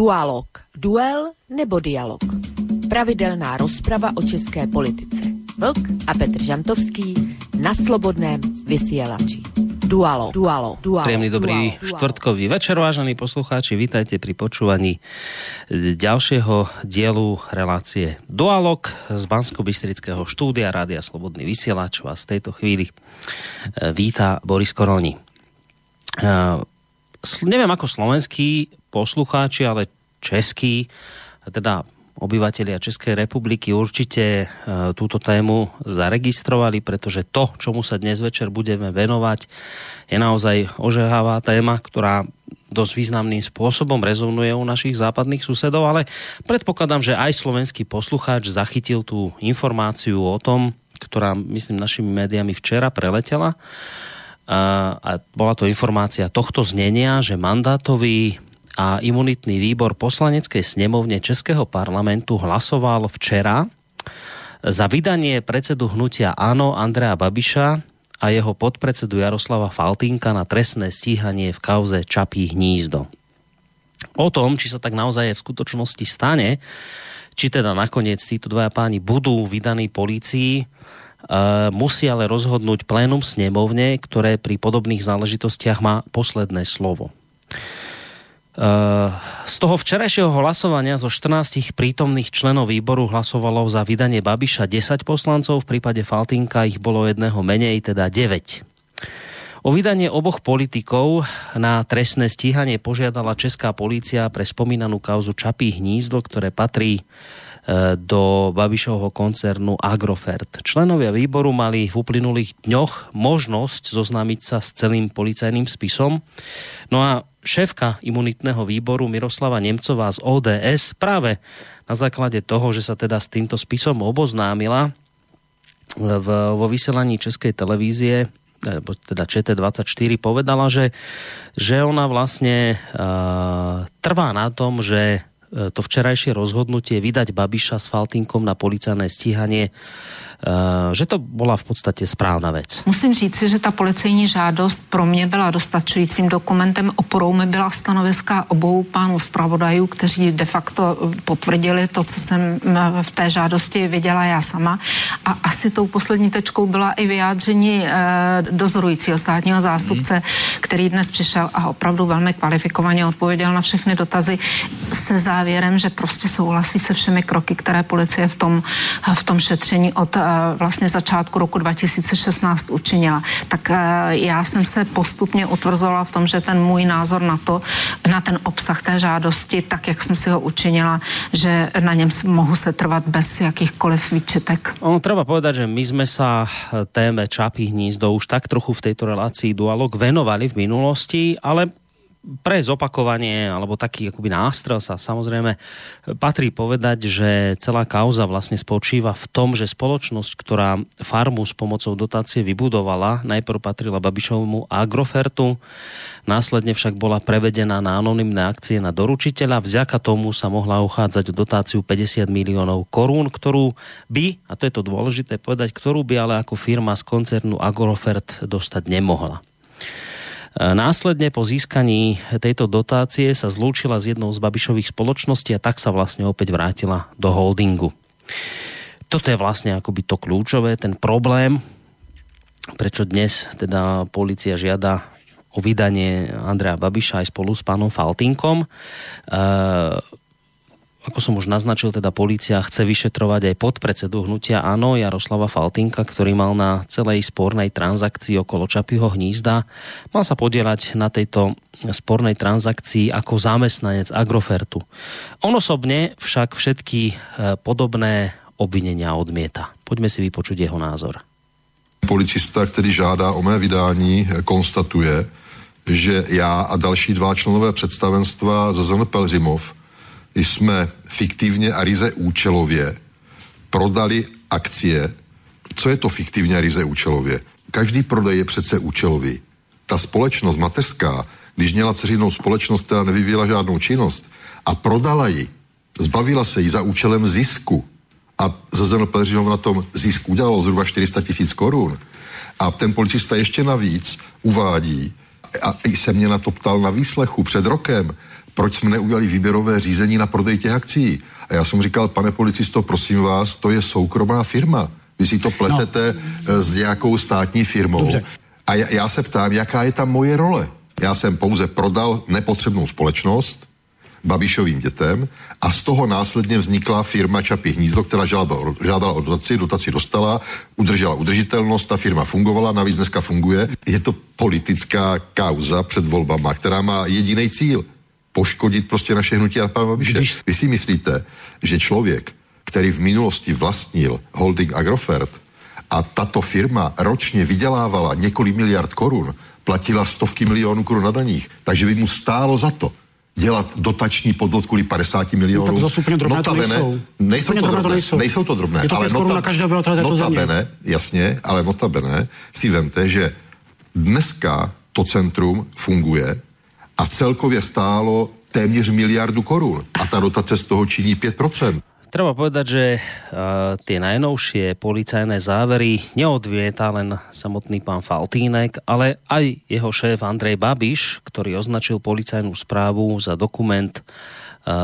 Dualog. Duel nebo dialog. Pravidelná rozprava o české politice. Vlk a Petr Žantovský na slobodném vysielači. Dualo, dualo, dualo. Príjemný dobrý dualo, štvrtkový večer, vážení poslucháči. Vítajte pri počúvaní ďalšieho dielu relácie Dualog z Bansko-Bystrického štúdia Rádia Slobodný vysielač vás v tejto chvíli e, víta Boris Koroni. Uh, neviem ako slovenskí poslucháči, ale český, teda obyvatelia Českej republiky určite e, túto tému zaregistrovali, pretože to, čomu sa dnes večer budeme venovať, je naozaj ožehavá téma, ktorá dosť významným spôsobom rezonuje u našich západných susedov, ale predpokladám, že aj slovenský poslucháč zachytil tú informáciu o tom, ktorá, myslím, našimi médiami včera preletela. A bola to informácia tohto znenia, že mandátový a imunitný výbor poslaneckej snemovne Českého parlamentu hlasoval včera za vydanie predsedu hnutia Áno Andrea Babiša a jeho podpredsedu Jaroslava Faltínka na trestné stíhanie v kauze Čapí hnízdo. O tom, či sa tak naozaj v skutočnosti stane, či teda nakoniec títo dvaja páni budú vydaní polícii, Uh, musí ale rozhodnúť plénum snemovne, ktoré pri podobných záležitostiach má posledné slovo. Z toho včerajšieho hlasovania zo 14 prítomných členov výboru hlasovalo za vydanie Babiša 10 poslancov, v prípade Faltinka ich bolo jedného menej, teda 9. O vydanie oboch politikov na trestné stíhanie požiadala česká polícia pre spomínanú kauzu Čapí hnízdo, ktoré patrí do Babišovho koncernu Agrofert. Členovia výboru mali v uplynulých dňoch možnosť zoznámiť sa s celým policajným spisom. No a šéfka imunitného výboru Miroslava Nemcová z ODS práve na základe toho, že sa teda s týmto spisom oboznámila v, vo vysielaní Českej televízie teda ČT24 povedala, že, že ona vlastne uh, trvá na tom, že to včerajšie rozhodnutie vydať Babiša s Faltinkom na policajné stíhanie že to byla v podstatě správná věc. Musím říci, že ta policejní žádost pro mě byla dostačujícím dokumentem. Oporou mi byla stanoviska obou pánů zpravodajů, kteří de facto eh, potvrdili to, co jsem eh, v té žádosti viděla já sama. A asi tou poslední tečkou byla i vyjádření dozorujícího státního zástupce, hmm. který dnes přišel a opravdu velmi kvalifikovaně odpověděl na všechny dotazy se závěrem, že prostě souhlasí se všemi kroky, které policie v tom, v tom šetření od vlastně začátku roku 2016 učinila. Tak já jsem se postupně utvrzovala v tom, že ten můj názor na to, na ten obsah té žádosti, tak jak jsem si ho učinila, že na něm mohu se trvat bez jakýchkoliv výčitek. Ono treba povedať, že my jsme sa téme Čapí hnízdo už tak trochu v této relácii Dualog venovali v minulosti, ale pre zopakovanie alebo taký akoby nástrel sa samozrejme patrí povedať, že celá kauza vlastne spočíva v tom, že spoločnosť, ktorá farmu s pomocou dotácie vybudovala, najprv patrila Babišovmu Agrofertu, následne však bola prevedená na anonymné akcie na doručiteľa. Vďaka tomu sa mohla uchádzať o dotáciu 50 miliónov korún, ktorú by, a to je to dôležité povedať, ktorú by ale ako firma z koncernu Agrofert dostať nemohla. Následne po získaní tejto dotácie sa zlúčila s jednou z Babišových spoločností a tak sa vlastne opäť vrátila do holdingu. Toto je vlastne akoby to kľúčové, ten problém, prečo dnes teda policia žiada o vydanie Andrea Babiša aj spolu s pánom Faltinkom ako som už naznačil, teda policia chce vyšetrovať aj podpredsedu hnutia Áno, Jaroslava Faltinka, ktorý mal na celej spornej transakcii okolo Čapího hnízda. Mal sa podielať na tejto spornej transakcii ako zamestnanec Agrofertu. On osobne však všetky e, podobné obvinenia odmieta. Poďme si vypočuť jeho názor. Policista, který žádá o mé vydání, konstatuje, že já a další dva členové představenstva ZZN Pelřimov jsme fiktivně a ryze účelově prodali akcie. Co je to fiktivně a ryze účelově? Každý prodej je přece účelový. Ta společnost mateřská, když měla ceřinou společnost, která nevyvíjela žádnou činnost a prodala ji, zbavila se jí za účelem zisku a ZZN Pelřinov na tom zisk udělalo zhruba 400 tisíc korun. A ten policista ještě navíc uvádí, a i se mě na to ptal na výslechu před rokem, proč jsme neudělali výběrové řízení na prodej těch akcí. A já jsem říkal, pane policisto, prosím vás, to je soukromá firma. Vy si to pletete no. s nějakou státní firmou. Dobře. A já, já se ptám, jaká je tam moje role. Já jsem pouze prodal nepotřebnou společnost, Babišovým dětem a z toho následně vznikla firma Čapí hnízdo, která žádala, žádala o dotaci, dotaci dostala, udržela udržitelnost, ta firma fungovala, navíc dneska funguje. Je to politická kauza před volbama, která má jediný cíl poškodit prostě naše hnutí a pana Babiše. Když... Vy si myslíte, že člověk, který v minulosti vlastnil holding Agrofert a tato firma ročně vydělávala několik miliard korun, platila stovky milionů korun na daních, takže by mu stálo za to dělat dotační podvod kvůli 50 milionů. No, tak zase úplně drobné notabene, to nejsou. Nejsou to, drobné, to nejsou. nejsou to drobné. Je to ale nota, na každého notabene, jasně, ale notabene si vemte, že dneska to centrum funguje a celkově stálo téměř miliardu korun a ta dotace z toho činí 5%. Treba povedať, že uh, tie najnovšie policajné závery neodvieta len samotný pán Faltínek, ale aj jeho šéf Andrej Babiš, ktorý označil policajnú správu za dokument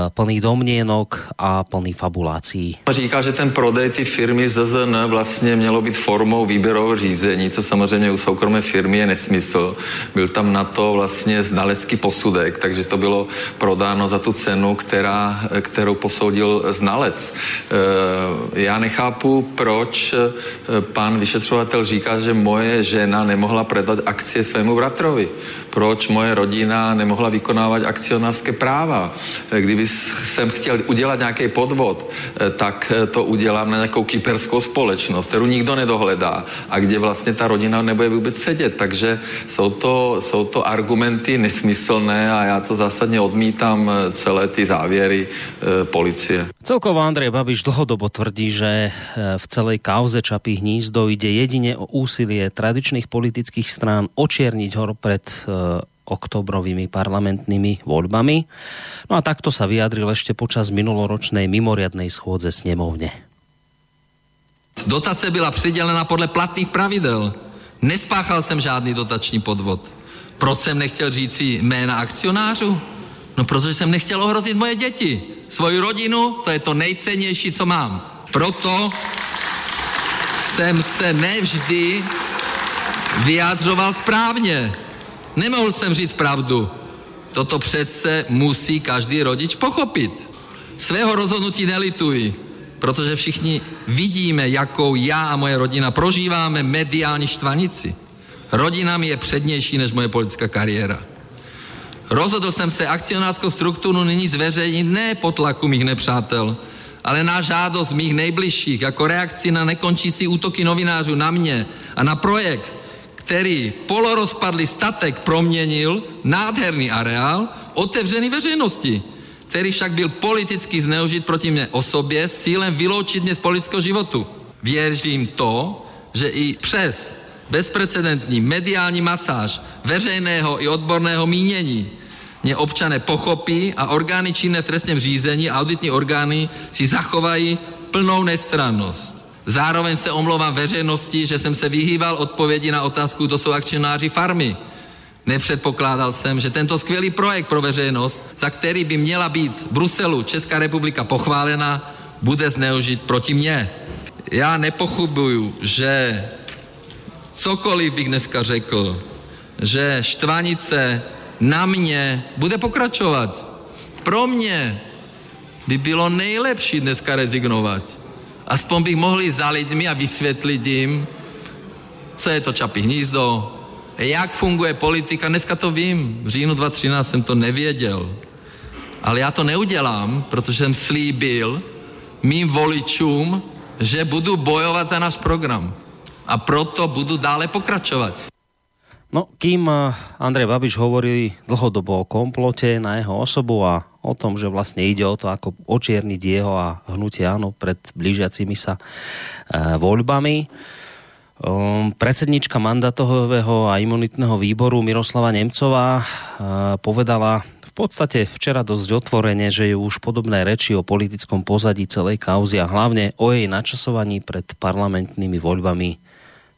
plný domněnok a plný fabulácí. Říká, že ten prodej ty firmy ZZN vlastně mělo být formou výběrového řízení, co samozřejmě u soukromé firmy je nesmysl. Byl tam na to vlastně znalecký posudek, takže to bylo prodáno za tu cenu, která, kterou posoudil znalec. Eh, já nechápu, proč eh, pan vyšetřovatel říká, že moje žena nemohla predat akcie svému bratrovi. Proč moje rodina nemohla vykonávat akcionářské práva kdyby jsem chtěl udělat nějaký podvod, eh, tak eh, to udělám na nějakou kyperskou společnost, kterou nikdo nedohledá a kde vlastně ta rodina nebude vůbec sedět. Takže jsou to, jsou to argumenty nesmyslné a já to zásadně odmítám eh, celé ty závěry policie. Celkovo Andrej Babiš dlhodobo tvrdí, že v celej kauze Čapí hnízdo ide jedine o úsilie tradičných politických strán očierniť ho pred oktobrovými parlamentnými voľbami. No a takto sa vyjadril ešte počas minuloročnej mimoriadnej schôdze sněmovně. Dotace byla přidělena podle platných pravidel. Nespáchal jsem žádný dotační podvod. Proč jsem nechtěl říci jména akcionářů? No protože jsem nechtěl ohrozit moje děti. Svoji rodinu, to je to nejcennější, co mám. Proto jsem se nevždy vyjádřoval správně. Nemohl jsem říct pravdu. Toto přece musí každý rodič pochopit. Svého rozhodnutí nelituji, protože všichni vidíme, jakou já a moje rodina prožíváme mediální štvanici. Rodina mi je přednější než moje politická kariéra. Rozhodl jsem se akcionářskou strukturu nyní zveřejnit ne po tlaku mých nepřátel, ale na žádost mých nejbližších jako reakci na nekončící útoky novinářů na mě a na projekt, který polorozpadlý statek proměnil nádherný areál otevřený veřejnosti, který však byl politicky zneužit proti mě osobě s cílem vyloučit mě z politického životu. Věřím to, že i přes bezprecedentní mediální masáž veřejného i odborného mínění mě občané pochopí a orgány činné v trestním řízení a auditní orgány si zachovají plnou nestrannost. Zároveň se omlouvám veřejnosti, že jsem se vyhýbal odpovědi na otázku, kdo jsou akcionáři farmy. Nepředpokládal jsem, že tento skvělý projekt pro veřejnost, za který by měla být v Bruselu Česká republika pochválena, bude zneužit proti mně. Já nepochybuju, že cokoliv bych dneska řekl, že štvanice na mě bude pokračovat. Pro mě by bylo nejlepší dneska rezignovat. Aspoň bych mohl jít za lidmi a vysvětlit jim, co je to Čapí hnízdo, jak funguje politika. Dneska to vím, v říjnu 2013 jsem to nevěděl. Ale já to neudělám, protože jsem slíbil mým voličům, že budu bojovat za náš program. A proto budu dále pokračovat. No, kým eh, Andrej Babiš hovorí dlhodobo o komplote na jeho osobu a o tom, že vlastne ide o to, ako očierniť jeho a hnutie áno pred blížiacimi sa e, voľbami. Um, predsednička mandatového a imunitného výboru Miroslava Nemcová uh, povedala v podstate včera dosť otvorene, že ju už podobné reči o politickom pozadí celej kauzy a hlavne o jej načasovaní pred parlamentnými voľbami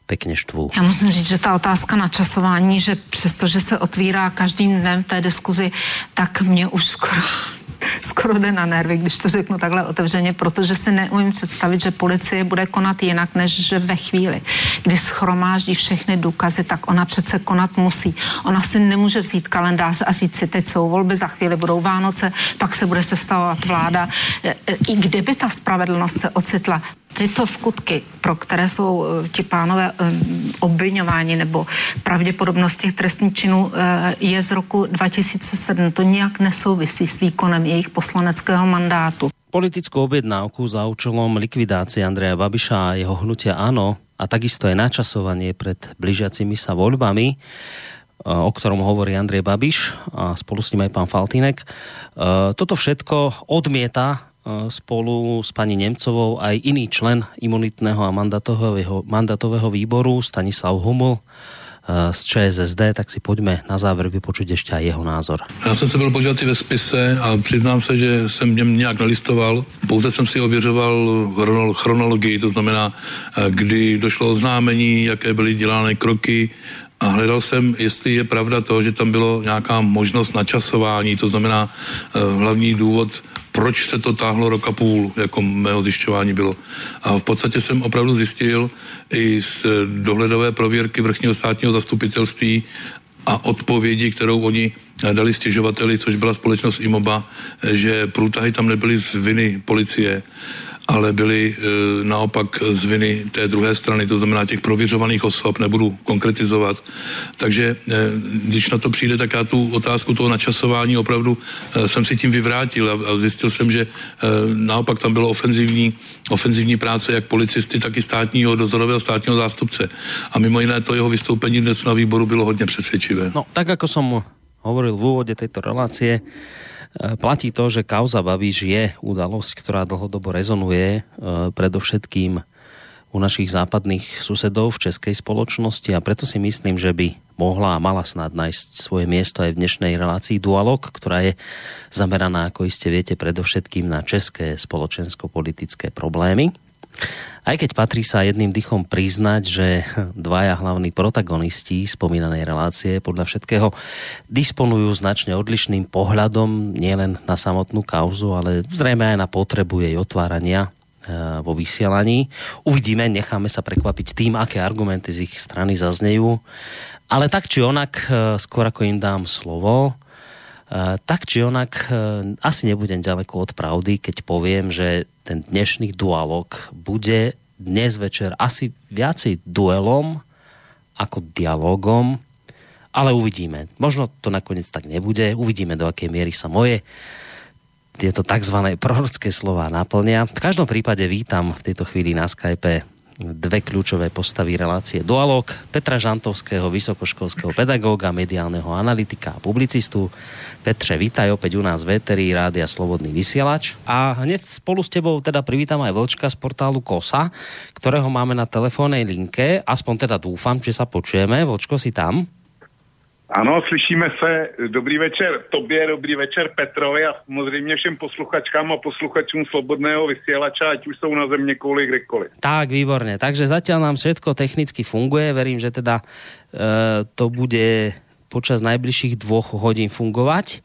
pekně štvú. Já musím říct, že ta otázka na časování, že přestože se otvírá každým dnem té diskuzi, tak mě už skoro skoro jde na nervy, když to řeknu takhle otevřeně, protože si neumím představit, že policie bude konat jinak, než že ve chvíli, kdy schromáždí všechny důkazy, tak ona přece konat musí. Ona si nemůže vzít kalendář a říct si, teď jsou volby, za chvíli budou Vánoce, pak se bude sestavovat vláda. E, e, I kdyby ta spravedlnost se ocitla tyto skutky, pro které jsou eh, ti pánové eh, obvinováni nebo pravděpodobnost těch trestných činů eh, je z roku 2007. To nějak nesouvisí s výkonem jejich poslaneckého mandátu. Politickou objednávku za účelom likvidácie Andreja Babiša a jeho hnutia áno a takisto je načasovanie pred blížiacimi sa voľbami, o ktorom hovorí Andrej Babiš a spolu s ním aj pán Faltinek. Toto všetko odmieta spolu s pani Nemcovou aj iný člen imunitného a mandatového, mandatového výboru Stanislav Huml z ČSSD, tak si pojďme na závěr vypočuť ještě jeho názor. Já jsem se byl podívat i ve spise a přiznám se, že jsem něm nějak nelistoval. Pouze jsem si ověřoval chronologii, to znamená, kdy došlo oznámení, jaké byly dělány kroky a hledal jsem, jestli je pravda to, že tam bylo nějaká možnost načasování, to znamená hlavní důvod proč se to táhlo rok a půl, jako mého zjišťování bylo. A v podstatě jsem opravdu zjistil i z dohledové prověrky vrchního státního zastupitelství a odpovědi, kterou oni dali stěžovateli, což byla společnost IMOBA, že průtahy tam nebyly z viny policie, ale byly e, naopak z viny té druhé strany, to znamená těch prověřovaných osob, nebudu konkretizovat. Takže e, když na to přijde, tak já tu otázku toho načasování opravdu e, jsem si tím vyvrátil a, zjistil jsem, že naopak tam bylo ofenzivní, ofenzivní práce jak policisty, tak i státního dozorového státního zástupce. A mimo jiné to jeho vystoupení dnes na výboru bylo hodně přesvědčivé. No, tak jako som hovoril v úvode tejto relácie, platí to, že kauza Babiš je udalosť, ktorá dlhodobo rezonuje eh, predovšetkým u našich západných susedov v českej spoločnosti a preto si myslím, že by mohla a mala snad nájsť svoje miesto aj v dnešnej relácii Dualog, ktorá je zameraná, ako iste viete, predovšetkým na české spoločensko-politické problémy. Aj keď patrí sa jedným dychom priznať, že dvaja hlavní protagonisti spomínanej relácie podľa všetkého disponujú značne odlišným pohľadom nielen na samotnú kauzu, ale zrejme aj na potrebu jej otvárania eh, vo vysielaní. Uvidíme, necháme sa prekvapiť tým, aké argumenty z ich strany zaznejú. Ale tak či onak, eh, skôr ako im dám slovo, tak či onak eh, asi nebudem ďaleko od pravdy, keď poviem, že ten dnešný dualog bude dnes večer asi viacej duelom ako dialogom, ale uvidíme. Možno to nakoniec tak nebude, uvidíme do akej miery sa moje tieto tzv. prorocké slova naplnia. V každom prípade vítam v tejto chvíli na Skype dve kľúčové postavy relácie Dualog, Petra Žantovského, vysokoškolského pedagóga, mediálneho analytika a publicistu. Petře, vítaj opäť u nás v Rádia Slobodný vysielač. A hneď spolu s tebou teda privítam aj Vlčka z portálu KOSA, ktorého máme na telefónnej linke. Aspoň teda dúfam, že sa počujeme. Vlčko, si tam? Ano, slyšíme se. Dobrý večer tobě, dobrý večer Petrovi a samozřejmě všem posluchačkám a posluchačům Slobodného vysielača, ať už jsou na země kouli kdekoliv. Tak, výborně. Takže zatím nám všetko technicky funguje. Verím, že teda e, to bude počas najbližších dvoch hodín fungovať.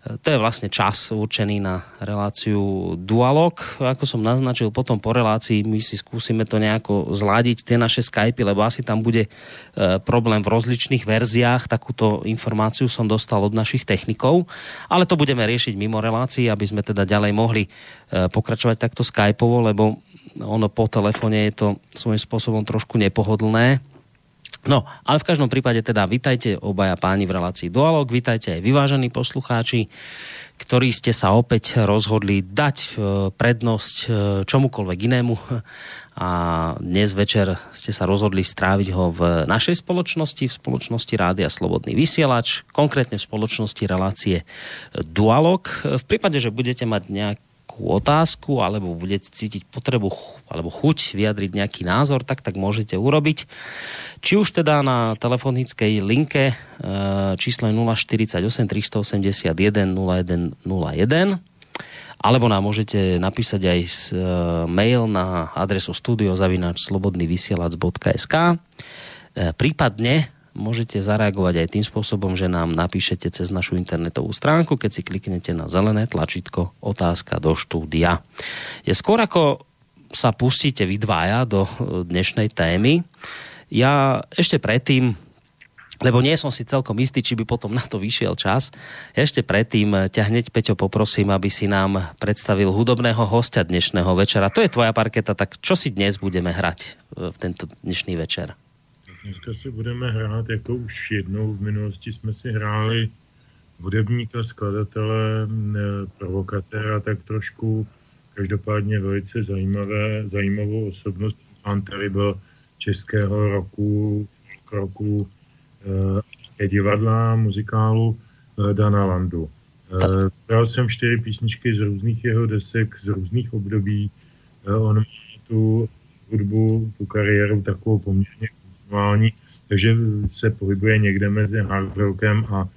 To je vlastne čas určený na reláciu Dualog. Ako som naznačil, potom po relácii my si skúsime to nejako zladiť, tie naše Skype, lebo asi tam bude e, problém v rozličných verziách. Takúto informáciu som dostal od našich technikov, ale to budeme riešiť mimo relácií, aby sme teda ďalej mohli e, pokračovať takto Skypeovo, lebo ono po telefone je to svojím spôsobom trošku nepohodlné No, ale v každom prípade teda vitajte obaja páni v relácii Dualog, vitajte aj vyvážení poslucháči, ktorí ste sa opäť rozhodli dať e, prednosť e, čomukoľvek inému a dnes večer ste sa rozhodli stráviť ho v našej spoločnosti, v spoločnosti Rádia Slobodný vysielač, konkrétne v spoločnosti relácie Dualog. V prípade, že budete mať nejak nejakú otázku alebo budete cítiť potrebu alebo chuť vyjadriť nejaký názor, tak tak môžete urobiť. Či už teda na telefonickej linke e, číslo je 048 381 0101 alebo nám môžete napísať aj e, mail na adresu studiozavináčslobodnyvysielac.sk e, prípadne môžete zareagovať aj tým spôsobom, že nám napíšete cez našu internetovú stránku, keď si kliknete na zelené tlačítko otázka do štúdia. Je skôr ako sa pustíte vy dvaja do e, dnešnej témy. Ja ešte predtým lebo nie som si celkom istý, či by potom na to vyšiel čas. Ešte predtým ťa hneď, Peťo, poprosím, aby si nám predstavil hudobného hostia dnešného večera. To je tvoja parketa, tak čo si dnes budeme hrať v tento dnešný večer? Dneska si budeme hrát, jako už jednou v minulosti jsme si hráli hudebníka, skladatele, provokatéra, tak trošku každopádně velice zajímavé, zajímavou osobnost. Pan tady byl českého roku, roku e, divadla, muzikálu e, Dana Landu. E, Bral jsem čtyři písničky z různých jeho desek, z různých období. E, on má tu hudbu, tu kariéru takovou poměrně kontinuální, takže se pohybuje někde mezi hard rockem a,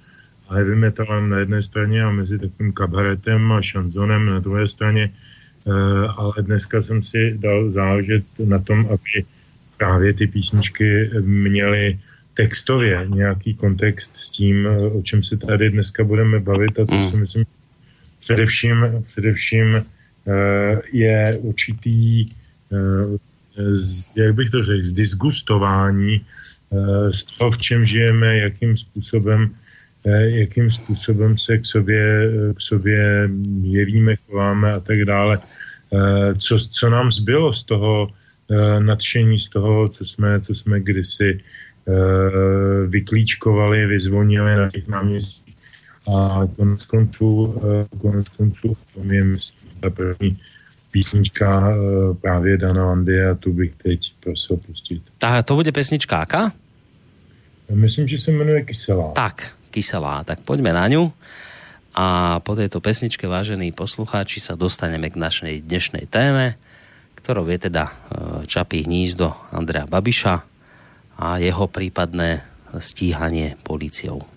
a heavy metalem na jedné straně a mezi takovým kabaretem a šanzonem na druhé straně. E, ale dneska jsem si dal záležet na tom, aby právě ty písničky měly textově nějaký kontext s tím, o čem se tady dneska budeme bavit a to si myslím především, především uh, je určitý, uh, z, jak bych to řekl, zdisgustování uh, z toho, v čem žijeme, jakým způsobem jakým způsobem se k sobě, k sobě jevíme, chováme a tak dále. Co, co nám zbylo z toho nadšení, z toho, co jsme, co jsme kdysi Eh, vyklíčkovali, vyzvonili na těch náměstích a konec konců, eh, konec konců tom je myslím, ta první písnička eh, právě Dana Landy a tu bych teď prosil pustit. Tak to bude pesnička aká? Myslím, že se jmenuje Kyselá. Tak, Kyselá, tak poďme na ňu. A po tejto pesničke, vážení poslucháči, sa dostaneme k našej dnešnej téme, ktorou je teda Čapí hnízdo Andrea Babiša, a jeho prípadné stíhanie policiou.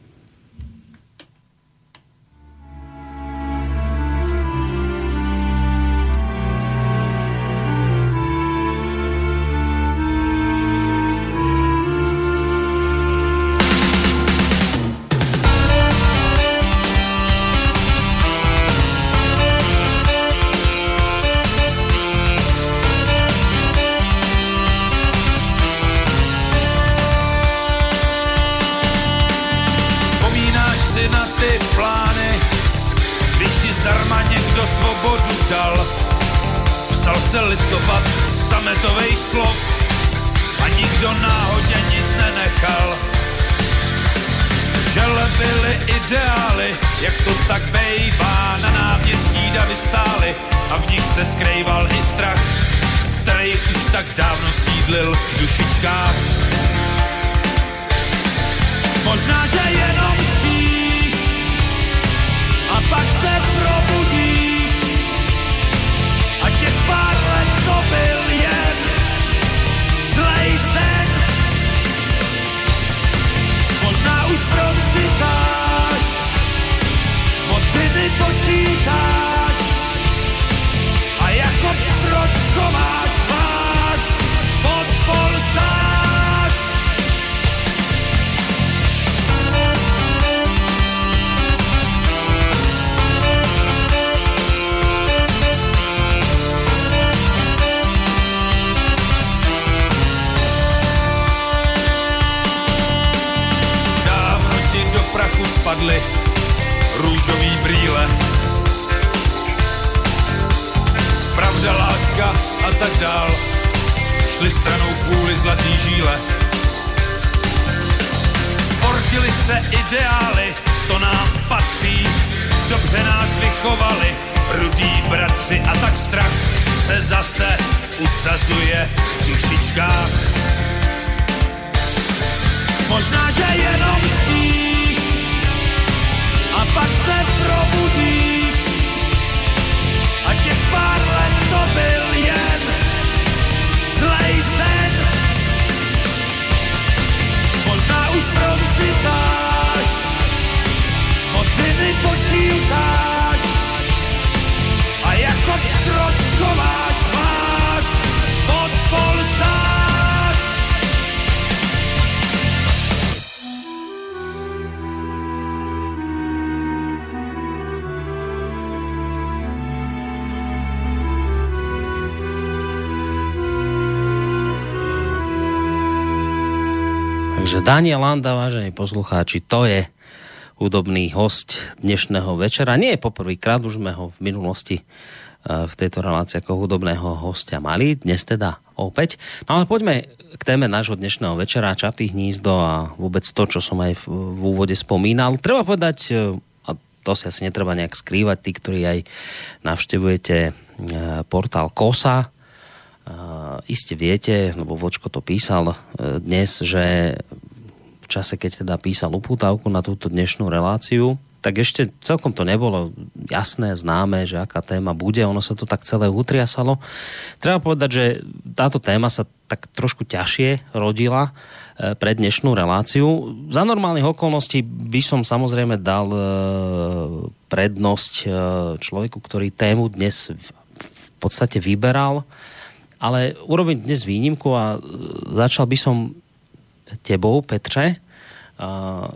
spadly růžový brýle. Pravda, láska a tak dál šli stranou kvůli zlatý žíle. Sportili se ideály, to nám patří, dobře nás vychovali, rudí bratři a tak strach se zase usazuje v dušičkách. Možná, že jenom spí a pak se probudíš a těch pár let to byl jen zlej sen. Možná už promzitáš, hodiny počítáš a jako pštrot máš, máš pod polštář. Daniel Landa, vážení poslucháči, to je hudobný host dnešného večera. Nie je poprvýkrát, už sme ho v minulosti e, v tejto relácii ako hudobného hostia mali, dnes teda opäť. No ale poďme k téme nášho dnešného večera, Čapí hnízdo a vôbec to, čo som aj v, úvode spomínal. Treba povedať, e, a to si asi netreba nejak skrývať, tí, ktorí aj navštevujete e, portál KOSA, iste viete, lebo Vočko to písal dnes, že čase, keď teda písal upútavku na túto dnešnú reláciu, tak ešte celkom to nebolo jasné, známe, že aká téma bude, ono sa to tak celé utriasalo. Treba povedať, že táto téma sa tak trošku ťažšie rodila uh, pre dnešnú reláciu. Za normálnych okolností by som samozrejme dal prednosť človeku, ktorý tému dnes v podstate vyberal ale urobím dnes výnimku a e, začal by som tebou, Petře. Uh,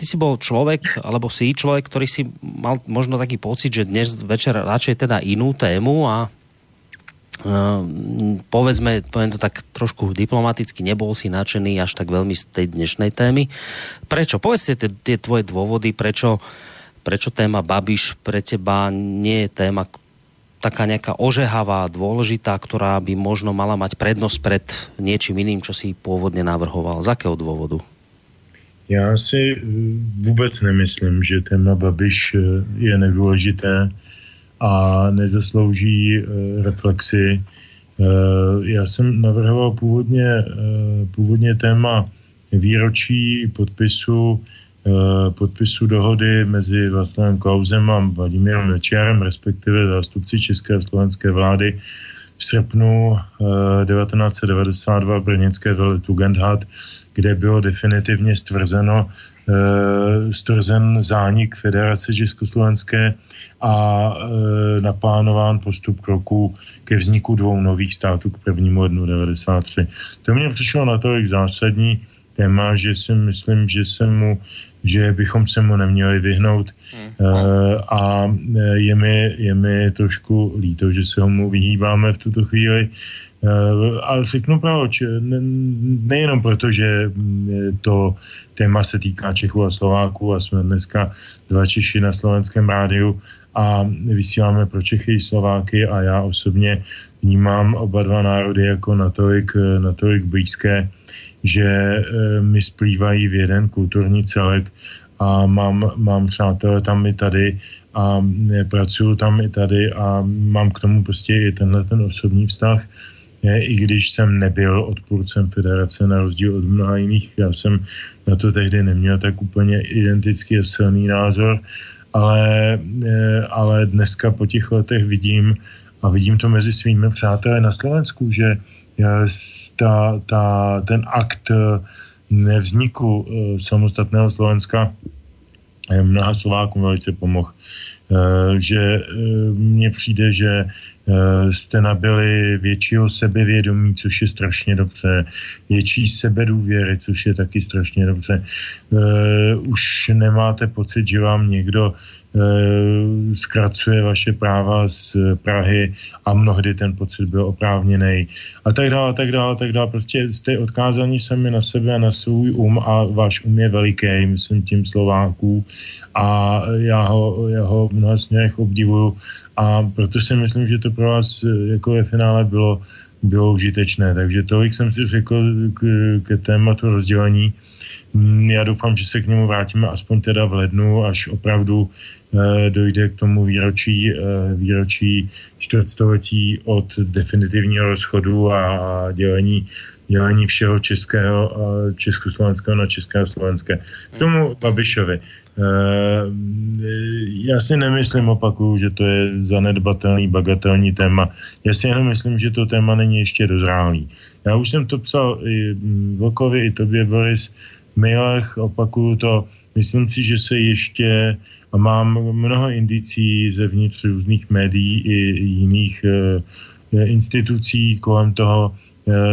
ty si bol človek, alebo si človek, ktorý si mal možno taký pocit, že dnes večer radšej teda inú tému a uh, povedzme, poviem to tak trošku diplomaticky, nebol si nadšený až tak veľmi z tej dnešnej témy. Prečo? Povedzte tie, tvoje dôvody, prečo, prečo téma Babiš pre teba nie je téma, taká nejaká ožehavá, dôležitá, ktorá by možno mala mať prednosť pred niečím iným, čo si pôvodne navrhoval? Z akého dôvodu? Já si eh, vůbec nemyslím, že téma Babiš eh, je nedůležité a nezaslouží eh, reflexy. Já jsem navrhoval původně, původně téma výročí podpisu podpisu dohody mezi Václavem Klausem a Vladimírem Mečiarem, respektive zástupci České a slovenské vlády v srpnu 1992 v brněnské Tugendhat, kde bylo definitivně stvrzeno, eh, stvrzen zánik Federace Československé a naplánován postup kroků ke vzniku dvou nových států k 1. lednu 1993. To mě přišlo na to zásadní téma, že si myslím, že se mu že bychom se mu neměli vyhnout hmm. uh, a eh, je mi, je mi trošku líto, že se mu vyhýbáme v tuto chvíli. Uh, ale řeknu proč. Ne, nejenom proto, že mm, to téma se týká Čechů a Slováků a jsme dneska dva Češi na slovenském rádiu a vysíláme pro Čechy i Slováky a já osobně vnímám oba dva národy jako natolik, natolik blízké, že e, mi splývají v jeden kulturní celek a mám, mám přátelé tam i tady a pracuju tam i tady a mám k tomu prostě i tenhle ten osobní vztah. I když jsem nebyl odpůrcem federace na rozdíl od mnoha jiných, já jsem na to tehdy neměl tak úplně identický a silný názor, ale, e, ale dneska po těch letech vidím a vidím to mezi svými přáteli na Slovensku, že ta, ta, ten akt eh, nevzniku eh, samostatného Slovenska mnoha Slovákům velice pomohl. Eh, že mně přijde, že jste nabili většího sebevědomí, což je strašně dobře, větší sebedůvěry, což je taky strašně dobře. Už nemáte pocit, že vám někdo Eh, zkracuje vaše práva z Prahy a mnohdy ten pocit byl oprávněný a tak dále, tak dále, tak dále. Prostě jste odkázaní sami na sebe a na svůj um a váš um je veliký, myslím tím Slováků a já ho, já ho v mnoha směrech obdivuju a proto si myslím, že to pro vás eh, jako ve finále bylo, bylo užitečné. Takže tolik jsem si řekl k, k tématu rozdělení. Já doufám, že se k němu vrátíme aspoň teda v lednu, až opravdu Eh, dojde k tomu výročí, eh, výročí čtvrtstoletí od definitivního rozchodu a dělení, dělení všeho českého, československého na české a slovenské. K tomu Babišovi. Eh, já si nemyslím, opakuju, že to je zanedbatelný, bagatelní téma. Já si jenom myslím, že to téma není ještě dozrálý. Já už jsem to psal i Vlkovi, i tobě, Boris, mailech, opakuju to, Myslím si, že se ještě a mám mnoho indicí zevnitř různých médií i jiných institucí kolem toho,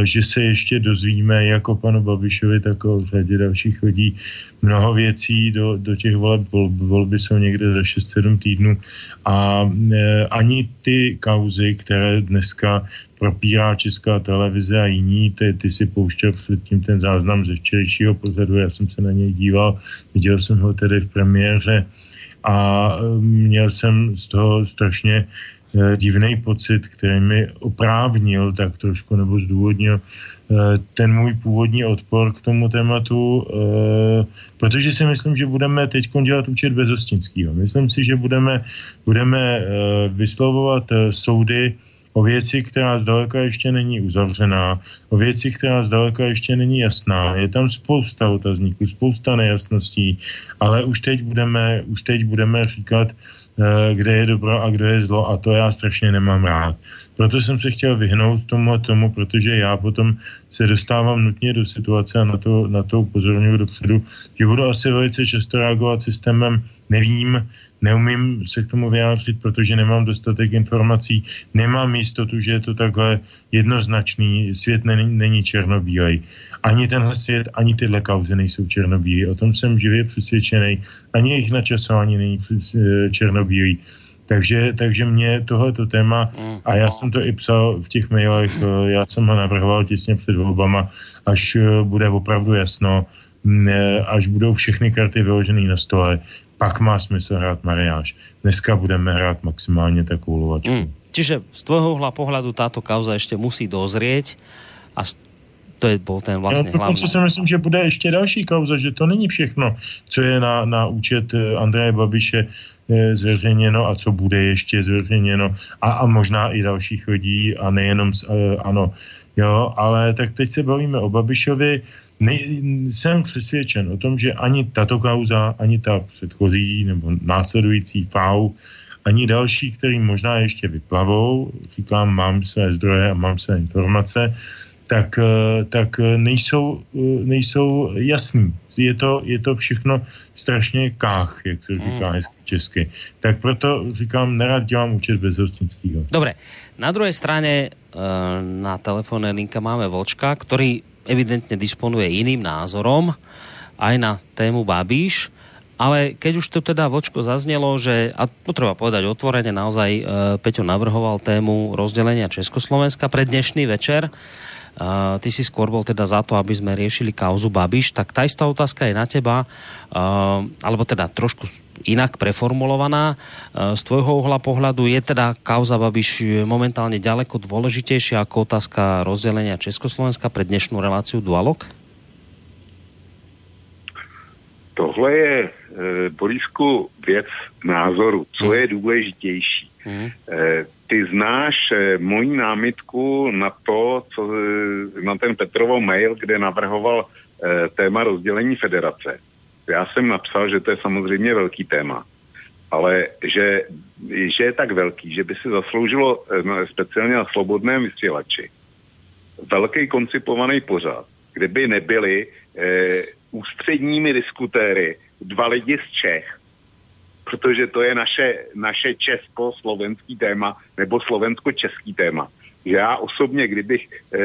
že se ještě dozvíme jako panu Babišovi, tak o řadě dalších lidí mnoho věcí do, do těch voleb. Vol, volby jsou někde za 6-7 týdnů a e, ani ty kauzy, které dneska propírá Česká televize a jiní, ty, ty si pouštěl předtím ten záznam ze včerejšího pořadu, já jsem se na něj díval, viděl jsem ho tedy v premiéře a měl jsem z toho strašně e, divný pocit, který mi oprávnil tak trošku nebo zdůvodnil Eh, ten můj původní odpor k tomu tématu, eh, protože si myslím, že budeme teď dělat účet bez. Myslím si, že budeme, budeme eh, vyslovovat soudy o věci, která zdaleka ještě není uzavřená, o věci, která zdaleka ještě není jasná. Je tam spousta otazníků, spousta nejasností, ale už teď budeme, už teď budeme říkat, kde je dobro a kde je zlo a to já strašně nemám rád. Proto jsem se chtěl vyhnout tomu tomu, protože já potom se dostávám nutně do situace a na to, na to upozorňuji dopředu, že budu asi velice často reagovat systémem nevím, neumím se k tomu vyjádřit, protože nemám dostatek informací, nemám jistotu, že je to takhle jednoznačný, svět není, není černobílej. Ani tenhle svět, ani tyhle kauzy nejsou černobílí. O tom jsem živě přesvědčený. Ani jejich načasování není černobílý. Takže, takže mě tohleto téma, a já jsem to i psal v těch mailech, eh, já jsem ho navrhoval těsně před volbama, až eh, bude opravdu jasno, mm, eh, až budou všechny karty vyložené na stole, pak má smysl hrát mariáž. Dneska budeme hrát maximálně takovou lovačku. Mm. Čiže z tvojho uhla pohľadu táto kauza ještě musí dozrieť a to je bol ten vlastně no, hlavní. si myslím, že bude ještě další kauza, že to není všechno, co je na, na účet Andreje Babiše zveřejněno a co bude ještě zveřejněno a, a možná i dalších lidí a nejenom, uh, ano, jo, ale tak teď se bavíme o Babišovi, ne, jsem přesvědčen o tom, že ani tato kauza, ani ta předchozí nebo následující FAU, ani další, který možná ještě vyplavou, říkám, mám své zdroje a mám své informace, tak, eh, tak nejsou, eh, nejsou jasný. Je to, je to všechno strašně kách, jak se říká mm. hezky česky. Tak proto říkám, nerad dělám účet bez hostinského. Dobre, na druhé straně eh, na telefónnej linka máme Volčka, který evidentně disponuje jiným názorom aj na tému Babíš. Ale keď už to teda vočko zaznelo, že, a to treba povedať otvorene, naozaj Peťo navrhoval tému rozdelenia Československa pre dnešný večer, Uh, ty si skôr bol teda za to, aby sme riešili kauzu Babiš, tak tá istá otázka je na teba, uh, alebo teda trošku inak preformulovaná. Uh, z tvojho uhla pohľadu je teda kauza Babiš momentálne ďaleko dôležitejšia ako otázka rozdelenia Československa pre dnešnú reláciu Dualog? Tohle je, e, Borisku, věc názoru. Co je důležitější? Mm. E, ty znáš eh, moji námitku na to, co, eh, na ten Petrovo mail, kde navrhoval eh, téma rozdělení federace. Já jsem napsal, že to je samozřejmě velký téma, ale že, že je tak velký, že by si zasloužilo no, speciálně na slobodném vysílači velký koncipovaný pořad, kde by nebyli eh, ústředními diskutéry dva lidi z Čech, protože to je naše, naše česko-slovenský téma nebo slovensko-český téma. Já osobně, kdybych e,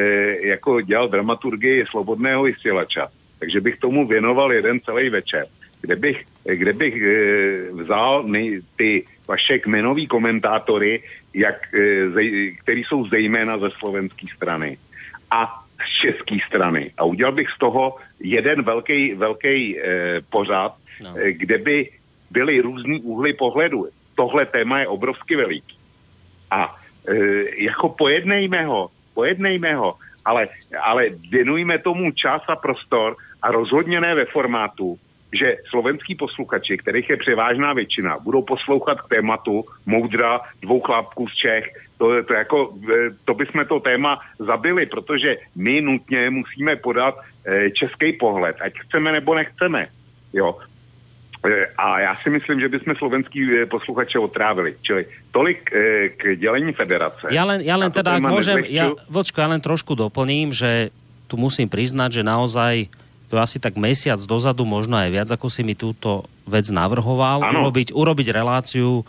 jako dělal dramaturgii slobodného vysílača, takže bych tomu věnoval jeden celý večer, kde bych, kde bych e, vzal nej, ty vaše kmenový komentátory, jak, e, zej, který jsou zejména ze slovenské strany a z české strany. A udělal bych z toho jeden velký, velký e, pořad, no. kde by byly různý úhly pohledu. Tohle téma je obrovsky veliký. A e, jako pojednejme ho, pojednejme ho, ale, ale věnujme tomu čas a prostor a rozhodně ne ve formátu, že slovenský posluchači, kterých je převážná většina, budou poslouchat k tématu moudra dvou chlapků z Čech. To, to, jako, e, to bychom to téma zabili, protože my nutně musíme podat e, český pohled, ať chceme nebo nechceme. Jo, a já si myslím, že bychom slovenský eh, posluchače otrávili. Čili tolik eh, k dělení federace. Já len, já len teda, ak môžem, ja, vočko, ja len trošku doplním, že tu musím priznať, že naozaj to asi tak mesiac dozadu, možno aj viac, ako si mi túto vec navrhoval, urobiť, urobiť reláciu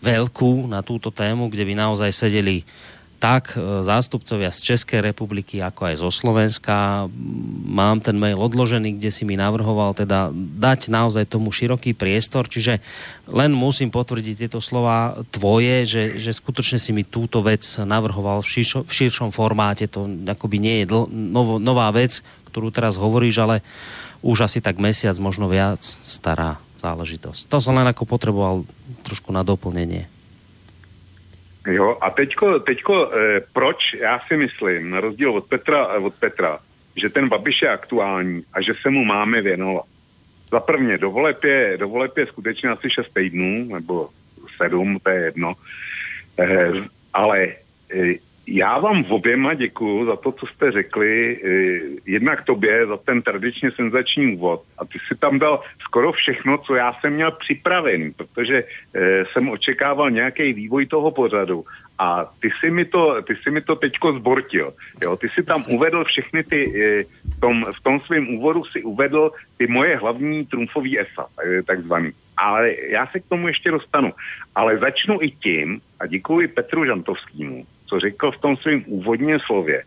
veľkú na túto tému, kde by naozaj sedeli tak e, zástupcovia z Českej republiky, ako aj zo Slovenska. Mám ten mail odložený, kde si mi navrhoval teda dať naozaj tomu široký priestor, čiže len musím potvrdiť tieto slova tvoje, že, že skutočne si mi túto vec navrhoval v, širšo, v širšom formáte. To akoby nie je dl, novo, nová vec, ktorú teraz hovoríš, ale už asi tak mesiac, možno viac stará záležitosť. To som len ako potreboval trošku na doplnenie. Jo, a teďko, teďko eh, proč já si myslím, na rozdíl od Petra, od Petra, že ten Babiš je aktuální a že se mu máme věnovat. Za prvně, do voleb je, do voleb je skutečně asi 6 týdnů, nebo 7, to je jedno. Eh, ale eh, já vám oběma děkuju za to, co jste řekli, eh, jednak tobě za ten tradičně senzační úvod. A ty si tam dal skoro všechno, co já jsem měl připravený, protože eh, jsem očekával nějaký vývoj toho pořadu. A ty si mi to, ty si mi to teďko zbortil. Jo? Ty si tam uvedl všechny ty, eh, v tom, v tom svém úvodu si uvedl ty moje hlavní trumfový esa, takzvaný. Ale já se k tomu ještě dostanu. Ale začnu i tím, a děkuji Petru Žantovskému, co řekl v tom svém úvodním slově,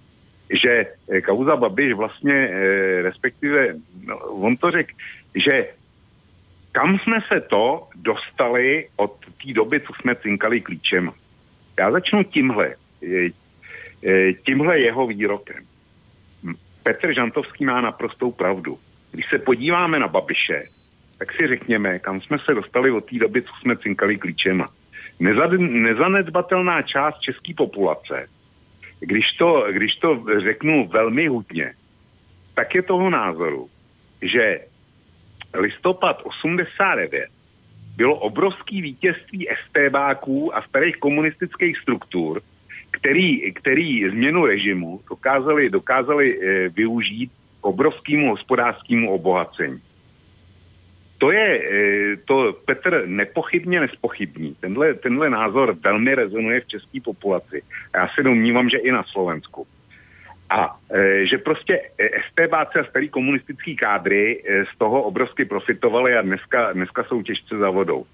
že eh, kauza Babiš vlastně, eh, respektive, no, on to řekl, že kam jsme se to dostali od té doby, co jsme cinkali klíčem. Já začnu tímhle, eh, tímhle jeho výrokem. Petr Žantovský má naprostou pravdu. Když se podíváme na Babiše, tak si řekněme, kam jsme se dostali od té doby, co jsme cinkali klíčema nezanedbatelná část české populace, když to, když to řeknu velmi hutně, tak je toho názoru, že listopad 89 bylo obrovský vítězství STBáků a starých komunistických struktur, který, který změnu režimu dokázali, dokázali e, využít obrovskému hospodářskému obohacení to je, eh, to Petr nepochybně nespochybní. Tenhle, tenhle názor velmi rezonuje v české populaci. Já se domnívám, že i na Slovensku. A e, že prostě eh, STBáci a starý komunistický kádry z toho obrovsky profitovali a dneska, dneska jsou těžce za vodou.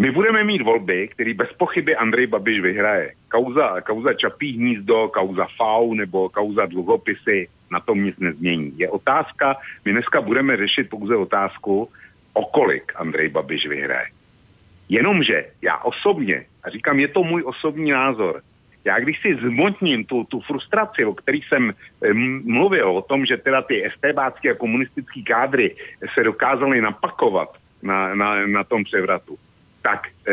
My budeme mít volby, který bez pochyby Andrej Babiš vyhraje. Kauza, kauza Čapí hnízdo, kauza FAU nebo kauza dluhopisy, na tom nic nezmění. Je otázka, my dneska budeme řešit pouze otázku, o kolik Andrej Babiš vyhraje. Jenomže já osobně, a říkám, je to můj osobní názor, já když si zmotním tu, tu frustraci, o který jsem mluvil, o tom, že teda ty estébácké a komunistické kádry se dokázaly napakovat na, na, na tom převratu, tak e,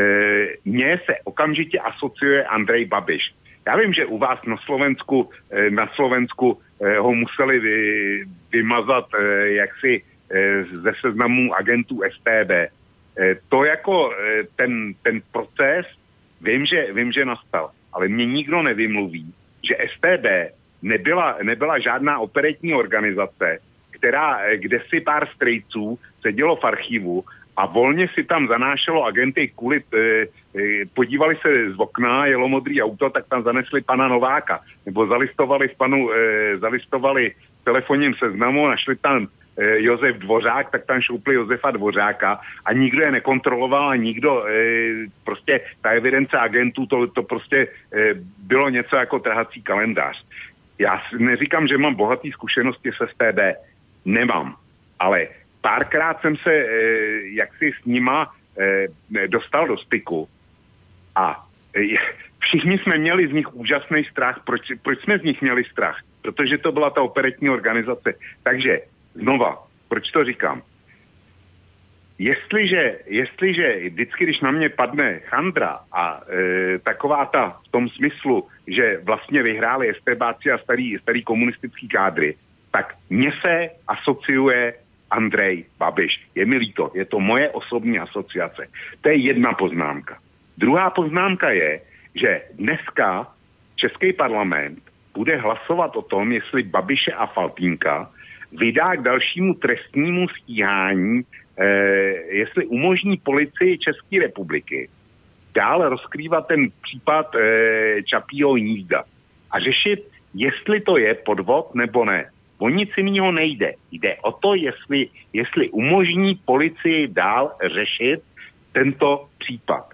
mně se okamžitě asociuje Andrej Babiš. Já vím, že u vás na Slovensku, e, na Slovensku e, ho museli vy, vymazat e, jaksi e, ze seznamu agentů STB. E, to jako e, ten, ten proces, vím že, vím, že nastal, ale mě nikdo nevymluví, že STB nebyla, nebyla žádná operetní organizace, která, kde si pár strejců sedělo v archivu a volně si tam zanášelo agenty kvůli, e, e, podívali se z okna, jelo modrý auto, tak tam zanesli pana Nováka, nebo zalistovali, panu, e, zalistovali telefonním seznamu, našli tam e, Josef Dvořák, tak tam šoupli Josefa Dvořáka a nikdo je nekontroloval a nikdo, e, prostě ta evidence agentů, to, to prostě e, bylo něco jako trhací kalendář. Já neříkám, že mám bohaté zkušenosti se STB, nemám, ale párkrát jsem se eh, jaksi s nima eh, dostal do styku a eh, všichni jsme měli z nich úžasný strach. Proč, proč jsme z nich měli strach? Protože to byla ta operetní organizace. Takže znova, proč to říkám? Jestliže, jestliže vždycky, když na mě padne chandra a e, taková ta v tom smyslu, že vlastně vyhráli STBáci a starý, starý komunistický kádry, tak mně se asociuje Andrej Babiš. Je mi líto, je to moje osobní asociace. To je jedna poznámka. Druhá poznámka je, že dneska Český parlament bude hlasovat o tom, jestli Babiše a Faltínka vydá k dalšímu trestnímu stíhání, eh, jestli umožní policii České republiky dál rozkrývat ten případ eh, Čapího hnízda a řešit, jestli to je podvod nebo ne. O nic jiného nejde. Jde o to, jestli, jestli umožní policii dál řešit tento případ.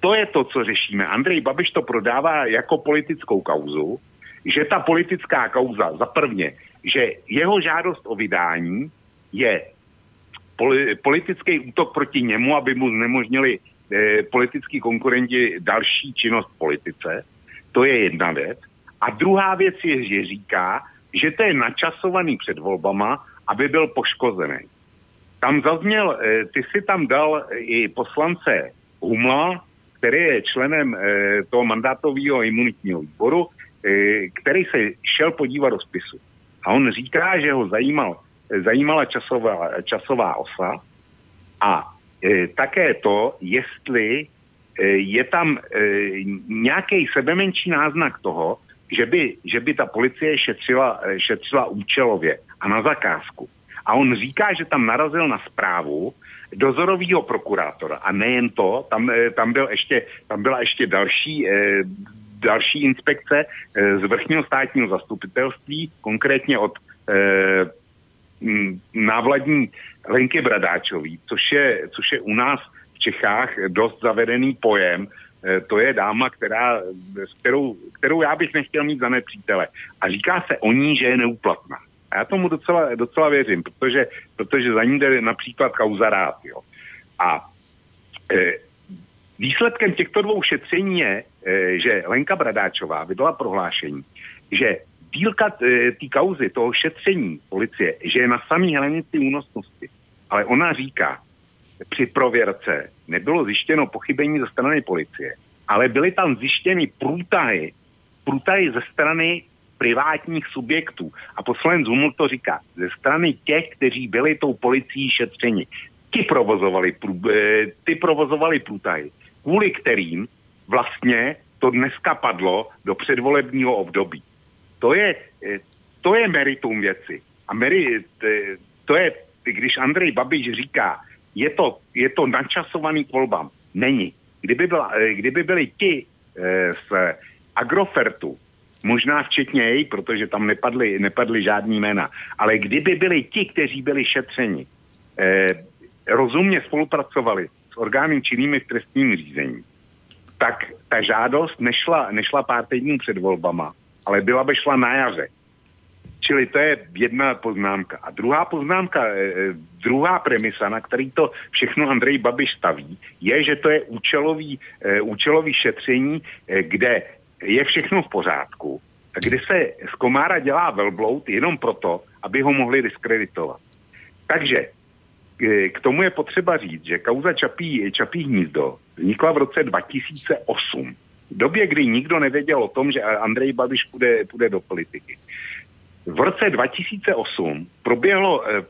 To je to, co řešíme. Andrej Babiš to prodává jako politickou kauzu, že ta politická kauza, za prvně, že jeho žádost o vydání je politický útok proti němu, aby mu znemožnili eh, politický konkurenti další činnost politice. To je jedna věc. A druhá věc je, že říká, že to je načasovaný před volbama, aby byl poškozený. Tam zazněl, eh, ty si tam dal i poslance Humla, který je členem eh, toho mandátového imunitního výboru, eh, který se šel podívat do spisu. A on říká, že ho zajímal, zajímala časová, časová osa a také to, jestli je tam nějaký sebemenší náznak toho, že by, že by ta policie šetřila, šetřila účelově a na zakázku. A on říká, že tam narazil na zprávu dozorového prokurátora. A nejen to, tam, eh, tam, byl ještě, tam byla ještě další, eh, další inspekce eh, z vrchního státního zastupitelství, konkrétně od návladní Lenky Bradáčový, což je, což je u nás v Čechách dost zavedený pojem, to je dáma, která, kterou, kterou já bych nechtěl mít za nepřítele. A říká se o ní, že je neúplatná. A já tomu docela, docela věřím, protože, protože za ní jde například kauza rád. Jo. A e, výsledkem těchto dvou šetření je, e, že Lenka Bradáčová vydala prohlášení, že dílka té kauzy, toho šetření policie, že je na samý hranici únosnosti. Ale ona říká, při prověrce nebylo zjištěno pochybení ze strany policie, ale byly tam zjištěny průtahy, průtahy ze strany privátních subjektů. A poslanec Huml to říká, ze strany těch, kteří byli tou policií šetřeni. Ti provozovali, eh, ty provozovali průtahy, kvůli kterým vlastně to dneska padlo do předvolebního období. To je, eh, to je meritum věci. A meri, to je, když Andrej Babiš říká, je to, je to načasovaný k volbám. Není. Kdyby, byla, eh, kdyby byli ti z Agrofertu, možná včetně jej, protože tam nepadly, nepadly žádný jména. Ale kdyby byli ti, kteří byli šetřeni, eh, rozumně spolupracovali s orgány činnými v trestním řízení, tak ta žádost nešla, nešla pár týdnů před volbama, ale byla by šla na jaře. Čili to je jedna poznámka. A druhá poznámka, eh, druhá premisa, na který to všechno Andrej Babiš staví, je, že to je účelový, eh, účelový šetření, kde je všechno v pořádku, kdy se z komára dělá velbloud jenom proto, aby ho mohli diskreditovat. Takže k tomu je potřeba říct, že kauza Čapí, Čapí hnízdo vznikla v roce 2008. V době, kdy nikdo nevěděl o tom, že Andrej Babiš půjde, půjde do politiky. V roce 2008 proběhlo, eh,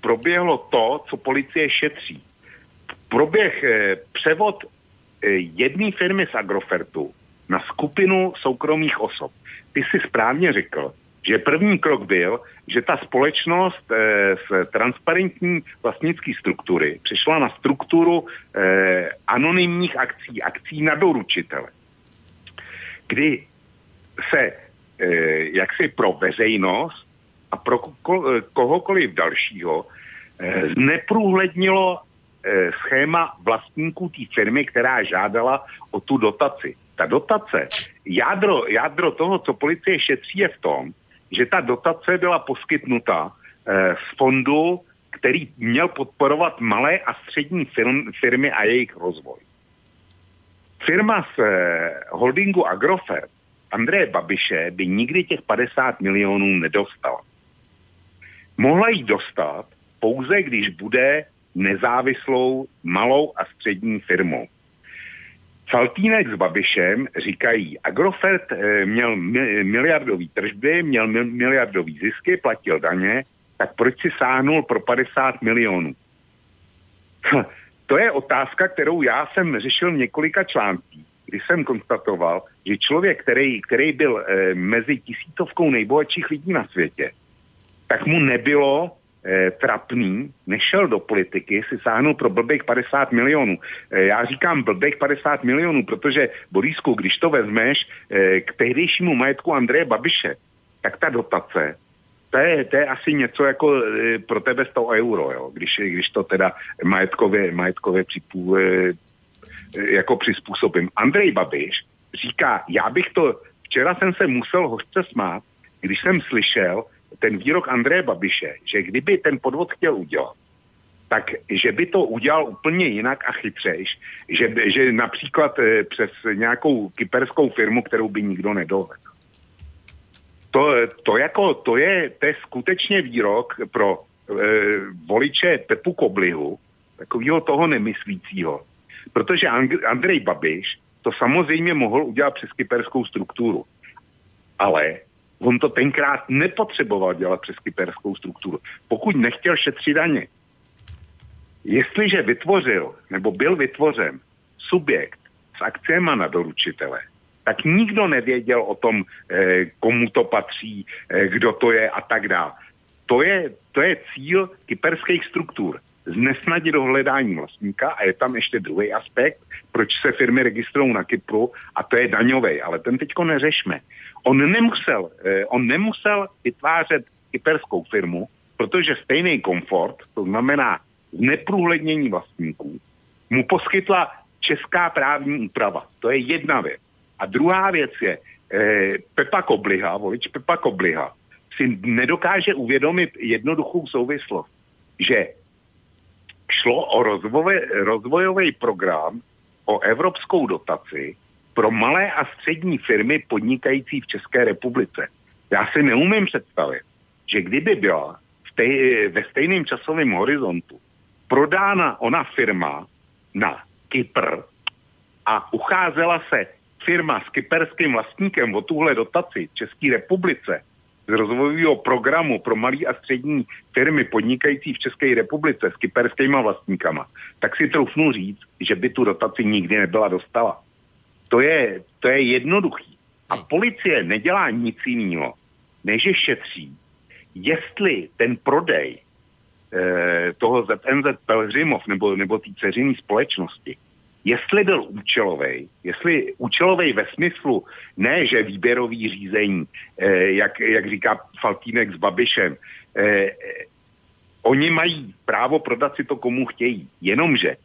proběhlo to, co policie šetří. Proběh eh, převod eh, jedné firmy z Agrofertu na skupinu soukromých osob. Ty si správně řekl, že první krok byl, že ta společnost z transparentní vlastnické struktury přešla na strukturu anonymních akcí, akcí na doručitele, kdy se jaksi pro veřejnost a pro ko, kohokoliv dalšího e, zneprůhlednilo e, schéma vlastníků té firmy, která žádala o tu dotaci ta dotace, jádro, jádro toho, co policie šetří, je v tom, že ta dotace byla poskytnuta eh, z fondu, který měl podporovat malé a střední firm, firmy a jejich rozvoj. Firma z eh, holdingu Agrofert Andreje Babiše by nikdy těch 50 milionů nedostala. Mohla jí dostat pouze, když bude nezávislou malou a střední firmou. Faltínek s Babišem říkají, Agrofert e, měl miliardový tržby, měl miliardový zisky, platil daně, tak proč si sáhnul pro 50 milionů? to je otázka, kterou já jsem řešil v několika článcích, kdy jsem konstatoval, že člověk, který, který byl e, mezi tisícovkou nejbohatších lidí na světě, tak mu nebylo eh, trapný, nešel do politiky, si sáhnul pro blbých 50 milionů. Eh, já říkám blbých 50 milionů, protože Borisku, když to vezmeš eh, k tehdejšímu majetku Andreje Babiše, tak ta dotace to je, to je asi něco jako e, pro tebe 100 euro, jo, když, když to teda majetkově, majetkově připů, e, jako přizpůsobím. Andrej Babiš říká, já bych to, včera jsem se musel hořce smát, když jsem slyšel ten výrok Andreje Babiše, že kdyby ten podvod chtěl udělat, tak že by to udělal úplně jinak a chytřejš, že, že například e, přes nějakou kyperskou firmu, kterou by nikdo nedohledal. To, to, jako, to, je, to je skutečně výrok pro e, voliče Pepu Koblihu, takového toho nemyslícího. Protože Andrej Babiš to samozřejmě mohl udělat přes kyperskou strukturu. Ale on to tenkrát nepotřeboval dělat přes kyperskou strukturu. Pokud nechtěl šetřit daně, jestliže vytvořil nebo byl vytvořen subjekt s akciema na doručitele, tak nikdo nevěděl o tom, eh, komu to patří, eh, kdo to je a tak dále. To je, to je cíl kyperských struktur. Znesnadit dohledání vlastníka a je tam ještě druhý aspekt, proč se firmy registrují na Kypru a to je daňový, ale ten teďko neřešme. On nemusel, eh, on nemusel vytvářet kyperskou firmu, protože stejný komfort, to znamená zneprůhlednění vlastníků, mu poskytla česká právní úprava. To je jedna věc. A druhá věc je, eh, Pepa Kobliha, volič Pepa Kobliha, si nedokáže uvědomit jednoduchou souvislost, že šlo o rozvoj, rozvojový program, o evropskou dotaci pro malé a střední firmy podnikající v České republice. Já si neumím představit, že kdyby byla v tej, ve stejném časovém horizontu prodána ona firma na Kypr a ucházela se firma s kyperským vlastníkem o tuhle dotaci České republice z rozvojového programu pro malé a střední firmy podnikající v České republice s kyperskýma vlastníkama, tak si troufnu říct, že by tu dotaci nikdy nebyla dostala. To je, to je jednoduchý. A policie nedělá nic jiného, než je šetří, jestli ten prodej eh, toho ZNZ Pelhřimov nebo, nebo té ceřinné společnosti jestli byl účelový, jestli účelový ve smyslu ne, že výběrový řízení, eh, jak, jak říká Faltínek s Babišem, eh, oni mají právo prodat si to komu chtějí, jenomže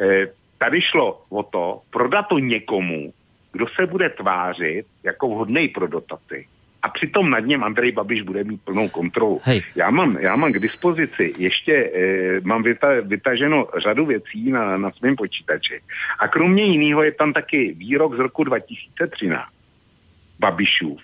eh, tady šlo o to prodat to někomu, kdo se bude tvářit jako vhodný pro dotaci a přitom nad něm Andrej Babiš bude mít plnou kontrolu. Hej. Já, mám, já mám k dispozici ještě, eh, mám vyta, vytaženo řadu věcí na, na svém počítači. A kromě jiného je tam taky výrok z roku 2013 Babišův,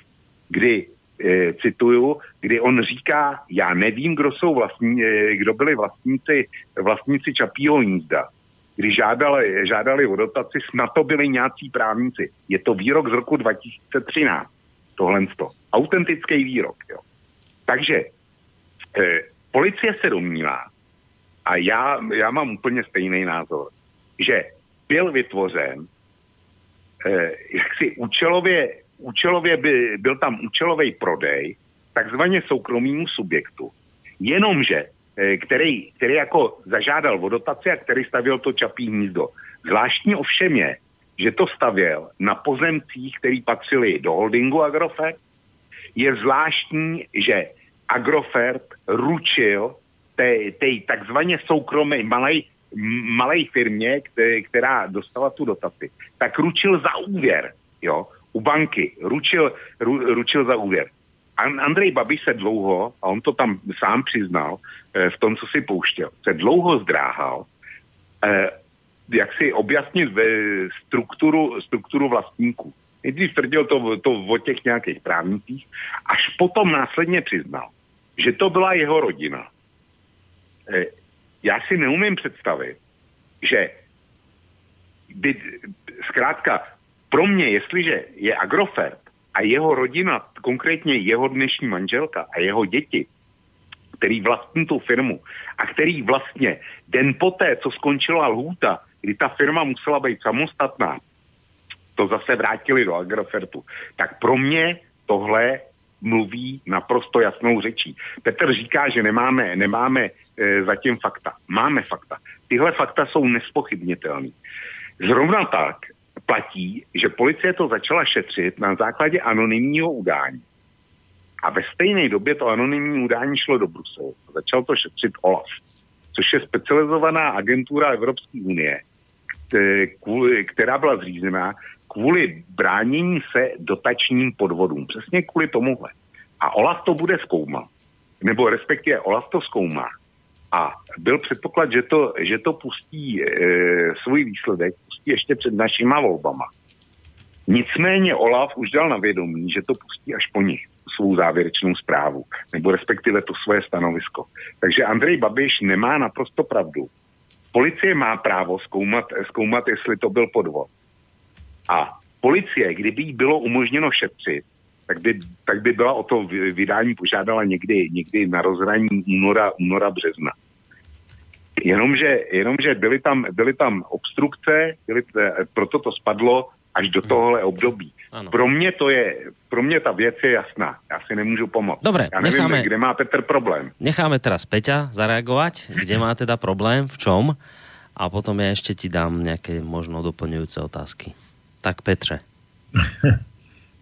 kdy eh, cituju, kdy on říká, já nevím, kdo jsou vlastní, eh, kdo byli vlastníci, vlastníci Čapího hnízda, když žádali, žádali o dotaci, snad to byli nějací právníci. Je to výrok z roku 2013 tohle to. Autentický výrok, jo. Takže eh, policie se domnívá, a já, já mám úplně stejný názor, že byl vytvořen eh, jaksi účelově, účelově by, byl tam účelový prodej takzvaně soukromýmu subjektu. Jenomže, eh, který, který jako zažádal vodotaci a který stavil to čapí hnízdo. Zvláštní ovšem je, že to stavěl na pozemcích, který patřili do holdingu Agrofert. Je zvláštní, že Agrofert ručil té, té takzvaně soukromé malé malé firmě, která dostala tu dotaci, tak ručil za úvěr, jo, u banky, ručil, ru, ručil za úvěr. Andrej Babiš se dlouho, a on to tam sám přiznal eh, v tom, co si pouštěl, se dlouho zdráhal eh, jak si objasnit ve strukturu, strukturu vlastníků. Nejdřív tvrdil to, to o těch nějakých právnících, až potom následně přiznal, že to byla jeho rodina. E, já si neumím představit, že by, zkrátka pro mě, jestliže je Agrofert a jeho rodina, konkrétně jeho dnešní manželka a jeho děti, který vlastní tu firmu a který vlastně den poté, co skončila lhůta, kdy ta firma musela být samostatná, to zase vrátili do Agrofertu, tak pro mě tohle mluví naprosto jasnou řečí. Petr říká, že nemáme, nemáme e, zatím fakta. Máme fakta. Tyhle fakta jsou nespochybnitelné. Zrovna tak platí, že policie to začala šetřit na základě anonymního udání. A ve stejné době to anonymní udání šlo do Bruselu. Začal to šetřit OLAF, což je specializovaná agentura Evropské unie, která byla zřízená kvůli bránění se dotačním podvodům. Přesně kvůli tomuhle. A Olaf to bude zkoumat. Nebo respektive Olaf to zkoumá. A byl předpoklad, že to, že to pustí e, svůj výsledek, pustí ještě před našima volbama. Nicméně Olaf už dal na vědomí, že to pustí až po nich svou závěrečnou zprávu, nebo respektive to svoje stanovisko. Takže Andrej Babiš nemá naprosto pravdu. Policie má právo zkoumat, zkoumat jestli to byl podvod. A policie, kdyby jí bylo umožněno šetřit, tak by, tak by byla o to vydání požádala někdy, někdy na rozhraní února, února března. Jenomže, jenomže byly, tam, byly tam obstrukce, byly, proto to spadlo až do tohohle období. Ano. Pro mě to je, pro mě ta věc je jasná. Já si nemůžu pomoct. Dobre, Já nevím, necháme, kde má Petr problém. Necháme teraz Peťa zareagovat, kde má teda problém, v čom a potom já ještě ti dám nějaké možno doplňující otázky. Tak Petře.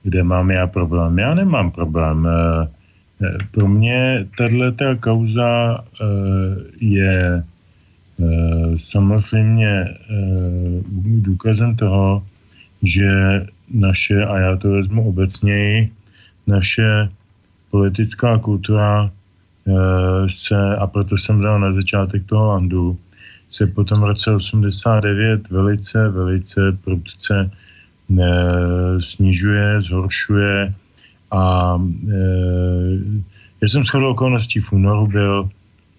kde mám já problém? Já nemám problém. Eh, eh, pro mě tato kauza eh, je samozřejmě důkazem toho, že naše, a já to vezmu obecněji, naše politická kultura se, a proto jsem dal na začátek toho landu, se potom v roce 89 velice, velice prudce snižuje, zhoršuje a e, já jsem shodou okolností v únoru byl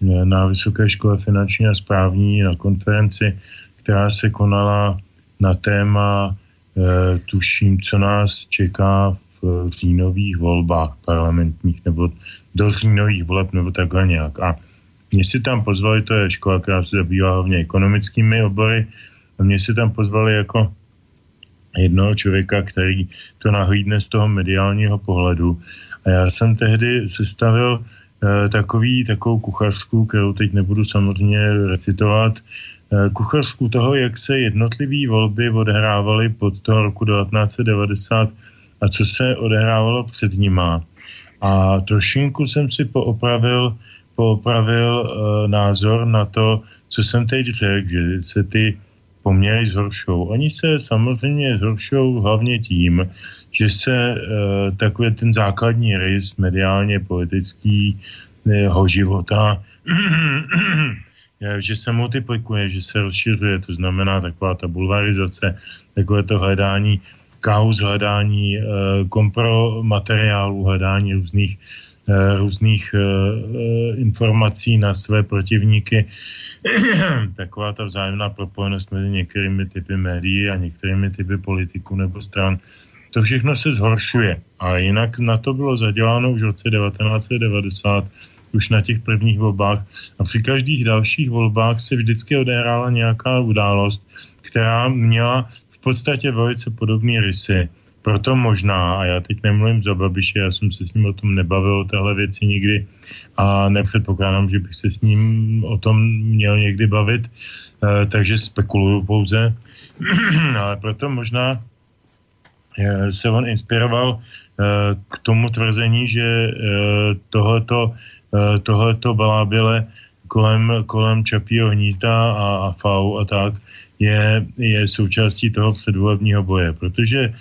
e, na Vysoké škole finanční a správní na konferenci, která se konala na téma, e, tuším, co nás čeká v říjnových volbách parlamentních nebo do říjnových voleb nebo takhle nějak. A mě si tam pozvali, to je škola, která se zabývá hlavně ekonomickými obory, a mě si tam pozvali jako jednoho člověka, který to nahlídne z toho mediálního pohledu. A já jsem tehdy sestavil e, takový, takovou kuchařskou, kterou teď nebudu samozřejmě recitovat, e, kuchařskou toho, jak se jednotlivé volby odehrávaly pod toho roku 1990 a co se odehrávalo před nima. A trošinku jsem si poopravil, poopravil e, názor na to, co jsem teď řekl, že se ty poměry zhoršou. Oni se samozřejmě zhoršou hlavně tím, že se e, takový ten základní rys mediálně politického života že se multiplikuje, že se rozšiřuje, to znamená taková ta bulvarizace, takové to hledání kauz, hledání e, kompromateriálů, hledání různých, různých e, informací na své protivníky taková ta vzájemná propojenost mezi některými typy médií a některými typy politiků nebo stran, to všechno se zhoršuje. A jinak na to bylo zaděláno už v roce 1990, už na těch prvních volbách. A při každých dalších volbách se vždycky odehrála nějaká událost, která měla v podstatě velice podobné rysy proto možná, a já teď nemluvím za Babiše, já jsem se s ním o tom nebavil, o téhle věci nikdy a nepředpokládám, že bych se s ním o tom měl někdy bavit, eh, takže spekuluju pouze. Ale proto možná eh, se on inspiroval eh, k tomu tvrzení, že tohleto, tohleto balábile kolem, kolem Čapího hnízda a, a FAU a tak je, je součástí toho předvolebního boje, protože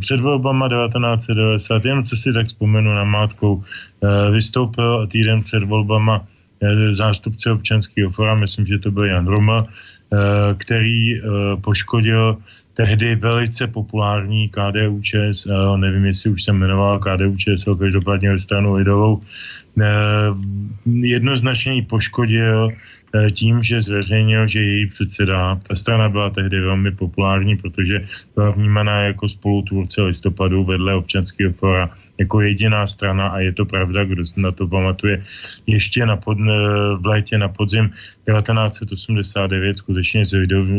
před volbama 1990, jen co si tak vzpomenu na mátkou, eh, vystoupil týden před volbama eh, zástupce občanského fora, myslím, že to byl Jan Roma, který poškodil tehdy velice populární KDU ČSL, nevím, jestli už se jmenoval KDU ČSL, každopádně ve stranu lidovou, jednoznačně ji poškodil Eh, tím, že zveřejnil, že její předseda, ta strana byla tehdy velmi populární, protože byla vnímaná jako spolutvůrce listopadu vedle občanského fora jako jediná strana a je to pravda, kdo se na to pamatuje, ještě na pod, eh, v létě na podzim 1989 skutečně z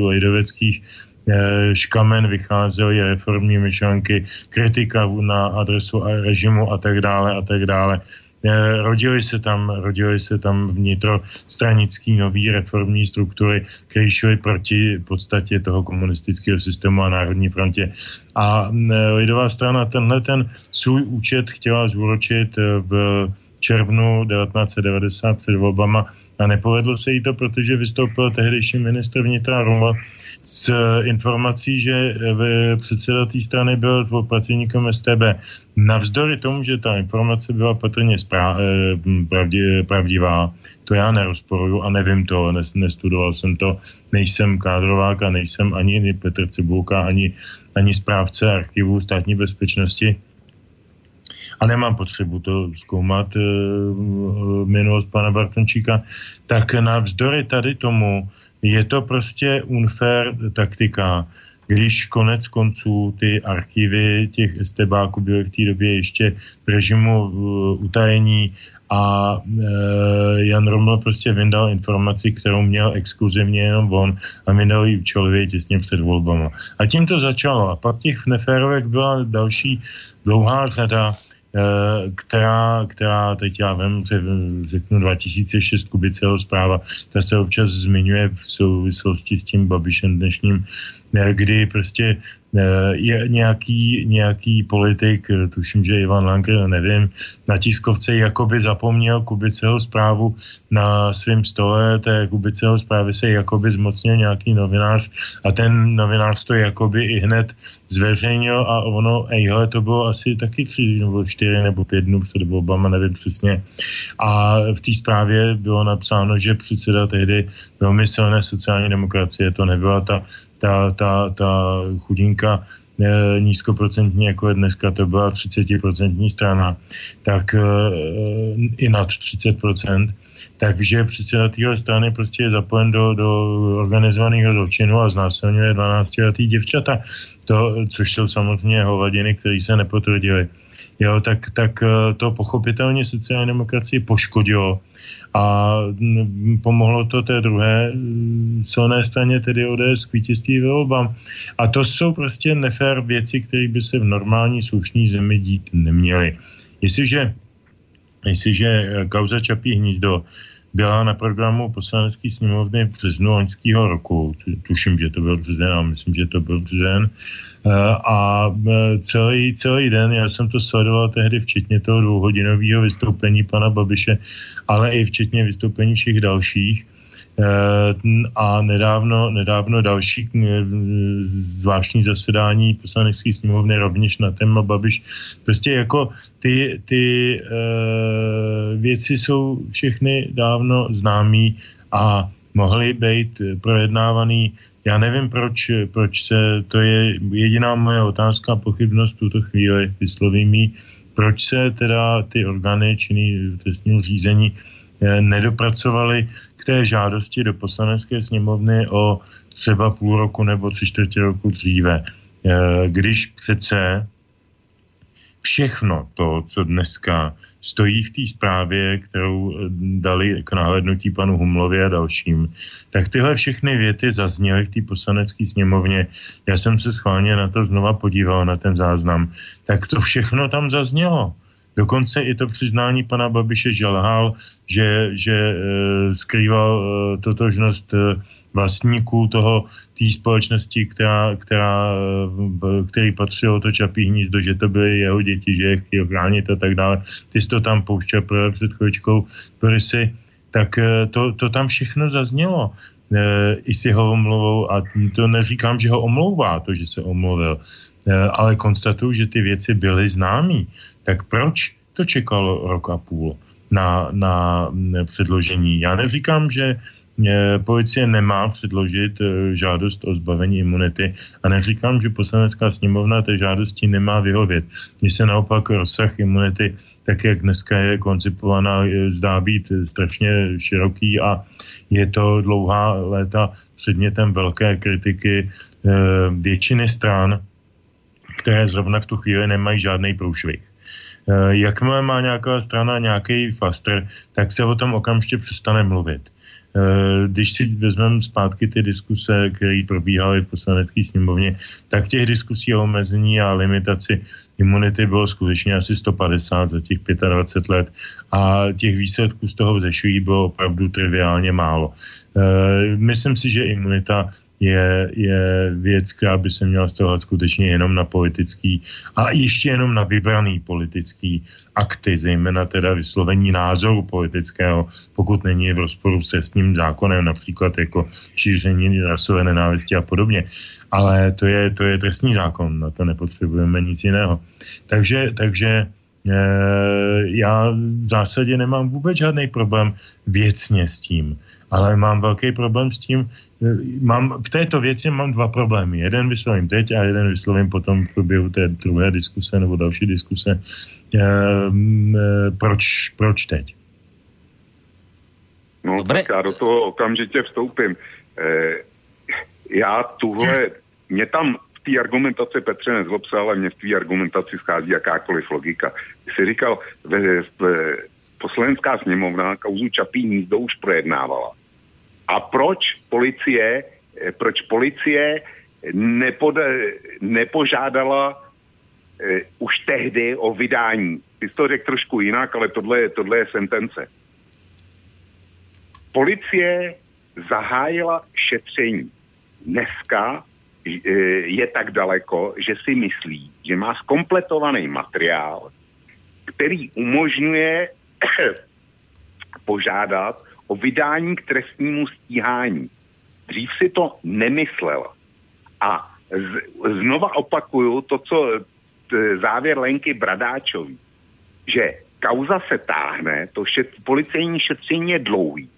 lidoveckých eh, škamen vycházely reformní myšlenky, kritika na adresu režimu a tak dále a tak dále. Eh, rodili se tam, rodili se tam vnitrostranický nový reformní struktury, které šly proti podstatě toho komunistického systému a Národní frontě. A eh, lidová strana tenhle ten svůj účet chtěla zúročit eh, v červnu 1990 před volbama a nepovedlo se jí to, protože vystoupil tehdejší ministr vnitra Roma s informací, že předseda té strany byl pracovníkem STB. Navzdory tomu, že ta informace byla patrně eh, pravdivá, to já nerozporuju a nevím to, nestudoval jsem to, nejsem kádrovák a nejsem ani Petr Cibulka, ani, ani správce archivu státní bezpečnosti a nemám potřebu to zkoumat e, minulost pana Bartončíka, tak navzdory tady tomu je to prostě unfair taktika, když konec konců ty archivy těch estebáků byly v té době ještě v režimu uh, utajení a e, Jan Roml prostě vyndal informaci, kterou měl exkluzivně jenom on a vydal ji Čelově těsně před volbama. A tím to začalo. A pak těch neférovek byla další dlouhá řada která, která teď já vím, řeknu 2006 Kubiceho zpráva, ta se občas zmiňuje v souvislosti s tím Babišem dnešním, eh, kdy prostě Eh, je nějaký, nějaký politik, eh, tuším, že Ivan Langer, nevím, na tiskovce jakoby zapomněl Kubiceho zprávu na svém stole, té Kubiceho zprávy se jakoby zmocnil nějaký novinář a ten novinář to jakoby i hned zveřejnil a ono, ejhle, to bylo asi taky tři nebo čtyři nebo pět dnů před volbama, nevím přesně. A v té zprávě bylo napsáno, že předseda tehdy velmi silné sociální demokracie, to nebyla ta ta, ta, ta chudinka e, nízkoprocentní, jako je dneska, to byla 30% strana, tak e, i nad 30%, takže předseda téhle strany prostě je zapojen do, do organizovaného zločinu a znásilňuje 12 letý děvčata, to, což jsou samozřejmě hovadiny, které se nepotvrdily. Jo, tak, tak e, to pochopitelně sociální demokracii poškodilo a pomohlo to té druhé silné straně, tedy ODS k vítězství volbám. A to jsou prostě nefér věci, které by se v normální slušné zemi dít neměly. Jestliže, jestliže kauza Čapí hnízdo byla na programu poslanecké sněmovny v březnu loňského roku, tuším, že to byl březen, ale myslím, že to byl březen, Eh, a eh, celý, celý den, já jsem to sledoval tehdy včetně toho dvouhodinového vystoupení pana Babiše, ale i včetně vystoupení všech dalších, eh, a nedávno, nedávno další zvláštní zasedání poslanecké sněmovny rovněž na téma Babiš. Prostě jako ty, ty e, věci jsou všechny dávno známý a mohly být projednávaný. Já nevím, proč, proč se, to je jediná moje otázka pochybnost v tuto chvíli, vyslovím proč se teda ty orgány činný trestního řízení eh, nedopracovaly k té žádosti do poslanecké sněmovny o třeba půl roku nebo tři čtvrtě roku dříve. Eh, když přece všechno to, co dneska stojí v té zprávě, kterou eh, dali k náhlednutí panu Humlovi a dalším, tak tyhle všechny věty zazněly v té poslanecké sněmovně. Já jsem se schválně na to znova podíval, na ten záznam. Tak to všechno tam zaznělo. Dokonce i to přiznání pana Babiše, že lhal, že, že e, skrýval e, totožnost e, vlastníků toho té společnosti, která, která, který patřilo to Čapí hnízdo, že to byly jeho děti, že je chtěl chránit a tak dále. Ty jsi to tam pouštěl před chvíličkou Borisy, tak eh, to, to tam všechno zaznělo eh, i s jeho omluvou a to neříkám, že ho omlouvá, to, že se omluvil, eh, ale konstatuju, že ty věci byly známý. Tak proč to čekalo rok a půl na, na předložení? Já neříkám, že policie nemá předložit eh, žádost o zbavení imunity a neříkám, že poslanecká sněmovna té žádosti nemá vyhovět. Mně se naopak rozsah imunity, tak jak dneska je koncipovaná, zdá být strašně široký a je to dlouhá léta předmětem velké kritiky eh, většiny stran, které zrovna v tu chvíli nemají žádný průšvih. Eh, jakmile má nějaká strana nějaký fastr, tak se o tom okamžitě přestane mluvit. Když si vezmeme zpátky ty diskuse, které probíhaly v poslanecké sněmovně, tak těch diskusí o omezení a limitaci imunity bylo skutečně asi 150 za těch 25 let a těch výsledků z toho vzešují bylo opravdu triviálně málo. Myslím si, že imunita je, je věc, která by se měla stahovat skutečně jenom na politický a ještě jenom na vybraný politický akty, zejména teda vyslovení názoru politického, pokud není v rozporu s trestním zákonem, například jako šíření rasové nenávisti a podobně. Ale to je, to je trestní zákon, na to nepotřebujeme nic jiného. Takže, takže e, já v zásadě nemám vůbec žádný problém věcně s tím ale mám velký problém s tím, mám, v této věci mám dva problémy. Jeden vyslovím teď a jeden vyslovím potom v průběhu té druhé diskuse nebo další diskuse. Ehm, eh, proč, proč teď? No, Dobre. tak já do toho okamžitě vstoupím. E, já tuhle, mě tam v té argumentaci Petře nezlob se, ale mě v té argumentaci schází jakákoliv logika. Jsi říkal, ve, ve, poslanecká sněmovna kauzu Čapí hnízdo už projednávala. A proč policie, eh, proč policie nepod, nepožádala eh, už tehdy o vydání. Ty jsi to řekl trošku jinak, ale tohle, tohle je sentence. Policie zahájila šetření. Dneska eh, je tak daleko, že si myslí, že má skompletovaný materiál, který umožňuje požádat o vydání k trestnímu stíhání. Dřív si to nemyslel. A z, znova opakuju to, co t, závěr Lenky Bradáčový, že kauza se táhne, to šet, policejní šetření je dlouhý,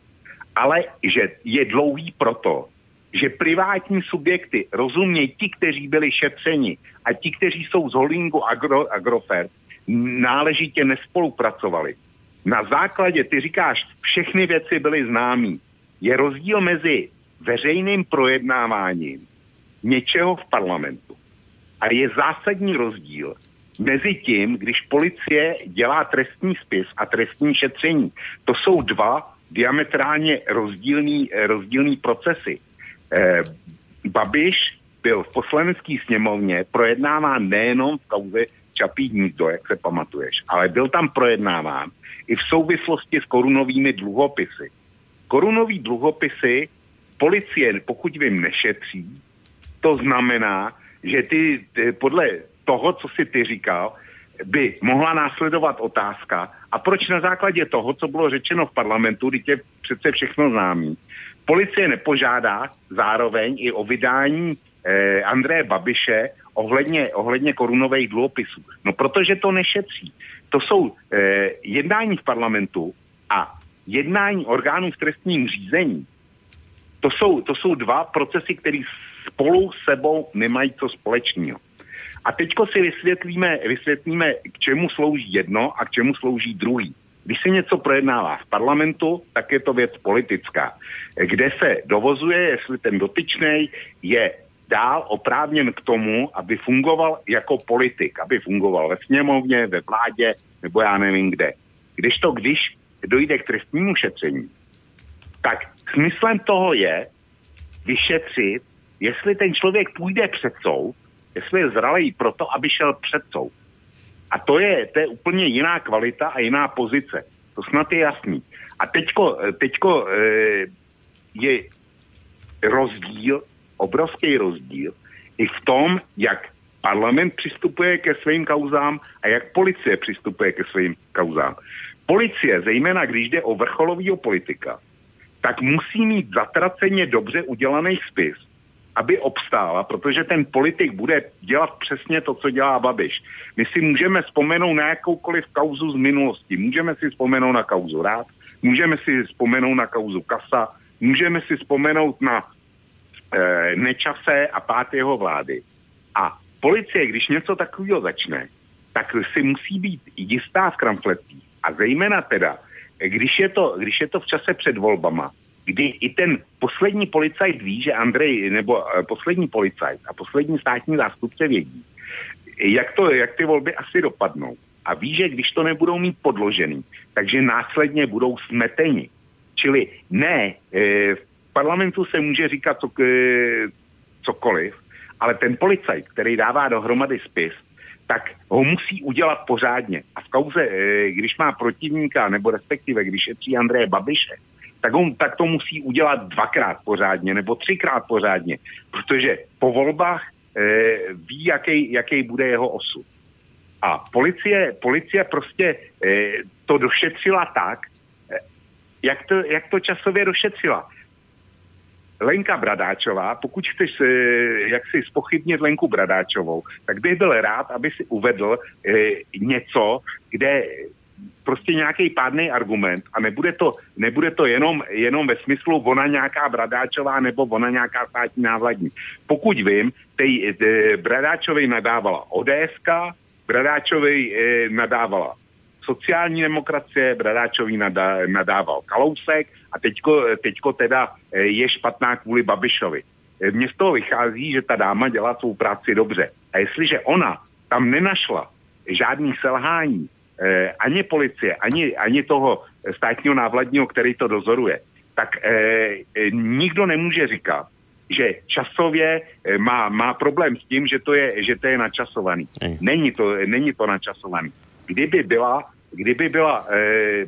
ale že je dlouhý proto, že privátní subjekty, rozumějí ti, kteří byli šetřeni a ti, kteří jsou z holdingu Agro, Agrofert, náležitě nespolupracovali na základě, ty říkáš, všechny věci byly známý. Je rozdíl mezi veřejným projednáváním něčeho v parlamentu a je zásadní rozdíl mezi tím, když policie dělá trestní spis a trestní šetření. To jsou dva diametrálně rozdílný, rozdílný procesy. Eh, Babiš byl v poslanecké sněmovně projednáván nejenom v kauze Čapí hnízdo, jak se pamatuješ, ale byl tam projednáván i v souvislosti s korunovými dluhopisy. Korunový dluhopisy policie, pokud vím, nešetří, to znamená, že ty, ty podle toho, co si ty říkal, by mohla následovat otázka, a proč na základě toho, co bylo řečeno v parlamentu, když je přece všechno známý, policie nepožádá zároveň i o vydání eh, Andreje Babiše ohledně, ohledně korunových dluhopisů. No protože to nešetří to jsou eh, jednání v parlamentu a jednání orgánů v trestním řízení. To jsou, to jsou dva procesy, které spolu sebou nemají co společného. A teďko si vysvětlíme, vysvětlíme, k čemu slouží jedno a k čemu slouží druhý. Když se něco projednává v parlamentu, tak je to věc politická, kde se dovozuje, jestli ten dotyčný je dál oprávněn k tomu, aby fungoval jako politik, aby fungoval ve sněmovně, ve vládě nebo já nevím kde. Když to, když dojde k trestnímu šetření, tak smyslem toho je vyšetřit, jestli ten člověk půjde před soud, jestli je zralý proto, aby šel před soud. A to je, to je úplně jiná kvalita a jiná pozice. To snad je jasný. A teďko, teďko e, je rozdíl obrovský rozdíl i v tom, jak parlament přistupuje ke svým kauzám a jak policie přistupuje ke svým kauzám. Policie, zejména když jde o vrcholového politika, tak musí mít zatraceně dobře udělaný spis, aby obstála, protože ten politik bude dělat přesně to, co dělá Babiš. My si můžeme vzpomenout na jakoukoliv kauzu z minulosti. Můžeme si vzpomenout na kauzu Rád, můžeme si vzpomenout na kauzu Kasa, můžeme si vzpomenout na Nečase a pát jeho vlády. A policie, když něco takového začne, tak si musí být jistá v kramfletí. A zejména teda, když je, to, když je to v čase před volbama, kdy i ten poslední policajt ví, že Andrej, nebo e, poslední policajt a poslední státní zástupce vědí, jak, to, jak ty volby asi dopadnou. A ví, že když to nebudou mít podložený, takže následně budou smeteni. Čili ne, v parlamentu se může říkat co, cokoliv, ale ten policajt, který dává dohromady spis, tak ho musí udělat pořádně. A v kauze, když má protivníka, nebo respektive když je Andreje Babiše, tak, on, tak to musí udělat dvakrát pořádně nebo třikrát pořádně, protože po volbách e, ví, jaký, jaký bude jeho osud. A policie, policie prostě e, to došetřila tak, e, jak, to, jak to časově došetřila. Lenka Bradáčová, pokud chceš e, jak si spochybnit Lenku Bradáčovou, tak bych byl rád, aby si uvedl e, něco, kde prostě nějaký pádný argument a nebude to, nebude to jenom, jenom ve smyslu ona nějaká Bradáčová nebo ona nějaká státní návladní. Pokud vím, tej, tej Bradáčovej nadávala ODSK, Bradáčovej e, nadávala sociální demokracie, Bradáčový nadá, nadával Kalousek a teďko, teďko teda e, je špatná kvůli Babišovi. E, mně z toho vychází, že ta dáma dělá svou práci dobře. A jestliže ona tam nenašla žádný selhání, eh, ani policie, ani, ani toho státního návladního, který to dozoruje, tak eh, nikdo nemůže říkat, že časově má, má problém s tím, že to je, že to je načasovaný. Není to, není to načasovaný. Kdyby byla, kdyby byla eh,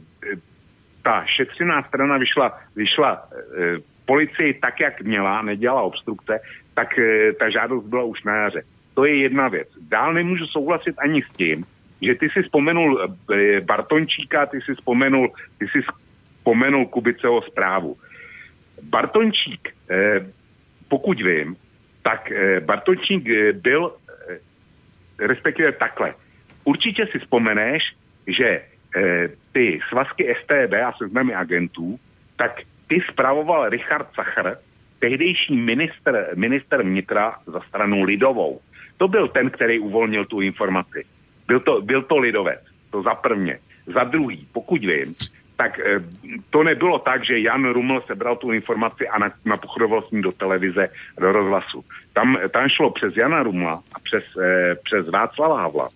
ta šetřená strana vyšla, vyšla eh, policii tak, jak měla, nedělala obstrukce, tak eh, ta žádost byla už na jaře. To je jedna věc. Dál nemůžu souhlasit ani s tím, že ty si vzpomenul eh, Bartončíka, ty si vzpomenul, ty si vzpomenul Kubiceho zprávu. Bartončík, eh, pokud vím, tak eh, Bartončík byl, respektive takhle. Určitě si vzpomeneš, že ty svazky STB a seznamy agentů, tak ty spravoval Richard Sachar, tehdejší minister, minister vnitra za stranu Lidovou. To byl ten, který uvolnil tu informaci. Byl to, byl to lidovec, to za prvně. Za druhý, pokud vím, tak e, to nebylo tak, že Jan Ruml sebral tu informaci a napochodoval s ní do televize, do rozhlasu. Tam, tam šlo přes Jana Rumla a přes, e, přes Václava Havla.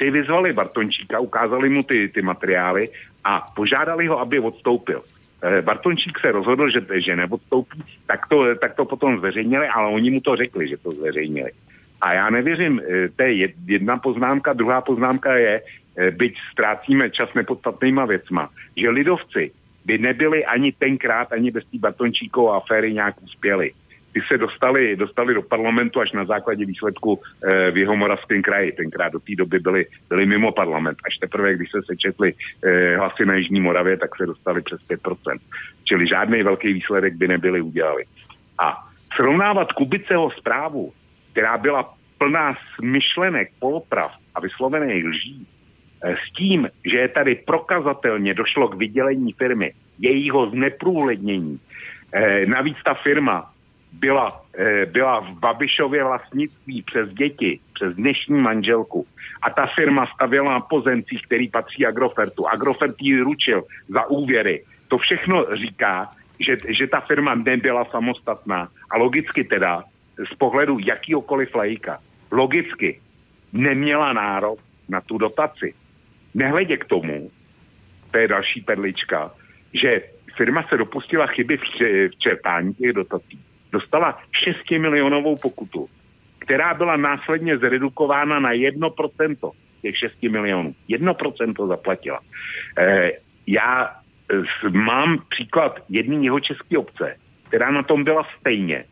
Ty vyzvali Bartončíka, ukázali mu ty, ty materiály a požádali ho, aby odstoupil. E, Bartončík se rozhodl, že, že neodstoupí, tak to, tak to potom zveřejnili, ale oni mu to řekli, že to zveřejnili. A já nevěřím, eh, to je jedna poznámka, druhá poznámka je, eh, byť ztrácíme čas nepodstatnýma věcma, že lidovci by nebyli ani tenkrát, ani bez té batončíkové aféry nějak uspěli. Ty se dostali, dostali do parlamentu až na základě výsledku e, v jeho moravském kraji. Tenkrát do té doby byli, byli mimo parlament. Až teprve, když se sečetli e, hlasy na Jižní Moravě, tak se dostali přes 5%. Čili žádný velký výsledek by nebyli udělali. A srovnávat Kubiceho zprávu která byla plná smyšlenek, poloprav a vyslovených lží, eh, s tím, že je tady prokazatelně došlo k vydělení firmy, jejího zneprůhlednění. Eh, navíc ta firma byla, eh, byla v Babišově vlastnictví přes děti, přes dnešní manželku. A ta firma stavěla na pozemcích, který patří Agrofertu. Agrofert ji ručil za úvěry. To všechno říká, že, že ta firma nebyla samostatná. A logicky teda z pohledu jakýhokoliv lajka logicky neměla nárok na tu dotaci. Nehledě k tomu, to je další perlička, že firma se dopustila chyby v, v čerpání těch dotací. Dostala 6 milionovou pokutu, která byla následně zredukována na 1% těch 6 milionů. 1% zaplatila. E, já s, mám příklad jedné jeho české obce, která na tom byla stejně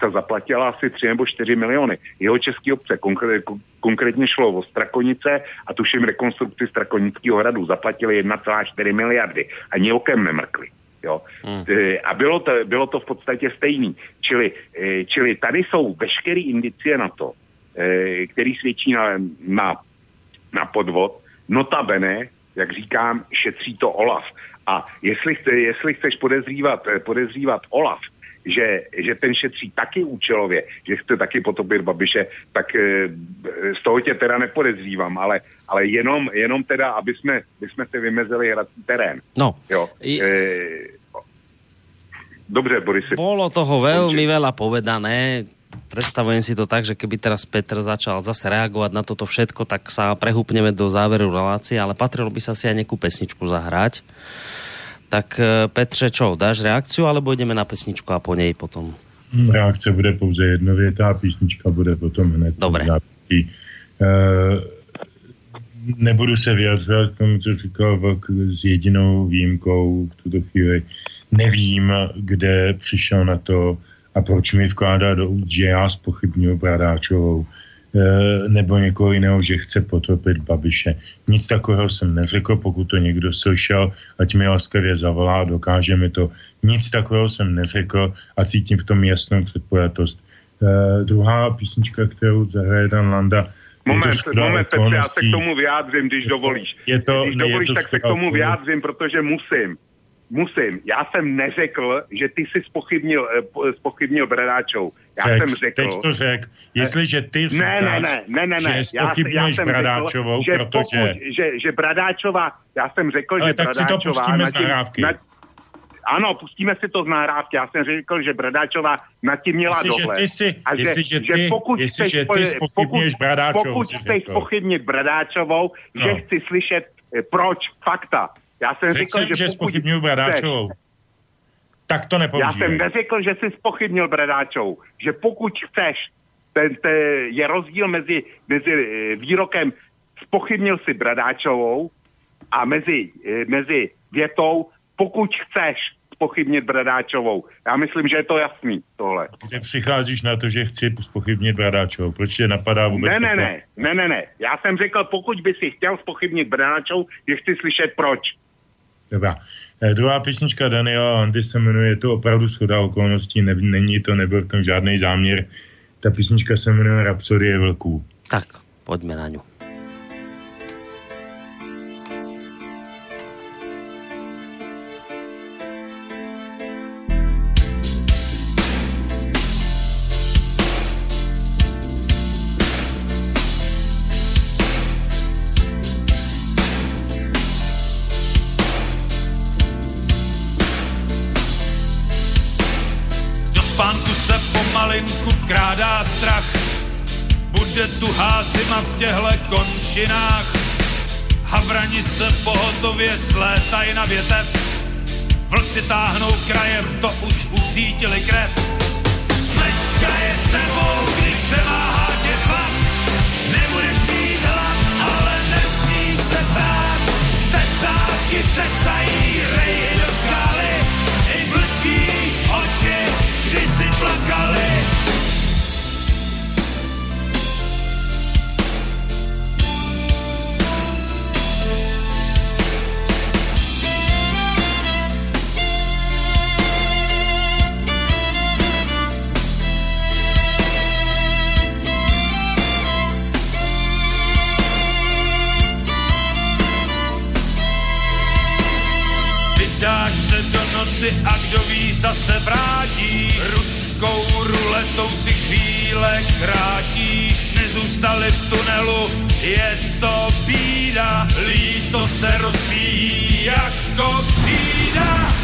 ta zaplatila asi 3 nebo 4 miliony. Jeho český obce, konkrét, konkrétně šlo o Strakonice a tuším rekonstrukci Strakonického hradu, zaplatili 1,4 miliardy. Ani okem nemrkli. Jo. Hmm. E, a bylo to, bylo to v podstatě stejný. Čili, e, čili tady jsou veškeré indicie na to, e, který svědčí na, na, na podvod. Notabene, jak říkám, šetří to Olaf. A jestli, chce, jestli chceš podezřívat, podezřívat Olaf, že, že ten šetří taky účelově, že chce taky potopit Babiše, tak e, z toho tě teda nepodezřívám, ale, ale jenom, jenom teda, aby jsme, aby jsme si vymezili hrací terén. No. Jo. I... E, dobře, Borisy. Bolo toho veľmi veľa povedané, predstavujem si to tak, že keby teraz Petr začal zase reagovať na toto všetko, tak sa prehúpneme do záveru relácie, ale patrilo by sa si aj nejakú pesničku zahrať Tak eh, Petře, čo, dáš reakciu, alebo jdeme na pesničku a po něj potom? Hmm, reakce bude pouze jednovětá, písnička bude potom hned. Dobré. Uh, nebudu se vyjadřovat k tomu, co říkal Vlk s jedinou výjimkou v tuto chvíli. Nevím, kde přišel na to a proč mi vkládá do úst, že já spochybnuju Bradáčovou eh, nebo někoho jiného, že chce potopit Babiše. Nic takového jsem neřekl, pokud to někdo slyšel, ať mi laskavě zavolá, dokáže mi to. Nic takového jsem neřekl a cítím v tom jasnou předpojatost. Uh, druhá písnička, kterou zahraje Dan Landa, Moment, moment, Petře, já se k tomu vyjádřím, když dovolíš. Je to, když dovolíš, tak se k tomu vyjádřím, protože musím. Musím. Já jsem neřekl, že ty jsi spochybnil, eh, spochybnil Bradáčou. Já Řek, jsem řekl... Teď to řek. Jestliže ty říkáš, ne, ne, ne, ne, ne. že spochybňuješ Bradáčovou, řekl, že protože... Pokud, že, že Bradáčová, já jsem řekl, Ale že tak Bradáčová... si to pustíme z nahrávky. Na, ano, pustíme si to z nahrávky. Já jsem řekl, že Bradáčová nad tím měla jestli, dohled. Ty si, a že, ty, že pokud jestli, chceš, ty spochybňuješ Bradáčovou, pokud chceš spochybnit Bradáčovou, no. že chci slyšet, eh, proč, fakta. Já jsem řekl, řekl jsem, že, že spochybňuji Bradáčovou. Tak to nepoužívej. Já jsem neřekl, že jsi spochybnil Bradáčovou. Že pokud chceš, ten, ten, je rozdíl mezi, mezi eh, výrokem spochybnil si Bradáčovou a mezi, eh, mezi větou pokud chceš spochybnit Bradáčovou. Já myslím, že je to jasný, tohle. Ty přicházíš na to, že chci spochybnit Bradáčovou. Proč tě napadá vůbec? Ne, ne, ne, ne, ne, ne. Já jsem řekl, pokud by si chtěl spochybnit Bradáčovou, že chci slyšet proč. Dobrá. Eh, druhá písnička Daniela Andy se jmenuje, je to opravdu schoda okolností, ne, není to, nebyl v tom žádný záměr. Ta písnička se jmenuje Rapsodie vlků. Tak, pojďme na ňu. Těhle končinách. Havrani se pohotově slétají na větev. Vlci táhnou krajem, to už ucítili krev. Smečka je s tebou, když přemáhá tě chlad. Nebudeš mít hlad, ale nesmíš se ptát. Tesáky tesají rejhy do skály, i vlčí oči, když si plakali. Noci a kdo ví, zda se vrátí. Ruskou ruletou si chvíle krátíš, nezůstali v tunelu, je to bída, líto se rozvíjí jako křída.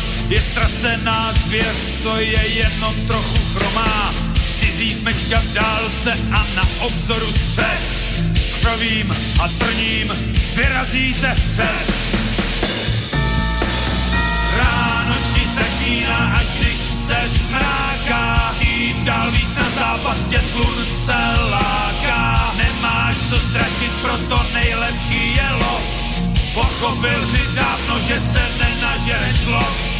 je ztracená zvěř, co je jenom trochu chromá. Cizí smečka v dálce a na obzoru střed. Křovím a trním vyrazíte vpřed. Ráno ti začíná, až když se smráká. Čím dál víc na západ tě slunce láká. Nemáš co ztratit, proto nejlepší je lov. Pochopil si dávno, že se nenažere šlo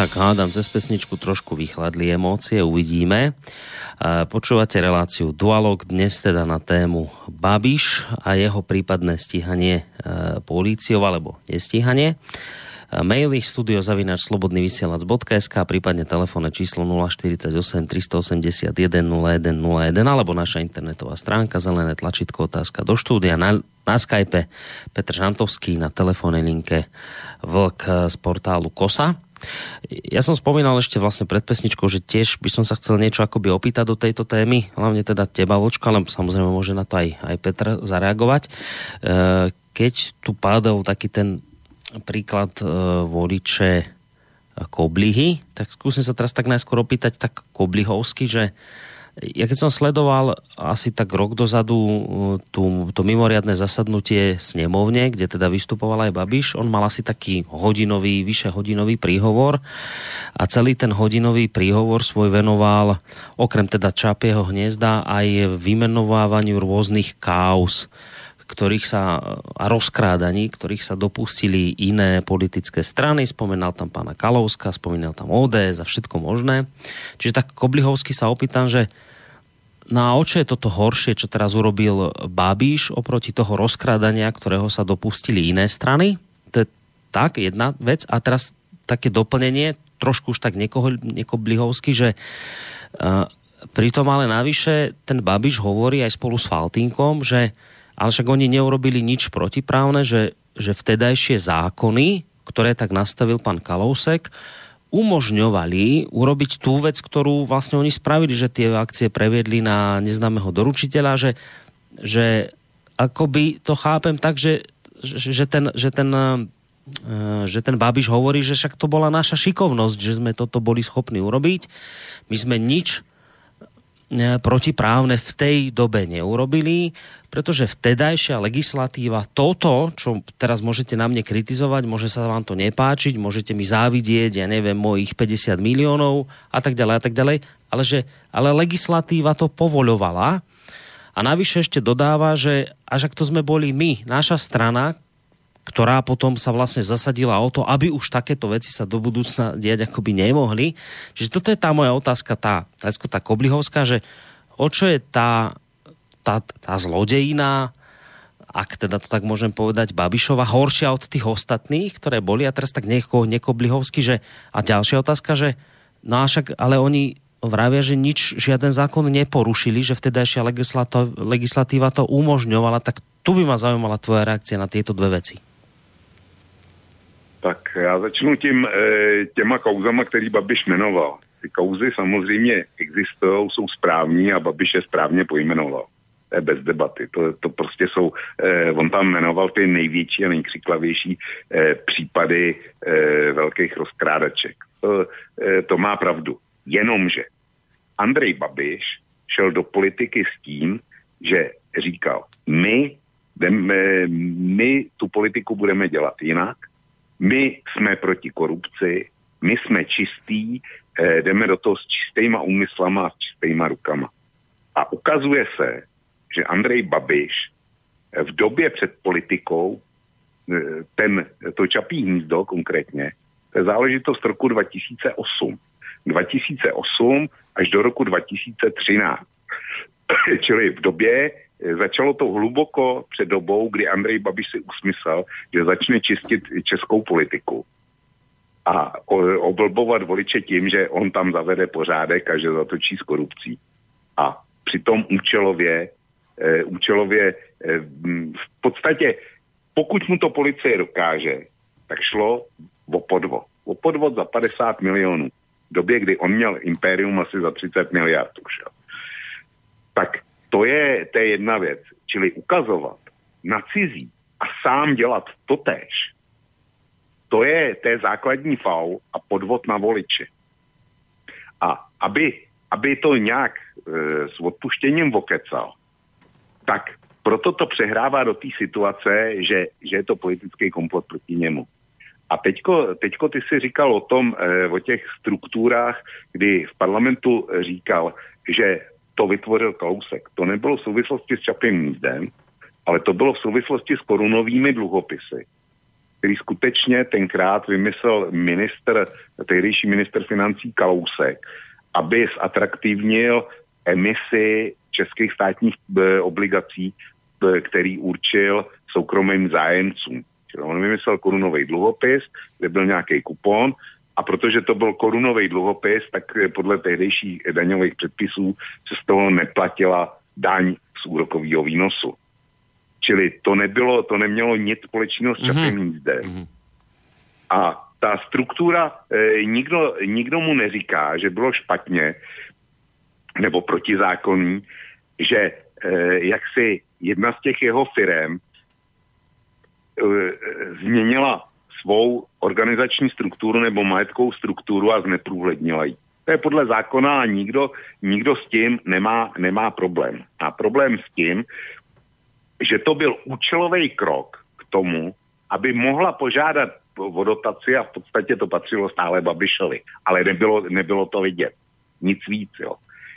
tak hádám, cez pesničku trošku vychladli emócie, uvidíme. Počúvate reláciu Dualog dnes teda na tému Babiš a jeho prípadné stíhanie e, políciou alebo nestíhanie. Maily studiozavinač slobodnyvysielac.sk prípadne telefónne číslo 048 381 0101 alebo naša internetová stránka zelené tlačítko otázka do štúdia na, na Skype Petr Žantovský na telefónnej linke Vlk z portálu KOSA ja som spomínal ešte vlastne pred pesničkou, že tiež by som sa chcel niečo akoby opýtať do tejto témy, hlavne teda teba, Vočka, ale samozrejme môže na to aj, aj Petr zareagovať. E, keď tu pádal taký ten príklad e, voliče Koblihy, tak skúsim sa teraz tak najskôr opýtať tak Koblihovsky, že ja keď som sledoval asi tak rok dozadu uh, tú, to mimoriadne zasadnutie snemovne, kde teda vystupoval aj Babiš, on mal asi taký hodinový, vyše hodinový príhovor a celý ten hodinový príhovor svoj venoval okrem teda Čapieho hniezda aj vymenovávaniu rôznych kaos, ktorých sa, a rozkrádaní, ktorých sa dopustili iné politické strany. Spomenal tam pána Kalouska, spomínal tam ODS a všetko možné. Čiže tak Koblihovsky sa opýtam, že na oče je toto horšie, čo teraz urobil Babiš oproti toho rozkrádania, ktorého sa dopustili iné strany? To je tak, jedna vec. A teraz také doplnenie, trošku už tak niekoho, niekoblihovsky, že uh, pritom ale navyše ten Babiš hovorí aj spolu s Faltínkom, že ale však oni neurobili nič protiprávne, že, že vtedajšie zákony, ktoré tak nastavil pán Kalousek, umožňovali urobiť tú vec, ktorú vlastne oni spravili, že tie akcie previedli na neznámeho doručiteľa, že, že akoby to chápem tak, že, že ten, že ten eh, že ten Babiš hovorí, že však to bola naša šikovnosť, že sme toto boli schopní urobiť. My sme nič protiprávne v tej dobe neurobili, pretože vtedajšia legislatíva toto, čo teraz môžete na mne kritizovať, môže sa vám to nepáčiť, môžete mi závidieť, ja neviem, mojich 50 miliónov a tak ďalej a tak ďalej, ale, že, ale legislatíva to povoľovala. A navyše ešte dodáva, že až ak to sme boli my, naša strana, ktorá potom sa vlastne zasadila o to, aby už takéto veci sa do budúcna diať akoby nemohli. Čiže toto je tá moja otázka, tá, tá, koblihovská, že o čo je tá, tá, tá zlodejina, ak teda to tak môžem povedať, Babišova, horšia od tých ostatných, ktoré boli a teraz tak nieko, nekoblihovsky, že a ďalšia otázka, že no a však, ale oni vravia, že nič, žiaden zákon neporušili, že vtedajšia legislatíva to umožňovala, tak tu by ma zaujímala tvoja reakcia na tieto dve veci. Tak já začnu tím, eh, těma kauzama, který Babiš jmenoval. Ty kauzy samozřejmě existují, jsou správní a Babiš je správně pojmenoval. To je bez debaty. To, to prostě jsou, eh, on tam jmenoval ty největší a nejkřiklavější eh, případy eh, velkých rozkrádaček. To, to má pravdu. Jenomže Andrej Babiš šel do politiky s tím, že říkal, my, jdeme, my tu politiku budeme dělat jinak, my jsme proti korupci, my jsme čistí, eh, jdeme do toho s čistýma úmyslama a s čistýma rukama. A ukazuje se, že Andrej Babiš eh, v době před politikou, eh, ten, to čapí hnízdo konkrétně, to je záležitost roku 2008. 2008 až do roku 2013. Čili v době, Začalo to hluboko před dobou, kdy Andrej Babiš si usmyslel, že začne čistit českou politiku a oblbovat voliče tím, že on tam zavede pořádek a že zatočí s korupcí. A přitom účelově, e, účelově e, v podstatě, pokud mu to policie dokáže, tak šlo o podvod. O podvod za 50 milionů. V době, kdy on měl impérium asi za 30 miliard už. Tak to je, to je jedna věc. Čili ukazovat na cizí a sám dělat to tež. To je, to je základní faul a podvod na voliče. A aby, aby to nějak e, s odpuštěním vokecal, tak proto to přehrává do té situace, že, že je to politický komplot proti němu. A teďko, teďko ty si říkal o tom, e, o těch strukturách, kdy v parlamentu říkal, že to vytvořil Kalousek. To nebylo v souvislosti s Čapým hnízdem, ale to bylo v souvislosti s korunovými dluhopisy, který skutečně tenkrát vymyslel minister, tehdejší minister financí Kalousek, aby zatraktivnil emisi českých státních e, obligací, e, který určil soukromým zájemcům. On vymyslel korunový dluhopis, kde byl nějaký kupon a protože to byl korunový dluhopis, tak podle tehdejších daňových předpisů se z toho neplatila daň z úrokového výnosu. Čili to nebylo, to nemělo nic společného s časem mm-hmm. jízde. Mm-hmm. A ta struktura, e, nikdo, nikdo mu neříká, že bylo špatně nebo protizákonný, že e, jak si jedna z těch jeho firm e, změnila svou organizační strukturu nebo majetkovou strukturu a zneprůhlednila ji. To je podle zákona a nikdo, nikdo s tím nemá, nemá problém. A problém s tím, že to byl účelový krok k tomu, aby mohla požádat o dotaci a v podstatě to patřilo stále Babišovi. Ale nebylo, nebylo to vidět. Nic víc, jo.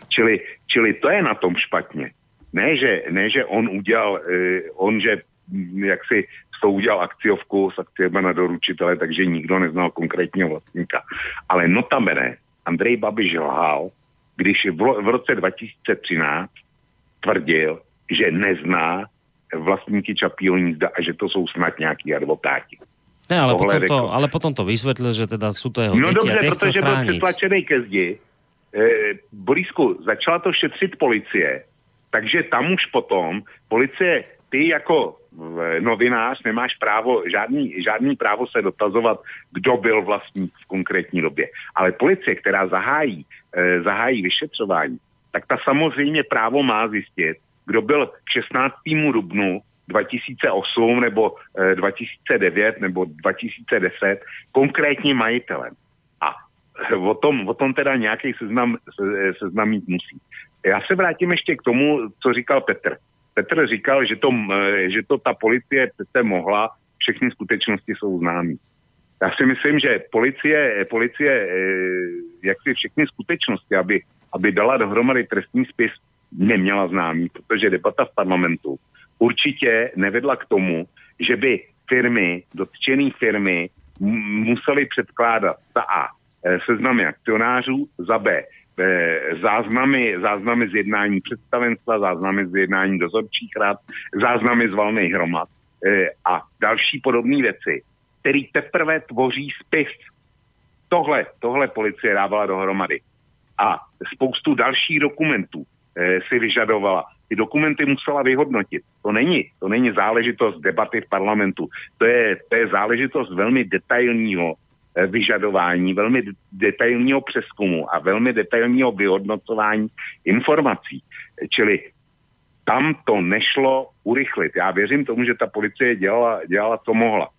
Čili, čili to je na tom špatně. Ne, že, ne, že on udělal, eh, on, že hm, jak si s tou udělal akciovku s akciemi na doručitele, takže nikdo neznal konkrétního vlastníka. Ale notabene Andrej Babiš lhal, když v, v roce 2013 tvrdil, že nezná vlastníky Čapího hnízda a že to jsou snad nějaký advokáti. Ne, ale potom, to, ale potom to vysvětlil, že teda jsou to jeho no děti dobře, a protože byl přitlačený ke zdi. E, Borisku, začala to šetřit policie, takže tam už potom policie, ty jako novinář nemáš právo, žádný, žádný právo se dotazovat, kdo byl vlastník v konkrétní době. Ale policie, která zahájí, e, zahájí vyšetřování, tak ta samozřejmě právo má zjistit, kdo byl k 16. dubnu 2008 nebo e, 2009 nebo 2010 konkrétně majitelem. A o tom, o tom teda nějaký seznam, se, seznam mít musí. Já se vrátím ještě k tomu, co říkal Petr. Petr říkal, že to, že to ta policie přece mohla, všechny skutečnosti jsou známé. Já si myslím, že policie, policie e, jak si všechny skutečnosti, aby, aby dala dohromady trestní spis, neměla známý, protože debata v parlamentu určitě nevedla k tomu, že by firmy, dotčené firmy museli předkládat za A e, seznamy akcionářů, za B záznamy, záznamy z jednání představenstva, záznamy z jednání dozorčích rad, záznamy z valných hromad e, a další podobné věci, který teprve tvoří spis. Tohle, tohle policie dávala dohromady. A spoustu dalších dokumentů, Eh, si vyžadovala. Ty dokumenty musela vyhodnotit. To není, to není záležitost debaty v parlamentu. To je, to je záležitost velmi detailního eh, vyžadování, velmi detailního přeskumu a velmi detailního vyhodnocování informací. Čili tam to nešlo urychlit. Já věřím tomu, že ta policie dělala, dělala co mohla.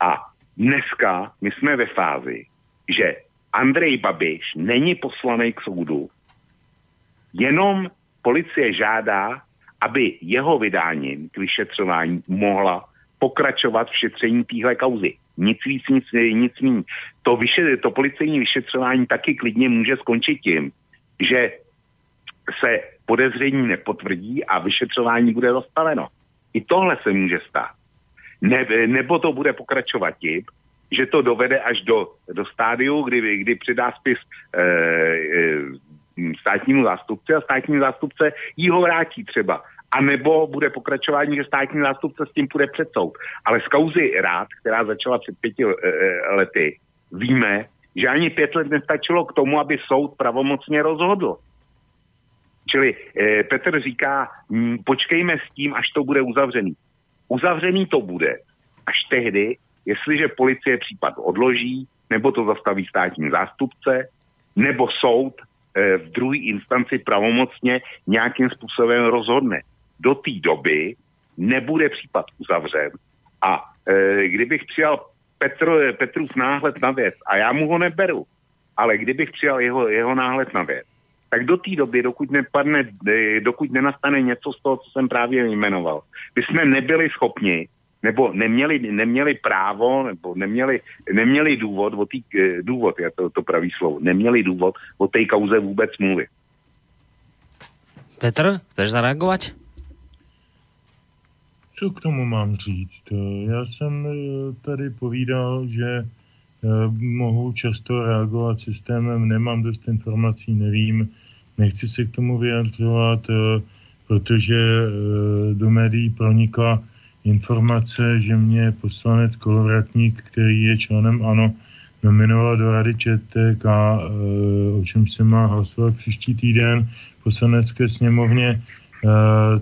A dneska my jsme ve fázi, že Andrej Babiš není poslaný k soudu, Jenom policie žádá, aby jeho vydáním k vyšetřování mohla pokračovat v šetření téhle kauzy. Nic víc, nic, nic méně. To, vyše, to policejní vyšetřování taky klidně může skončit tím, že se podezření nepotvrdí a vyšetřování bude zastaveno. I tohle se může stát. Ne, nebo to bude pokračovat tím, že to dovede až do, do stádiu, kdy, kdy přidá spis e, e, státnímu zástupci a státní zástupce jí ho vrátí třeba. A nebo bude pokračování, že státní zástupce s tím půjde před soud. Ale z kauzy rád, která začala před pěti e, lety, víme, že ani pět let nestačilo k tomu, aby soud pravomocně rozhodl. Čili e, Petr říká, m, počkejme s tím, až to bude uzavřený. Uzavřený to bude až tehdy, jestliže policie případ odloží, nebo to zastaví státní zástupce, nebo soud Eh, v druhé instanci pravomocně nějakým způsobem rozhodne. Do té doby nebude případ uzavřen a e, kdybych přijal Petr, Petrův náhled na věc, a já mu ho neberu, ale kdybych přijal jeho, jeho náhled na věc, tak do té doby, dokud, nepadne, dokud nenastane něco z toho, co jsem právě jmenoval, by jsme nebyli schopni nebo neměli, neměli právo, nebo neměli, neměli důvod, o tý, eh, důvod, je to, to pravý slovo, neměli důvod o té kauze vůbec mluvit. Petr, chceš zareagovat? Co k tomu mám říct? Já jsem tady povídal, že mohu často reagovat systémem, nemám dost informací, nevím, nechci se k tomu vyjadřovat, protože do médií pronikla informace, že mě poslanec Kolovratník, který je členem ANO, nominoval do Rady ČTK, o čem se má hlasovat příští týden v poslanecké sněmovně,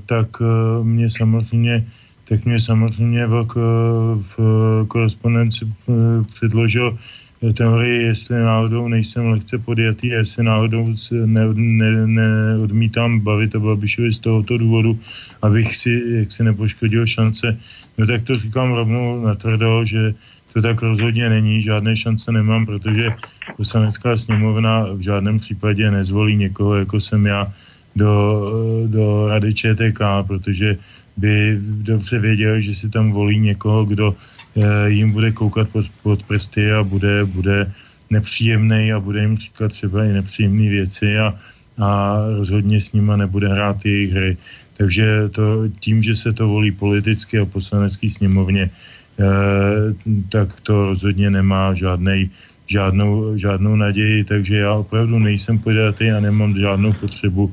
tak mě samozřejmě tak mě samozřejmě v, v korespondenci předložil teorii, jestli náhodou nejsem lehce podjatý, jestli náhodou ne, ne, neodmítám bavit o Babišovi z tohoto důvodu, abych si jak si nepoškodil šance. No tak to říkám rovnou natvrdo, že to tak rozhodně není, žádné šance nemám, protože poslanecká sněmovna v žádném případě nezvolí někoho, jako jsem já, do, do Rady ČTK, protože by dobře věděl, že si tam volí někoho, kdo eh, jim bude koukat pod, pod prsty a bude, bude nepříjemný a bude jim říkat třeba i nepříjemné věci a, a rozhodně s nima nebude hrát jejich hry. Takže to, tím, že se to volí politicky a poslanecký sněmovně, eh, tak to rozhodně nemá žádnej, žádnou, žádnou naději, takže já opravdu nejsem podatý a nemám žádnou potřebu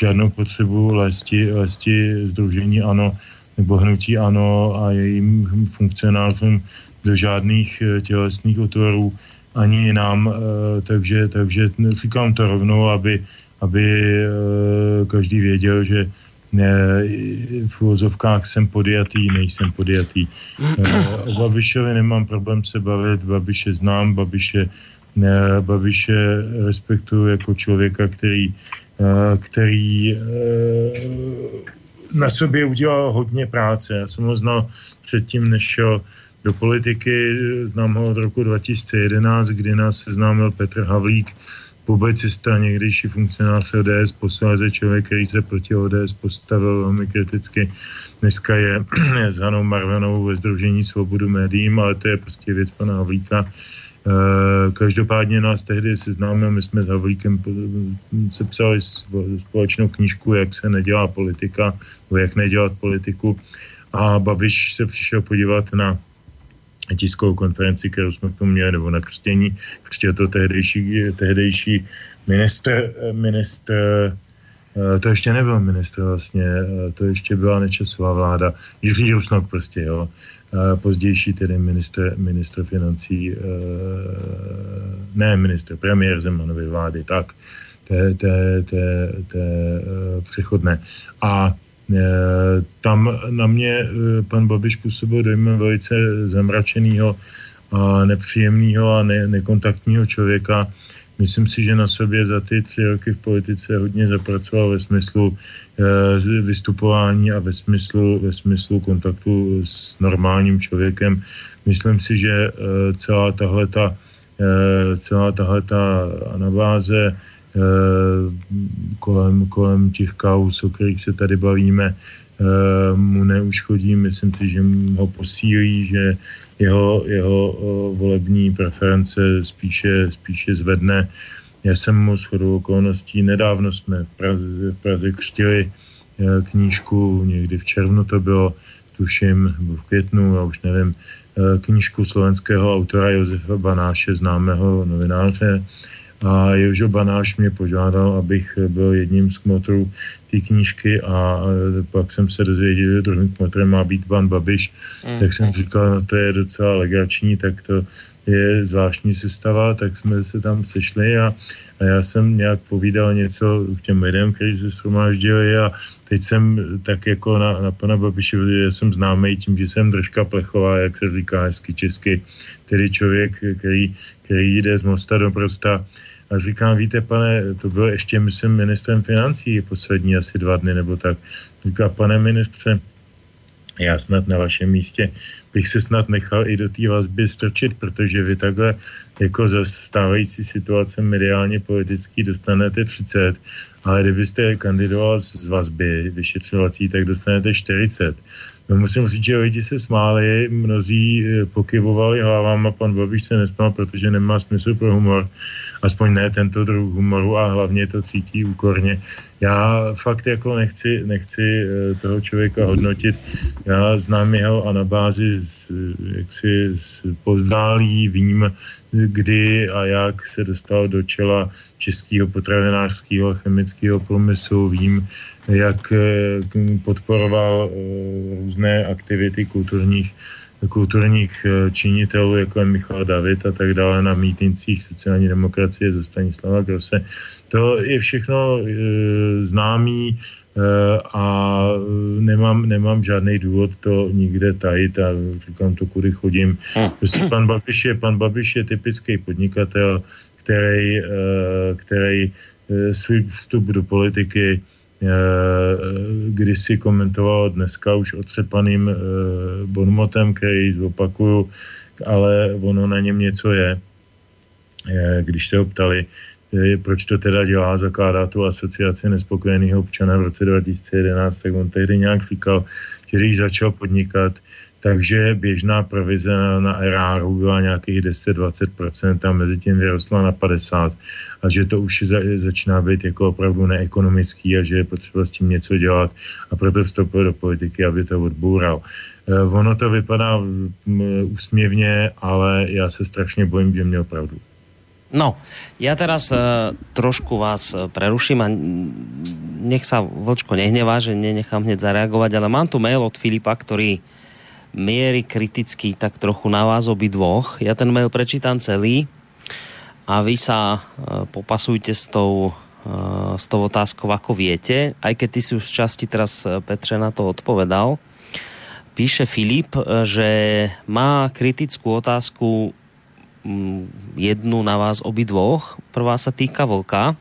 žádnou potřebu lésti, lésti združení ANO nebo hnutí ANO a jejím funkcionářům do žádných eh, tělesných otvorů ani nám, eh, takže, takže říkám to rovnou, aby, aby eh, každý věděl, že v úvozovkách jsem podjatý, nejsem podjatý. O Babišovi nemám problém se bavit, Babiše znám, Babiše, Babiše respektuju jako člověka, který který eh, na sobě udělal hodně práce. Já jsem ho znal předtím, než šel do politiky, znám ho od roku 2011, kdy nás seznámil Petr Havlík, publicista, někdejší funkcionář ODS, posléze člověk, který se proti ODS postavil velmi kriticky. Dneska je s Hanou Marvanou ve Združení svobodu médiím, ale to je prostě věc pana Havlíka. Eh, každopádně nás tehdy seznámil, my jsme s Havlíkem sepsali společnou knížku, jak se nedělá politika, nebo jak nedělat politiku. A Babiš se přišel podívat na tiskovou konferenci, kterou jsme tomu měli, nebo na křtění. Křtěl to tehdejší, tehdejší ministr, ministr eh, to ještě nebyl ministr vlastně, eh, to ještě byla nečasová vláda, Jiří Rusnok prostě, jo pozdější tedy ministr, ministr financí, eh, ne ministr, premiér Zemanovy vlády, tak, té, té eh, přechodné. A eh, tam na mě pan Babiš působil dojmem velice zamračeného a nepříjemného a ne, nekontaktního člověka. Myslím si, že na sobě za ty tři roky v politice hodně zapracoval ve smyslu vystupování a ve smyslu, ve smyslu kontaktu s normálním člověkem. Myslím si, že eh, celá tahle ta, eh, celá tahle ta anabáze kolem, kolem těch kaus, o kterých se tady bavíme, mu neuškodí. Myslím si, že ho posílí, že jeho, jeho volební preference spíše, spíše zvedne. Já jsem mu shodou okolností, nedávno jsme v Praze, v Praze křtili eh, knížku, někdy v červnu to bylo, tuším, v květnu, já už nevím, eh, knížku slovenského autora Josefa Banáše, známého novináře. A Jožo Banáš mě požádal, abych byl jedním z kmotrů té knížky a eh, pak jsem se dozvěděl, že druhým kmotrem má být pan Babiš, mm. tak jsem říkal, no to je docela legrační, tak to je zvláštní sestava, tak jsme se tam sešli a, a já jsem nějak povídal něco k těm lidem, kteří se shromáždili a teď jsem tak jako na, na pana Babiše, já jsem známý tím, že jsem držka plechová, jak se říká hezky česky, tedy člověk, který, který jde z mosta do prosta a říkám, víte, pane, to byl ještě, myslím, ministrem financí poslední asi dva dny nebo tak. Říká, pane ministře, já snad na vašem místě bych se snad nechal i do té vazby strčit, protože vy takhle jako za stávající situace mediálně politický dostanete 30, ale kdybyste kandidoval z vazby vyšetřovací, tak dostanete 40. No musím říct, že lidi se smáli, mnozí eh, pokyvovali hlavama, pan Babiš se nesmál, protože nemá smysl pro humor. Aspoň ne tento druh humoru a hlavně to cítí úkorně. Já fakt jako nechci, nechci eh, toho člověka hodnotit. Já znám jeho a na bázi z, jaksi z pozdálí vím, kdy a jak se dostal do čela českého potravinářského a chemického průmyslu. Vím, jak eh, podporoval eh, různé aktivity kulturních kulturních činitelů, jako je Michal David a tak dále na mítincích sociální demokracie ze Stanislava Grosse. To je všechno e, známý e, a nemám, nemám žádný důvod to nikde tajit a říkám to, kudy chodím. Prostě pan Babiš je, pan Babiš je typický podnikatel, který, e, který svůj vstup do politiky si komentoval dneska už otřepaným Bonmotem, který zopakuju, ale ono na něm něco je. Když se ho ptali, proč to teda dělá, zakládá tu asociaci nespokojeného občana v roce 2011, tak on tehdy nějak říkal, že když začal podnikat, takže běžná provize na, na RR byla nějakých 10-20% a mezi tím vyrostla na 50% a že to už za, začíná být jako opravdu neekonomický a že je potřeba s tím něco dělat a proto vstoupil do politiky, aby to odboural. E, ono to vypadá úsměvně, ale já se strašně bojím, že měl pravdu. No, ja teraz uh, trošku vás uh, preruším a nech sa Vlčko nehnevá, že nenechám hneď zareagovať, ale mám tu mail od Filipa, ktorý mierí kriticky tak trochu na vás obi dvoch. Ja ten mail prečítam celý a vy sa uh, popasujte s tou, uh, s tou otázkou, ako viete. Aj keď ty si už z časti teraz Petře na to odpovedal. Píše Filip, že má kritickú otázku jednu na vás obidvoch. Prvá sa týka Vlka.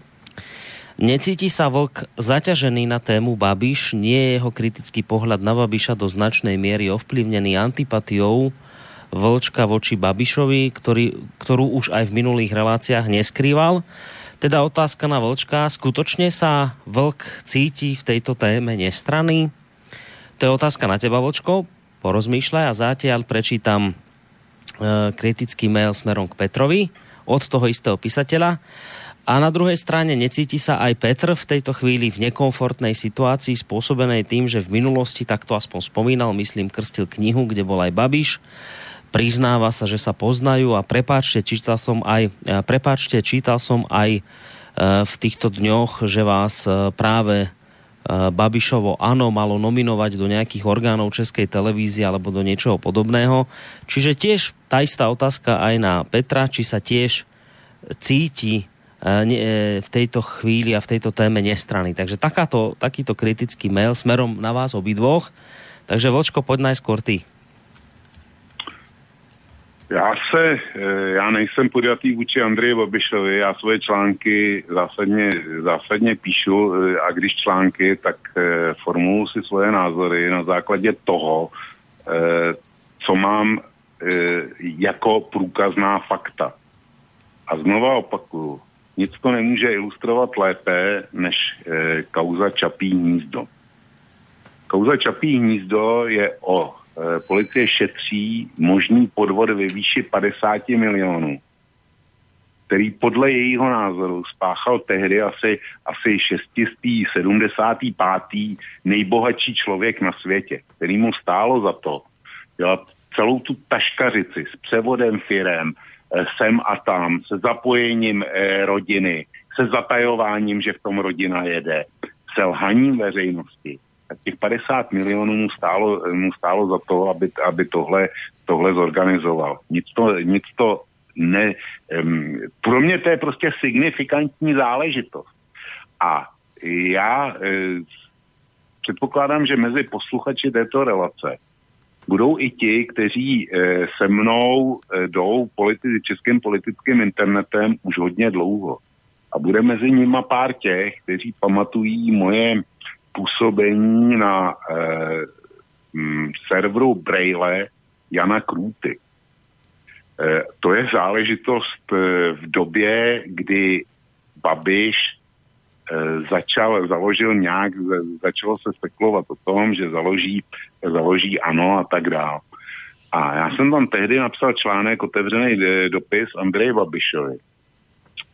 Necíti sa Vlk zaťažený na tému Babiš? Nie je jeho kritický pohľad na Babiša do značnej miery ovplyvnený antipatiou Vlčka voči Babišovi, ktorý, ktorú už aj v minulých reláciách neskrýval? Teda otázka na Vlčka. Skutočne sa Vlk cíti v tejto téme nestrany? To je otázka na teba, Vlčko. Porozmýšľaj a zatiaľ prečítam kritický mail smerom k Petrovi od toho istého písateľa. A na druhej strane necíti sa aj Petr v tejto chvíli v nekomfortnej situácii spôsobenej tým, že v minulosti, tak to aspoň spomínal, myslím, krstil knihu, kde bol aj Babiš, priznáva sa, že sa poznajú a prepáčte, čítal som aj, eh, prepáčte, čítal som aj eh, v týchto dňoch, že vás práve Eh, Babišovo ano malo nominovať do nejakých orgánov Českej televízie alebo do niečoho podobného. Čiže tiež tá istá otázka aj na Petra, či sa tiež cíti eh, eh, v tejto chvíli a v tejto téme nestrany. Takže takáto, takýto kritický mail smerom na vás obidvoch. Takže Vočko, poď najskôr ty. Já se, eh, já nejsem podjatý vůči Andreji Babišovi, já svoje články zásadně, zásadně píšu eh, a když články, tak eh, formuluji si svoje názory na základě toho, co mám jako průkazná fakta. A znova opakuju, nic to nemůže ilustrovat lépe než kauza Čapí hnízdo. Kauza Čapí hnízdo je o policie šetří možný podvod ve výši 50 milionů, který podle jejího názoru spáchal tehdy asi, asi 675. nejbohatší člověk na světě, který mu stálo za to dělat celou tu taškařici s převodem firem, eh, sem a tam, se zapojením eh, rodiny, se zatajováním, že v tom rodina jede, selhaním veřejnosti tak těch 50 milionů mu stálo, mu stálo za to, aby, aby tohle, tohle zorganizoval. Nic to, nic to ne, um, pro mě to je prostě signifikantní záležitost. A já e, předpokládám, že mezi posluchači této relace budou i ti, kteří e, se mnou e, jdou politi- českým politickým internetem už hodně dlouho. A bude mezi nimi pár těch, kteří pamatují moje působení na eh, m, serveru Braille Jana Krůty. Eh, to je záležitost eh, v době, kdy Babiš eh, začal, založil nějak, začalo se spekulovat o tom, že založí, založí ANO a tak dále. A já jsem tam tehdy napsal článek, otevřený eh, dopis Andreji Babišovi,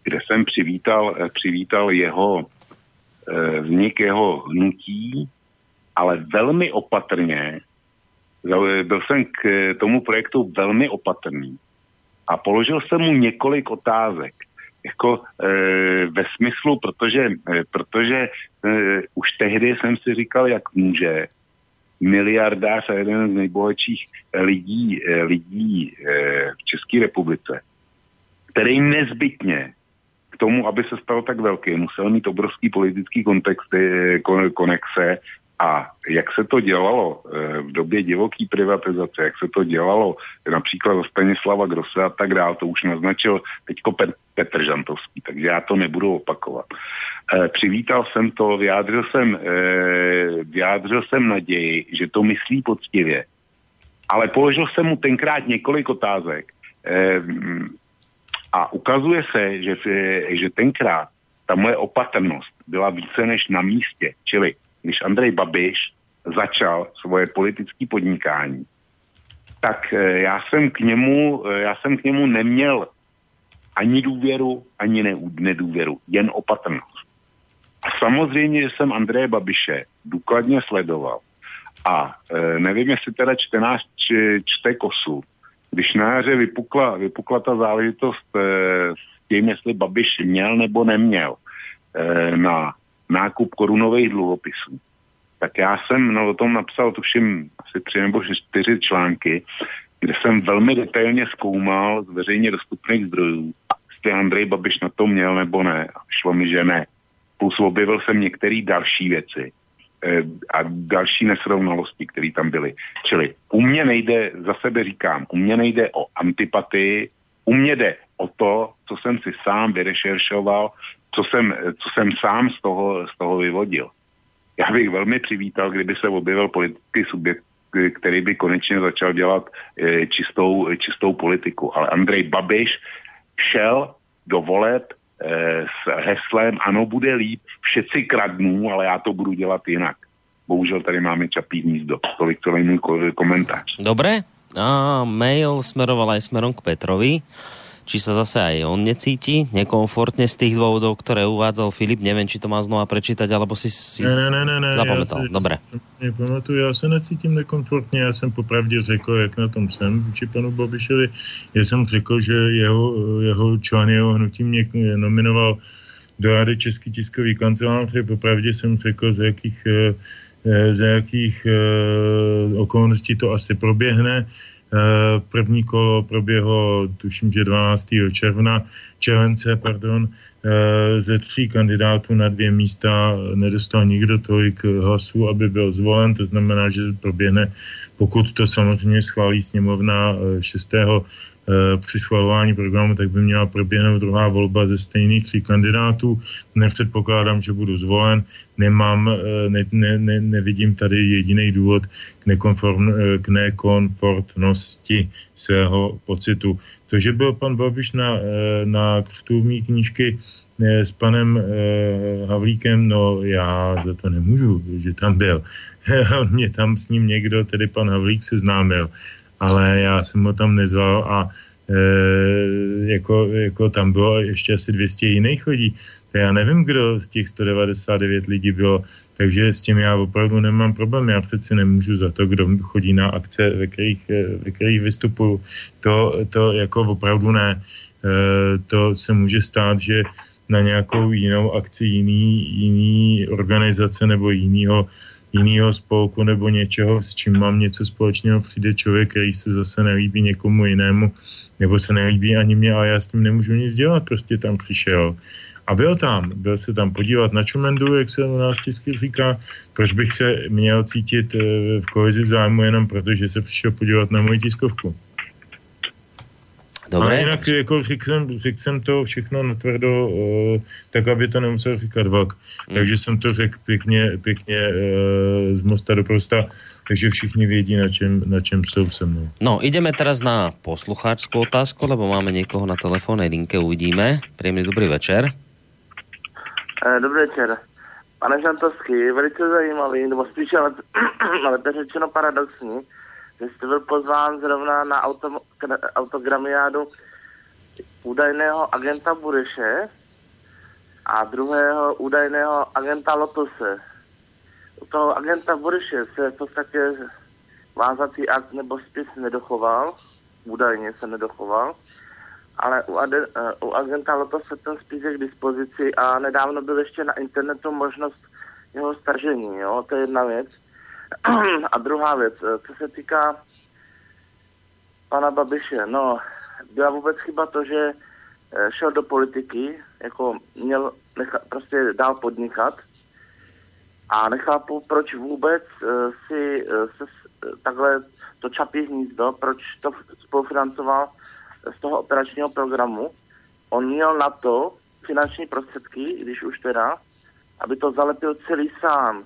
kde jsem přivítal, přivítal jeho vznik jeho hnutí, ale velmi opatrně. Byl jsem k tomu projektu velmi opatrný a položil jsem mu několik otázek. Jako e, ve smyslu, protože, e, protože e, už tehdy jsem si říkal, jak může miliardář a jeden z nejbohatších lidí, e, lidí e, v České republice, který nezbytně tomu, aby se stalo tak velký, musel mít obrovský politický kontext, e, konexe. A jak se to dělalo eh, v době divoké privatizace, jak se to dělalo například za Stanislava Grosse a tak dále, to už naznačil teďko Petr Žantovský, takže já to nebudu opakovat. Eh, přivítal jsem to, vyjádřil jsem, eh, vyjádřil jsem naději, že to myslí poctivě, ale položil jsem mu tenkrát několik otázek a ukazuje se, že, že tenkrát ta moje opatrnost byla více než na místě, čili když Andrej Babiš začal svoje politické podnikání, tak eh, já jsem k němu, eh, já jsem k němu neměl ani důvěru, ani ne, nedůvěru, jen opatrnost. A samozřejmě, že jsem Andreje Babiše důkladně sledoval. A e, nevím, jestli teda čtenář čte kosu, když na jaře vypukla, vypukla ta záležitost e, s tím, jestli Babiš měl nebo neměl e, na nákup korunových dluhopisů. Tak já jsem no, o tom napsal tuším asi tři nebo čtyři články, kde jsem velmi detailně zkoumal z veřejně dostupných zdrojů, jestli Andrej Babiš na to měl nebo ne. A šlo mi, že ne. Plus objevil jsem některé další věci eh, a další nesrovnalosti, které tam byly. Čili u mě nejde, za sebe říkám, u mě nejde o antipatii, u mě jde o to, co jsem si sám vyrešeršoval, co jsem, co jsem sám z toho, z toho vyvodil. Já bych velmi přivítal, kdyby se objevil politický subjekt, který by konečně začal dělat e, čistou, čistou politiku. Ale Andrej Babiš šel do voleb s heslem ano, bude líp, všetci kradnú, ale já to budu dělat jinak. Bohužel tady máme čapý hnízdo. Tolik celý můj komentář. Dobré. A mail smeroval aj smerom k Petrovi či sa zase aj on necíti nekomfortně z tých dôvodov, které uvádzal Filip. Nevím, či to má znova prečítať, alebo si, si ne, ne, ne, ne, zapamätal. Já si, Dobre. Já pamatuju, já se necítím nekomfortně, já jsem popravdě řekl, jak na tom jsem vůči panu Babišovi. Já jsem řekl, že jeho, jeho člen jeho hnutí mě nominoval do Rady Český tiskový kanceláře. Popravdě jsem řekl, z jakých, eh, za jakých eh, okolností to asi proběhne první kolo proběhlo, tuším, že 12. června, července, pardon, eh, ze tří kandidátů na dvě místa nedostal nikdo tolik hlasů, aby byl zvolen, to znamená, že proběhne, pokud to samozřejmě schválí sněmovna 6 eh, Eh, při schvalování programu, tak by měla proběhnout druhá volba ze stejných tří kandidátů. Nepředpokládám, že budu zvolen. Nemám, eh, ne, ne, ne, nevidím tady jediný důvod k, nekonform, eh, k nekonfortnosti svého pocitu. To, že byl pan Babiš na, na křtu mý knížky s panem Havlíkem, no já za to nemůžu, že tam byl. Mě tam s ním někdo, tedy pan Havlík, seznámil ale já jsem ho tam nezval a e, jako, jako tam bylo ještě asi 200 jiných lidí. To já nevím, kdo z těch 199 lidí bylo, takže s tím já opravdu nemám problém. Já přeci nemůžu za to, kdo chodí na akce, ve kterých, e, ve kterých vystupuju. To, to jako opravdu ne. E, to se může stát, že na nějakou jinou akci jiný, jiný organizace nebo jinýho jiného spolku nebo něčeho, s čím mám něco společného, přijde člověk, který se zase nelíbí někomu jinému, nebo se nelíbí ani mě, ale já s tím nemůžu nic dělat, prostě tam přišel. A byl tam, byl se tam podívat na Čumendu, jak se u nás česky říká, proč bych se měl cítit eh, v kolizi zájmu jenom proto, že se přišel podívat na moji tiskovku. Dobre. Ale jinak jako řekl jsem, řekl jsem to všechno natvrdo, uh, tak aby to nemusel říkat vak. Hmm. Takže jsem to řekl pěkně, pěkně uh, z mosta do prosta, takže všichni vědí, na čem, na čem jsou se mnou. No, ideme teraz na poslucháčskou otázku, lebo máme někoho na telefónnej linke, uvidíme. Příjemný dobrý večer. Eh, dobrý večer. Pane Žantovský, velice zajímavý, nebo spíše ale řečeno paradoxní, že jste byl pozván zrovna na auto, autogramiádu údajného agenta Bureše a druhého údajného agenta Lotose. U toho agenta Bureše se v podstatě vázací akt nebo spis nedochoval, údajně se nedochoval, ale u, ade, uh, u agenta Lotose ten spis je k dispozici a nedávno byl ještě na internetu možnost jeho stažení, jo, to je jedna věc. A druhá věc, eh, co se týká pana Babiše, no, byla vůbec chyba to, že eh, šel do politiky, jako měl necha, prostě dál podnikat a nechápu, proč vůbec uh, si se, takhle to čapí hnízdo, proč to spolufinancoval z toho operačního programu. On měl na to finanční prostředky, když už teda, aby to zalepil celý sám.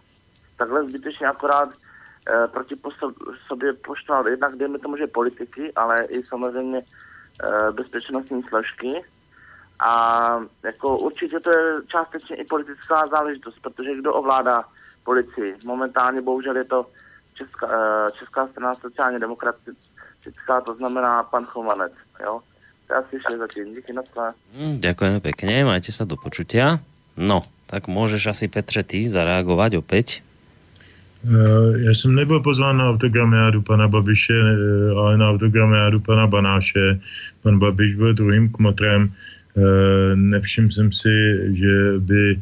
Takhle zbytečně akorát e, proti sobě poštval jednak, dejme tomu, že politiky, ale i samozřejmě e, bezpečnostní složky. A jako určitě to je částečně i politická záležitost, protože kdo ovládá policii? Momentálně bohužel je to Česká, e, Česká strana sociálně demokratická, to znamená pan Chovanec. Jo? To je asi vše zatím. Díky na mm, Ďakujeme pekne, majte sa do počutia. No, tak můžeš asi Petře ty zareagovat opět. Eh, já jsem nebyl pozván na autogramiádu pana Babiše, eh, ale na autogramiádu pana Banáše. Pan Babiš byl druhým kmotrem. Eh, nevšiml jsem si, že by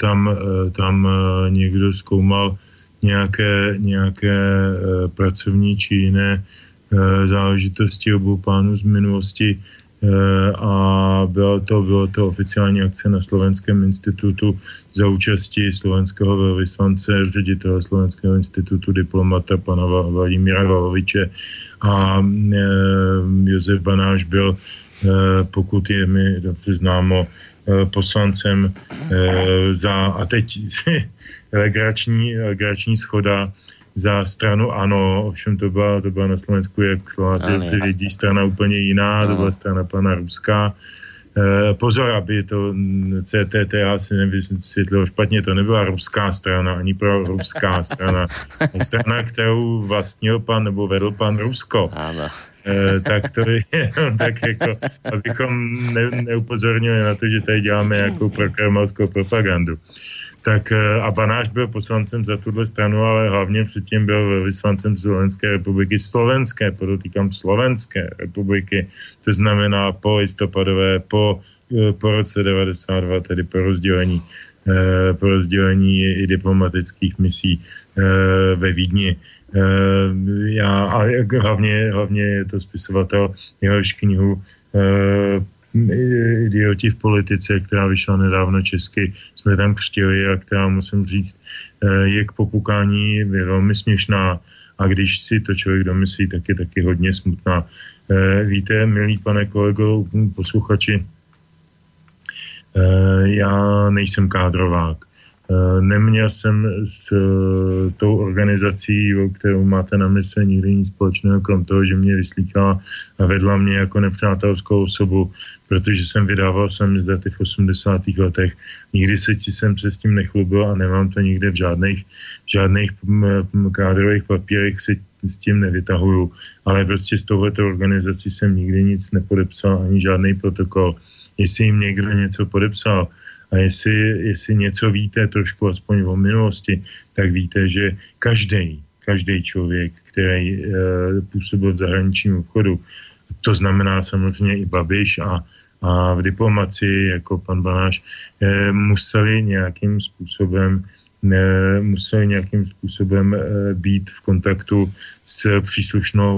tam, tam někdo zkoumal nějaké, nějaké pracovní či jiné záležitosti obou pánů z minulosti. Eh, a bylo to, bylo to oficiální akce na Slovenském institutu za účastí slovenského velvyslance, ředitele Slovenského institutu diplomata pana Vladimíra Valoviče. A eh, Josef Banáš byl, eh, pokud je mi dobře známo, poslancem za, a teď legrační, legrační schoda za stranu ano, ovšem to byla, to byla na Slovensku, jak Slováci vědí, strana úplně jiná, ano. to byla strana pana Ruska. E, pozor, aby to CTTA si nevysvětlilo špatně, to nebyla ruská strana, ani pro ruská strana. strana, kterou vlastnil pan, nebo vedl pan Rusko. Ano. E, tak to je tak jako, abychom ne, neupozornili na to, že tady děláme nějakou prokremelskou propagandu tak eh, a Banáš byl poslancem za tuhle stranu, ale hlavně předtím byl vyslancem Slovenské republiky, slovenské, podotýkám Slovenské republiky, to znamená po listopadové, po, eh, po roce 92, tedy po rozdělení, eh, po rozdělení i diplomatických misí ve Vídni. Já, a hlavně, hlavně je to spisovatel, jehož knihu idioti v politice, která vyšla nedávno česky, jsme tam křtili a která, musím říct, eh, je k popukání velmi směšná a když si to člověk domyslí, tak je taky hodně smutná. Eh, víte, milí pane kolego, posluchači, eh, já nejsem kádrovák. Neměl jsem s tou organizací, kterou máte na mysli, nikdy nic společného, krom toho, že mě vyslíkala a vedla mě jako nepřátelskou osobu, protože jsem vydával své zdaty v 80. letech. Nikdy se ti jsem se s tím nechlubil a nemám to nikde v žádných, v žádných kádrových papírech si s tím nevytahuju, ale prostě s touhletou organizací jsem nikdy nic nepodepsal, ani žádný protokol. Jestli jim někdo něco podepsal, a jestli, jestli něco víte trošku aspoň o minulosti, tak víte, že každý, každý člověk, který e, působil v zahraničním obchodu, to znamená samozřejmě i Babiš a, a v diplomaci jako pan Banáš, e, museli nějakým způsobem museli nějakým způsobem eh, být v kontaktu s příslušnou,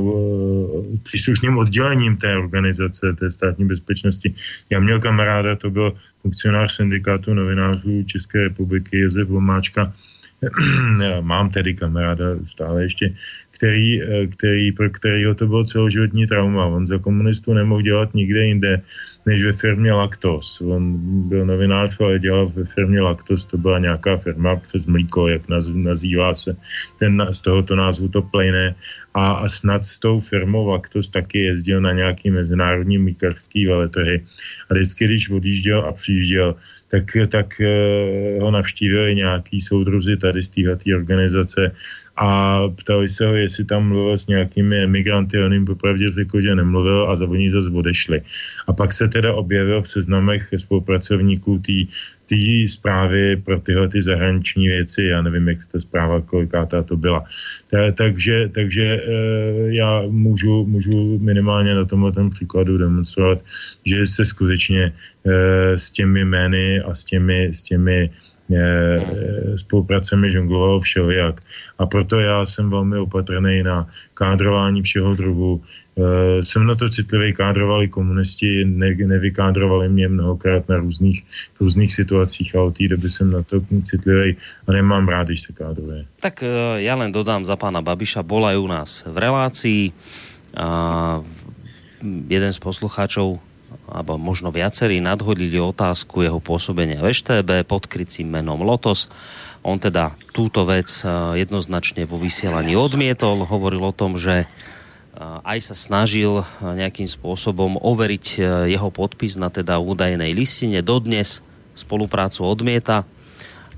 eh, příslušným oddělením té organizace, té státní bezpečnosti. Já měl kamaráda, to byl funkcionář syndikátu novinářů České republiky Josef Vomáčka. Mám tedy kamaráda stále ještě, který, eh, který, pro kterého to bylo celoživotní trauma. On za komunistů nemohl dělat nikde jinde než ve firmě Lactos. On byl novinář, ale dělal ve firmě Lactos, to byla nějaká firma přes mlíko, jak nazývá se ten, z tohoto názvu to plejné. A, a snad s tou firmou Lactos taky jezdil na nějaký mezinárodní mlíkařský veletrhy. A vždycky, když odjížděl a přijížděl, tak, tak eh, ho navštívili nějaký soudruzi tady z této organizace a ptali se ho, jestli tam mluvil s nějakými emigranty, on jim popravdě řekl, že nemluvil a za oni zase odešli. A pak se teda objevil v seznamech spolupracovníků té zprávy pro tyhle ty zahraniční věci, já nevím, jak ta zpráva kolikátá to byla. Ta, takže takže e, já můžu, můžu minimálně na tomhle ten příkladu demonstrovat, že se skutečně e, s těmi jmény a s těmi, s těmi spolupracemi žongloval všelijak. A proto já jsem velmi opatrný na kádrování všeho druhu. E, jsem na to citlivý, kádrovali komunisti, ne, nevykádrovali mě mnohokrát na různých, různých situacích a od té doby jsem na to citlivý a nemám rád, když se kádruje. Tak e, já len dodám za pána Babiša, bola u nás v relácii a jeden z poslucháčov alebo možno viacerí nadhodili otázku jeho pôsobenia v EŠTB pod krycím menom Lotos. On teda túto vec eh, jednoznačne vo vysielaní odmietol, hovoril o tom, že eh, aj sa snažil eh, nejakým spôsobom overiť jeho podpis na teda údajnej listine. Dodnes spoluprácu odmieta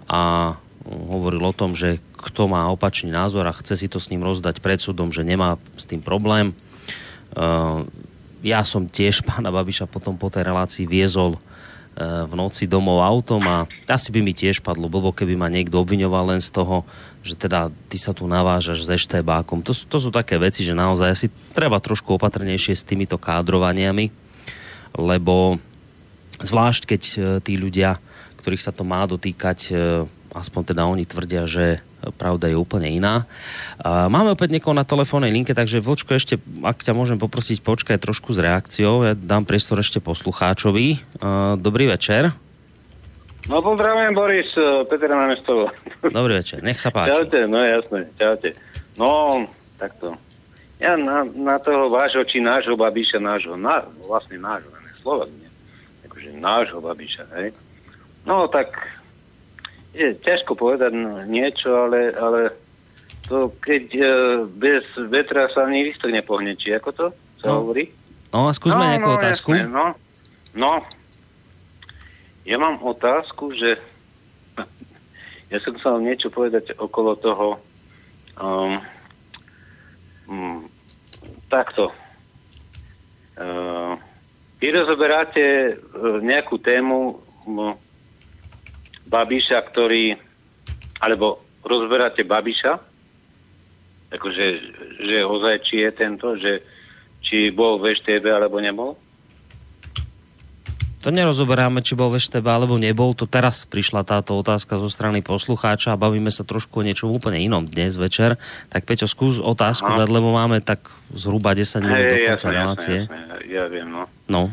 a hovoril o tom, že kto má opačný názor a chce si to s ním rozdať pred súdom, že nemá s tým problém ja som tiež pána Babiša potom po tej relácii viezol e, v noci domov autom a asi by mi tiež padlo blbo, keby ma niekto obviňoval len z toho, že teda ty sa tu navážaš s eštébákom. To, to sú také veci, že naozaj asi treba trošku opatrnejšie s týmito kádrovaniami, lebo zvlášť keď e, tí ľudia, ktorých sa to má dotýkať, e, aspoň teda oni tvrdia, že pravda je úplne iná. Máme opäť niekoho na telefónnej linke, takže Vlčko, ešte, ak ťa môžem poprosiť, počkaj trošku s reakciou. Ja dám priestor ešte poslucháčovi. Dobrý večer. No pozdravujem Boris, e, Peter Námestovo. Dobrý večer, nech sa páči. Čaute, no jasné, čaute. No, takto. Ja na, na toho vášho, či nášho Babiša, nášho, na, vlastne nášho, ne Slovak, nie. Akože nášho Babiša, hej. No tak je ťažko povedať niečo, ale, ale to keď uh, bez vetra sa ani listok nepohne, či ako to sa no. hovorí? No a skúsme no, nejakú no, otázku. Jasne, no, no, ja mám otázku, že ja som chcel niečo povedať okolo toho um, um, takto. Uh, vy rozoberáte uh, nejakú tému um, Babiša, ktorý, alebo rozberáte Babiša, akože, že ozaj či je tento, že či bol v EŠTB alebo nebol? To nerozoberáme, či bol v EŠTB alebo nebol. To teraz prišla táto otázka zo strany poslucháča a bavíme sa trošku o niečom úplne inom dnes večer. Tak Peťo, skús otázku Aha. dať, lebo máme tak zhruba 10 minút do konca relácie. Ja viem, no. No.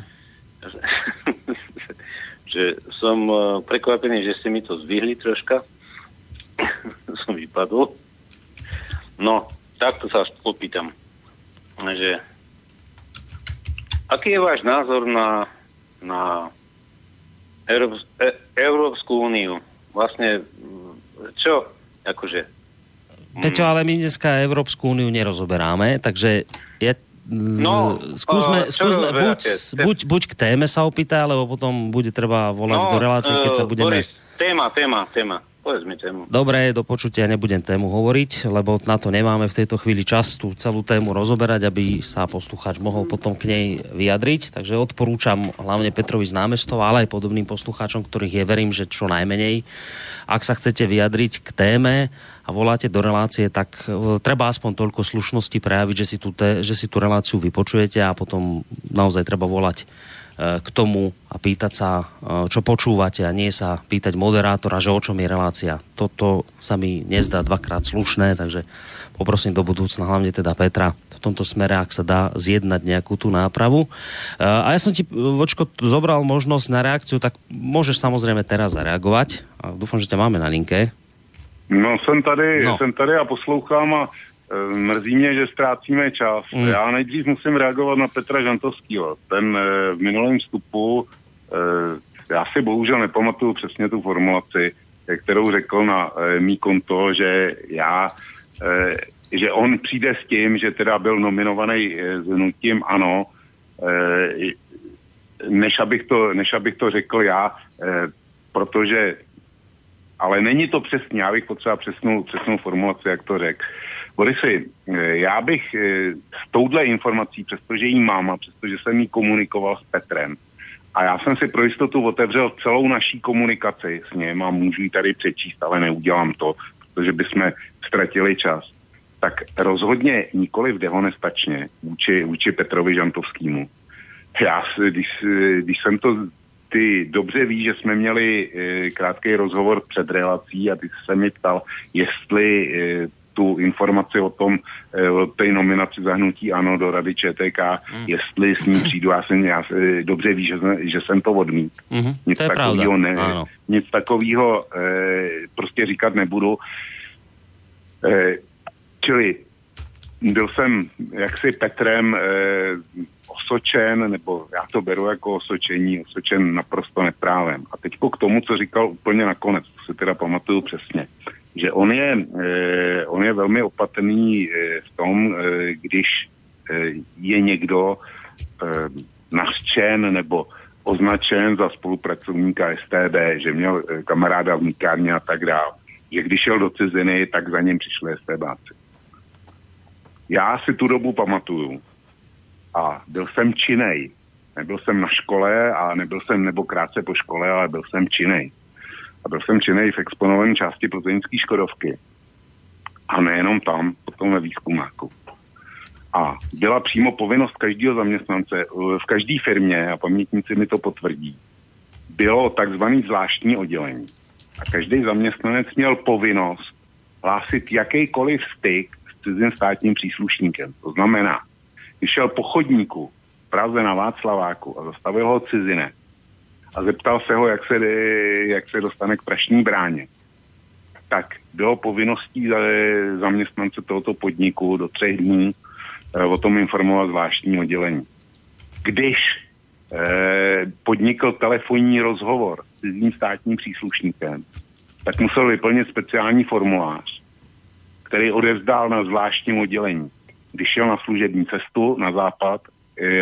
že som uh, prekvapený, že ste mi to zvihli troška. som vypadol. No, takto sa opýtam, že aký je váš názor na, na Európs- e- Európsku úniu? Vlastne, čo, akože... Peťo, ale my dneska Európsku úniu nerozoberáme, takže ja No, skúsme, uh, skúsme buď, buď, buď k téme sa opýta, alebo potom bude treba volať no, do relácie, keď sa budeme... Boris, téma, téma, téma. Povedz tému. Dobre, do počutia nebudem tému hovoriť, lebo na to nemáme v tejto chvíli čas tú celú tému rozoberať, aby sa poslucháč mohol potom k nej vyjadriť. Takže odporúčam hlavne Petrovi z námestov, ale aj podobným poslucháčom, ktorých je verím, že čo najmenej. Ak sa chcete vyjadriť k téme, a voláte do relácie, tak e, treba aspoň toľko slušnosti prejaviť, že si, tú te, že si tú reláciu vypočujete a potom naozaj treba volať k tomu a pýtať sa, e, čo počúvate a nie sa pýtať moderátora, že o čom je relácia. Toto sa mi nezdá dvakrát slušné, takže poprosím do budúcna, hlavne teda Petra, v tomto smere, ak sa dá zjednať nejakú tú nápravu. A ja som ti, Vočko, zobral možnosť na reakciu, tak môžeš samozrejme teraz zareagovať. A dúfam, že ťa máme na linke. No, jsem tady, no. jsem tady a poslouchám a mrzí mě, že ztrácíme čas. Mm. Já nejdřív musím reagovat na Petra Žantovského. Ten e, v minulém vstupu, e, já si bohužel nepamatuju přesně tu formulaci, kterou řekl na mý konto, že já, že on přijde s tím, že teda byl nominovaný s hnutím ANO, než abych to, než abych to řekl já, protože ale není to přesně, já bych potřeba přesnou, přesnou formulaci, jak to řekl. Borisy, eh, já bych eh, s touhle informací, přestože jí mám a přestože jsem jí komunikoval s Petrem, a já jsem si pro jistotu otevřel celou naší komunikaci s ním a můžu ji tady přečíst, ale neudělám to, protože bychom ztratili čas. Tak rozhodně nikoli v dehonestačně vůči, vůči Petrovi Žantovskému. Já, když, když jsem to ty dobře ví, že jsme měli e, krátký rozhovor před relací a ty se mi ptal, jestli e, tu informaci o tom, e, o té nominaci zahnutí ANO do Rady ČTK, hmm. jestli s ním přijdu. Já jsem já, dobře ví, že, že jsem to odmít. Hmm, nic to takového ne, nic takového e, prostě říkat nebudu. E, čili byl jsem jaksi Petrem e, osočen, nebo já to beru jako osočení, osočen naprosto neprávem. A teď k tomu, co říkal úplně nakonec, to si teda pamatuju přesně, že on je, e, on je velmi opatrný e, v tom, e, když je někdo nařčen nebo označen za spolupracovníka STB, že měl kamaráda v míkárně a tak dále. Že když šel do ciziny, tak za ním přišli STBáci. Já si tu dobu pamatuju a byl jsem činej. Nebyl jsem na škole a nebyl jsem nebo krátce po škole, ale byl jsem činej. A byl jsem činej v exponované části plzeňské Škodovky. A nejenom tam, potom ve výzkumáku. A byla přímo povinnost každého zaměstnance v každé firmě, a pamětníci mi to potvrdí, bylo takzvaný zvláštní oddělení. A každý zaměstnanec měl povinnost hlásit jakýkoliv styk s cizím státním příslušníkem. To znamená, když šel po chodníku v Praze na Václaváku a zastavil ho cizine a zeptal se ho, jak se, jak se dostane k prašní bráně, tak bylo povinností zaměstnance tohoto podniku do třech dní eh, o tom informovat zvláštní oddělení. Když eh, podnikl telefonní rozhovor s cizím státním příslušníkem, tak musel vyplnit speciální formulář, který odevzdal na zvláštním oddělení když šel na služební cestu na západ,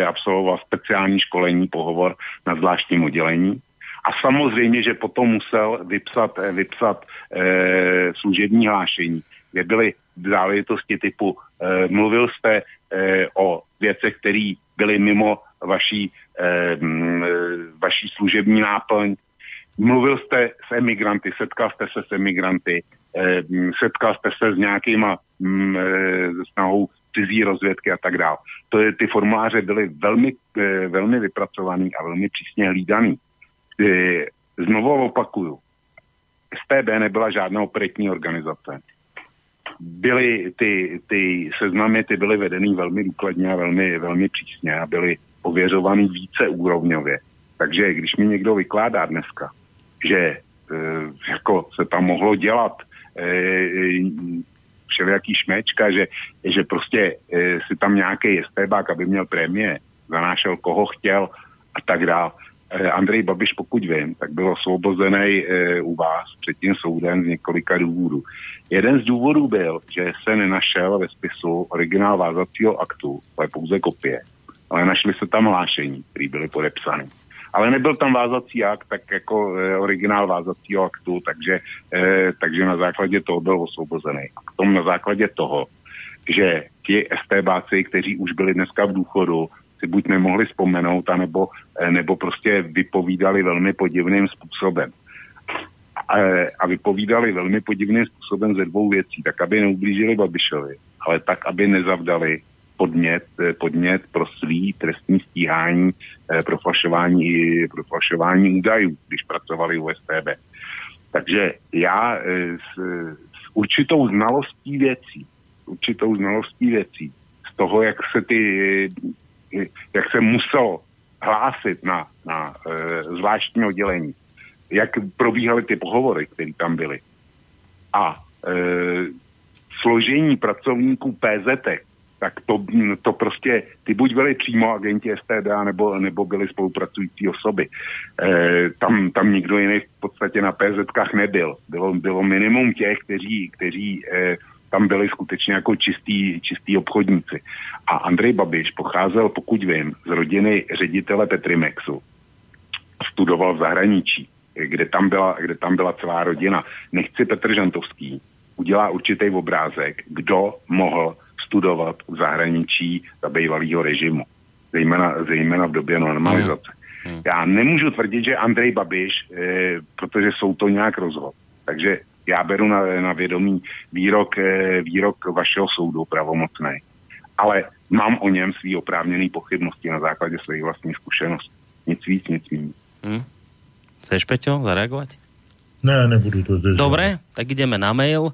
absolvoval speciální školení, pohovor na zvláštním oddělení. A samozřejmě, že potom musel vypsat, eh, vypsat e, služební hlášení, kde byly záležitosti typu e, mluvil jste e, o věcech, které byly mimo vaší, e, vaší služební náplň, mluvil jste s emigranty, setkal jste se s emigranty, e, setkal jste se s nějakýma mm, e, snahou cizí rozvědky a tak dále. To je, ty formuláře byly velmi, e, velmi vypracovaný a velmi přísně hlídaný. E, znovu opakuju, STB nebyla žádná operetní organizace. Byly ty, ty seznamy, ty byly vedeny velmi důkladně a velmi, velmi přísně a byly ověřovaný více úrovňově. Takže když mi někdo vykládá dneska, že e, jako se tam mohlo dělat e, všelijaký šmečka, že, že prostě e, si tam nějaký STBák, aby měl prémie, zanášel koho chtěl a tak dále. Andrej Babiš, pokud vím, tak byl osvobozený e, u vás před tím soudem z několika důvodů. Jeden z důvodů byl, že se nenašel ve spisu originál vázacího aktu, to je pouze kopie, ale našli se tam hlášení, které byly podepsány ale nebyl tam vázací akt, tak jako e, originál vázacího aktu, takže, e, takže na základě toho byl osvobozený. A k tomu na základě toho, že ti STBáci, kteří už byli dneska v důchodu, si buď nemohli vzpomenout, anebo, e, nebo prostě vypovídali velmi podivným způsobem. A, a vypovídali velmi podivným způsobem ze dvou věcí, tak aby neublížili Babišovi, ale tak, aby nezavdali podnět, eh, podnět pro svý trestní stíhání eh, pro falšování, pro falšování údajů, když pracovali u STB. Takže já eh, s, s určitou znalostí věcí, určitou znalostí věcí, z toho, jak se ty, jak se muselo hlásit na, na zvláštní oddělení, jak probíhaly ty pohovory, které tam byly. A e, složení pracovníků PZT, tak to, to prostě, ty buď byli přímo agenti STD, nebo, nebo byli spolupracující osoby. E, tam, tam nikdo jiný v podstatě na PZkách nebyl. Bylo, bylo minimum těch, kteří, kteří e, tam byli skutečně jako čistý, čistý obchodníci. A Andrej Babiš pocházel, pokud vím, z rodiny ředitele Petrimexu. Studoval v zahraničí. kde tam byla, kde tam byla celá rodina. Nechci Petr Žantovský udělá určitý obrázek, kdo mohl studovat v zahraničí za bývalého režimu, zejména, zejména v době normalizace. Hmm. Já nemůžu tvrdit, že Andrej Babiš, e, protože jsou to nějak rozhod. Takže já beru na, na vědomí výrok, e, výrok vašeho soudu pravomocný. Ale mám o něm svý oprávněný pochybnosti na základě svých vlastních zkušeností. Nic víc, nic méně. Hmm. Chceš, Peťo, zareagovat? Ne, nebudu to držet. Dobre, tak ideme na mail.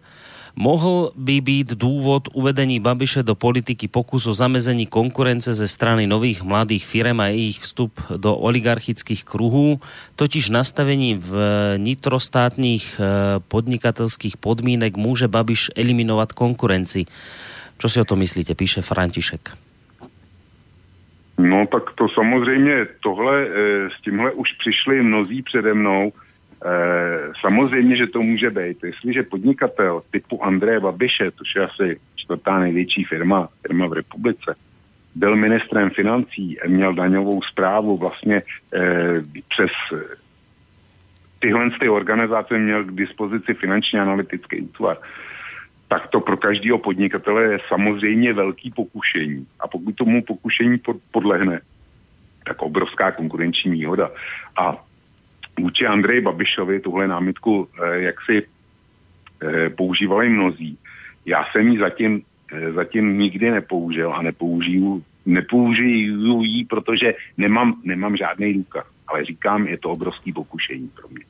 Mohl by být důvod uvedení Babiše do politiky pokus o zamezení konkurence ze strany nových mladých firm a jejich vstup do oligarchických kruhů, totiž nastavení v nitrostátních eh, podnikatelských podmínek může Babiš eliminovat konkurenci. Co si o to myslíte, píše František. No tak to samozřejmě tohle, eh, s tímhle už přišli mnozí přede mnou, samozřejmě, že to může být. Jestliže podnikatel typu Andreje Babiše, to je asi čtvrtá největší firma, firma v republice, byl ministrem financí, měl daňovou zprávu vlastně eh, přes tyhle ty organizace měl k dispozici finančně analytický útvar, tak to pro každého podnikatele je samozřejmě velký pokušení. A pokud tomu pokušení podlehne, tak obrovská konkurenční výhoda. A vůči Andreji Babišovi tuhle námitku eh, jak si eh, používali mnozí. Já jsem ji zatím, eh, zatím nikdy nepoužil a nepoužiju, nepoužiju ji, protože nemám, nemám žádný důkaz. Ale říkám, je to obrovský pokušení pro mě.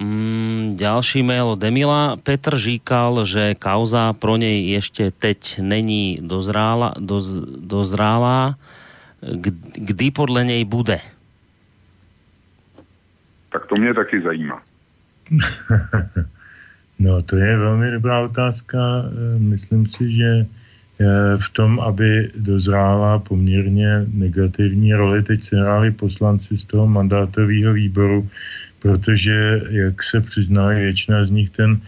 Mm, ďalší mail od Emila. Petr říkal, že kauza pro něj ještě teď není dozrála, doz, dozrála. Kdy podle něj bude? Tak to mě taky zajímá. no, to je velmi dobrá otázka. Eh, myslím si, že eh, v tom, aby dozrála poměrně negativní roli, teď se hráli poslanci z toho mandátového výboru, protože, jak se přiznali, většina z nich ten,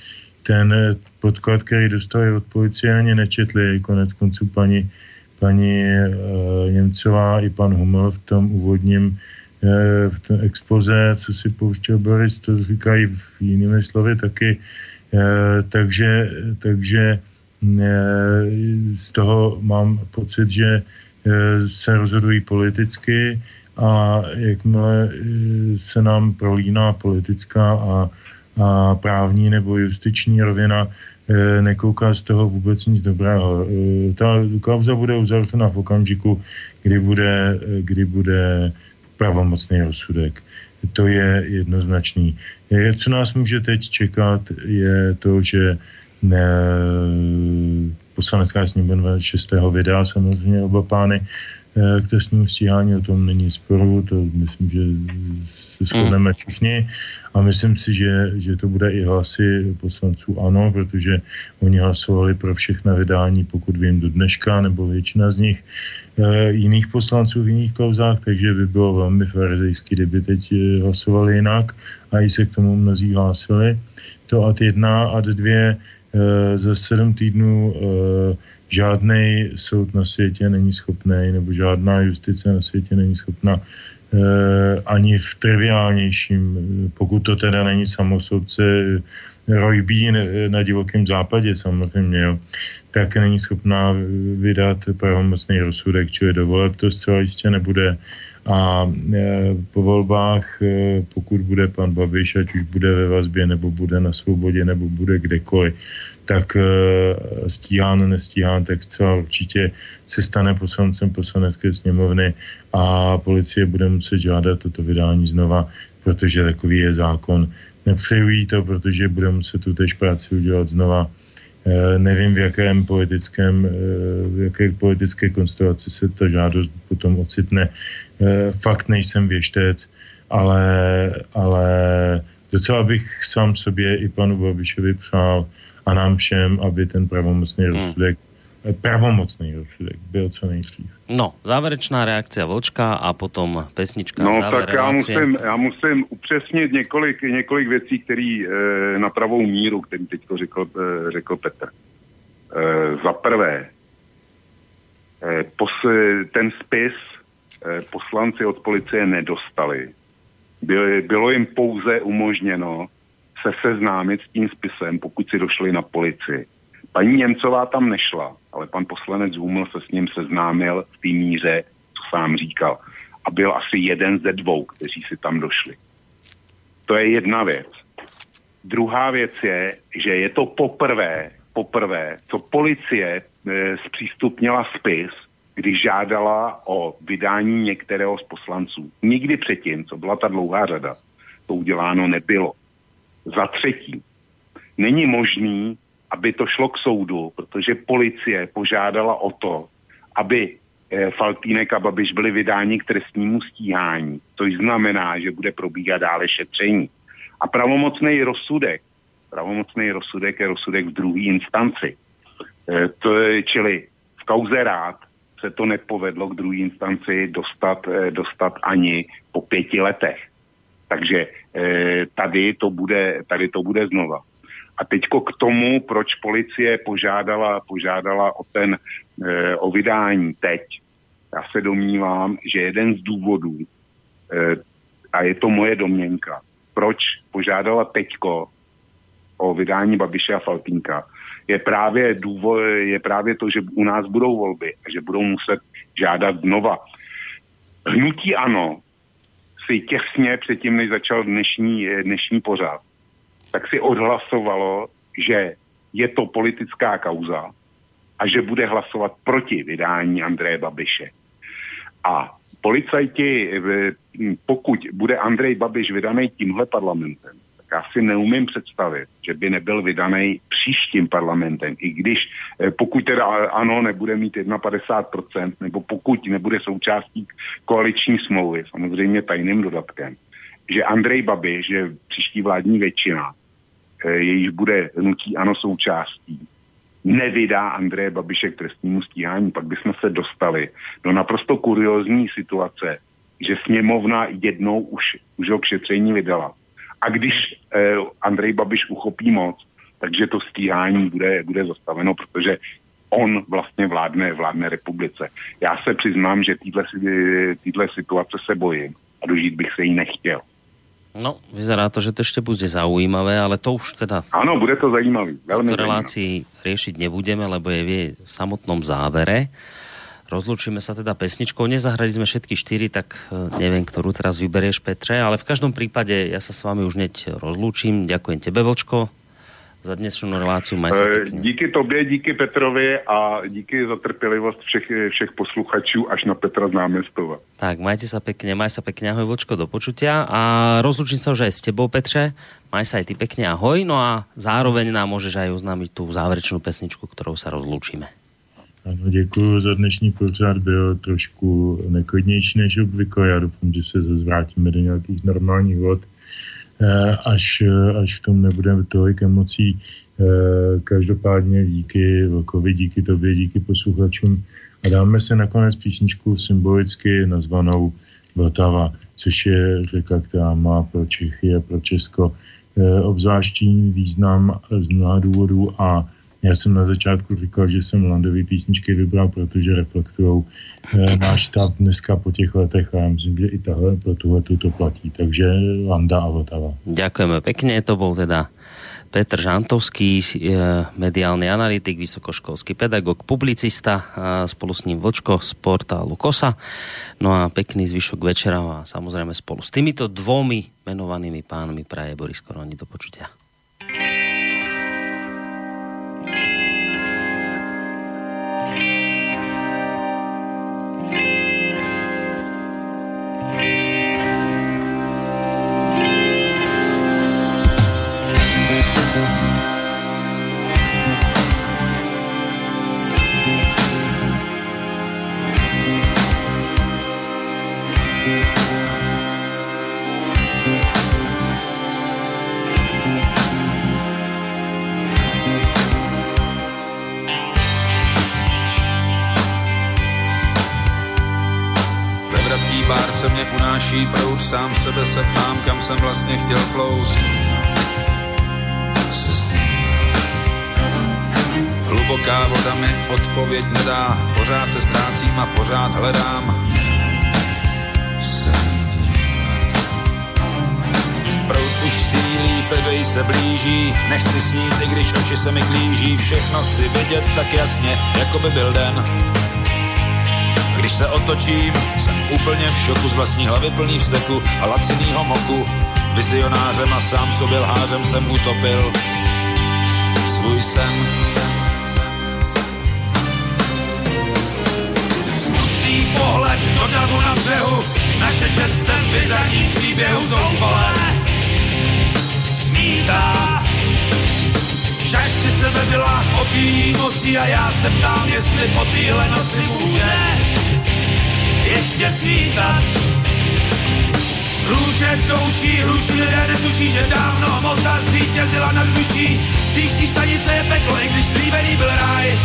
ten podklad, který dostali od policie, ani nečetli. Konec konců paní, paní Němcová i pan Huml v tom úvodním v té expoze, co si pouštěl Boris, to říkají v jinými slovy taky. Takže, takže z toho mám pocit, že se rozhodují politicky a jakmile se nám prolíná politická a, a právní nebo justiční rovina, nekouká z toho vůbec nic dobrého. Ta kauza bude uzavřena v okamžiku, kdy bude, kdy bude pravomocný rozsudek. To je jednoznačný. Co nás může teď čekat, je to, že ne, poslanecká sněmovna 6. vydá samozřejmě oba pány eh, k trestnímu stíhání, o tom není sporu, to myslím, že se shodneme všichni a myslím si, že, že to bude i hlasy poslanců ano, protože oni hlasovali pro všechna vydání, pokud vím, do dneška, nebo většina z nich e, jiných poslanců v jiných kauzách, takže by bylo velmi farizejský, kdyby teď eh, hlasovali jinak a i se k tomu mnozí hlásili. To ad jedna, ad dvě, e, za sedm týdnů žádný soud na světě není schopný, nebo žádná justice na světě není schopna Eh, ani v triviálnějším, pokud to teda není samosoudce Bean na divokém západě samozřejmě, jo, tak není schopná vydat pravomocný rozsudek, čili dovolet to zcela jistě nebude. A e, po volbách, e, pokud bude pan Babiš, ať už bude ve vazbě, nebo bude na svobodě, nebo bude kdekoliv, tak e, stíhán, nestíhán, tak zcela určitě se stane poslancem poslanecké sněmovny a policie bude muset žádat toto vydání znova, protože takový je zákon. Nepřejují to, protože bude muset tu tež práci udělat znova. E, nevím, v jakém politickém, e, v jaké politické konstelaci se ta žádost potom ocitne. E, fakt nejsem věštec, ale, ale docela bych sám sobě i panu Babišovi přál a nám všem, aby ten pravomocný hmm. rozsudek pravomocný rozsudek byl co nejdřív. No, závěrečná reakce Vlčka a potom pesnička. No tak já musím, já musím upřesnit několik, několik věcí, které e, na pravou míru, který teď řekl, e, řekl Petr. E, za prvé, e, pos, ten spis e, poslanci od policie nedostali. bylo jim pouze umožněno se seznámit s tím spisem, pokud si došli na policii. Paní Němcová tam nešla, ale pan poslanec Huml se s ním seznámil v té míře, co sám říkal. A byl asi jeden ze dvou, kteří si tam došli. To je jedna věc. Druhá věc je, že je to poprvé, poprvé, co policie e, zpřístupnila spis, když žádala o vydání některého z poslanců. Nikdy předtím, co byla ta dlouhá řada, to uděláno nebylo. Za třetí, není možný, aby to šlo k soudu, protože policie požádala o to, aby eh, Faltínek a Babiš byli vydáni k trestnímu stíhání, což znamená, že bude probíhat dále šetření. A pravomocný rozsudek, pravomocný rozsudek je rozsudek v druhé instanci. E, to je, čili v kauze rád se to nepovedlo k druhé instanci dostat, e, dostat ani po pěti letech. Takže tady, to bude, tady to bude znova. A teďko k tomu, proč policie požádala, požádala o ten, e, o vydání teď. Já se domnívám, že jeden z důvodů, e, a je to moje domněnka, proč požádala teďko o vydání Babiše a Faltínka, je právě, důvod, je právě to, že u nás budou volby a že budou muset žádat znova. Hnutí ano si těsně předtím, než začal dnešní, dnešní pořád, tak si odhlasovalo, že je to politická kauza a že bude hlasovat proti vydání Andreje Babiše. A policajti, pokud bude Andrej Babiš vydaný tímhle parlamentem, tak já si neumím představit, že by nebyl vydaný příštím parlamentem, i když eh, pokud teda ano, nebude mít 51%, nebo pokud nebude součástí koaliční smlouvy, samozřejmě tajným dodatkem, že Andrej Babiš, že příští vládní většina, eh, jejíž bude nutí ano součástí, nevydá Andreje Babiše k trestnímu stíhání, pak bychom se dostali do naprosto kuriozní situace, že sněmovna jednou už, už ho k šetření vydala. A když eh, Andrej Babiš uchopí moc, takže to stíhání bude, bude zastaveno, protože on vlastně vládne, vládne republice. Já se přiznám, že týhle situace se bojím a dožít bych se jí nechtěl. No, vyzerá to, že to ešte bude zaujímavé, ale to už teda... Áno, bude to. Veľmi to relácii riešiť nebudeme, lebo je v samotnom závere. Rozlučíme sa teda pesničkou. Nezahrali sme všetky štyri, tak e, neviem, ktorú teraz vyberieš, Petre, ale v každom prípade ja sa s vami už neď rozlúčim. Ďakujem tebe, Vlčko, za dnešní reláciu. Maj pěkně. Díky tobě, díky Petrovi a díky za trpělivost všech, všech posluchačů až na Petra z námestova. Tak, majte sa pekne, maj sa pekne, ahoj Vočko, do počutia a rozlučím sa už aj s tebou, Petře. Maj sa aj ty pekne, ahoj, no a zároveň nám môžeš aj oznámiť tú záverečnú pesničku, ktorou sa rozlučíme. Ano, děkuji za dnešní pořád, byl trošku neklidnější než obvykle, já doufám, že se zvrátíme do nějakých normálních vod až, eh, až v tom nebude tolik emocí. Eh, každopádně díky Vlkovi, díky tobě, díky posluchačům. A dáme se nakonec písničku symbolicky nazvanou Vltava, což je řeka, která má pro Čechy a pro Česko obzvláštní význam z mnoha důvodů a já jsem na začátku říkal, že jsem Landový písničky vybral, protože reflektují e, náš stav dneska po těch letech a já myslím, že i tahle pro tuhle to platí. Takže Landa a Vltava. Ďakujeme pekne, to bol teda Petr Žantovský, e, mediálny analytik, vysokoškolský pedagog, publicista, a spolu s ním Vlčko z portálu KOSA. No a pekný zvyšok večera a samozrejme spolu s týmito dvomi menovanými pánmi praje Boris Koroni do počutia. Sám sebe se ptám, kam jsem vlastně chtěl plout. Hluboká voda mi odpověď nedá, pořád se ztrácím a pořád hledám. už sílí, peřej se blíží, nechci snít, i když oči se mi klíží, všechno chci vidět tak jasně, jako by byl den. Když se otočím, jsem úplně v šoku z vlastní hlavy plný vzteku a lacinýho moku. Vizionářem a sám sobě lhářem jsem utopil svůj sen. Smutný pohled do davu na břehu, naše čestce v bizarní příběhu zoufalé. Smítá, žažci se ve vilách opíjí mocí a já se ptám, jestli po téhle noci může ještě svítat. Růže douší, hluší lidé netuší, že dávno hmota zvítězila nad duší. Příští stanice je peklo, i když slíbený byl ráj.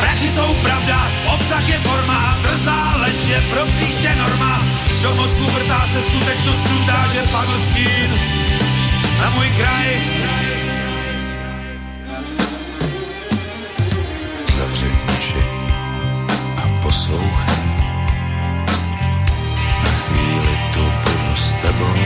Prachy jsou pravda, obsah je forma, drzá lež je pro příště norma. Do mozku vrtá se skutečnost krutá, že padl stín na můj kraj. Oči a poslouchej. Na chvíli tu budu s tebou.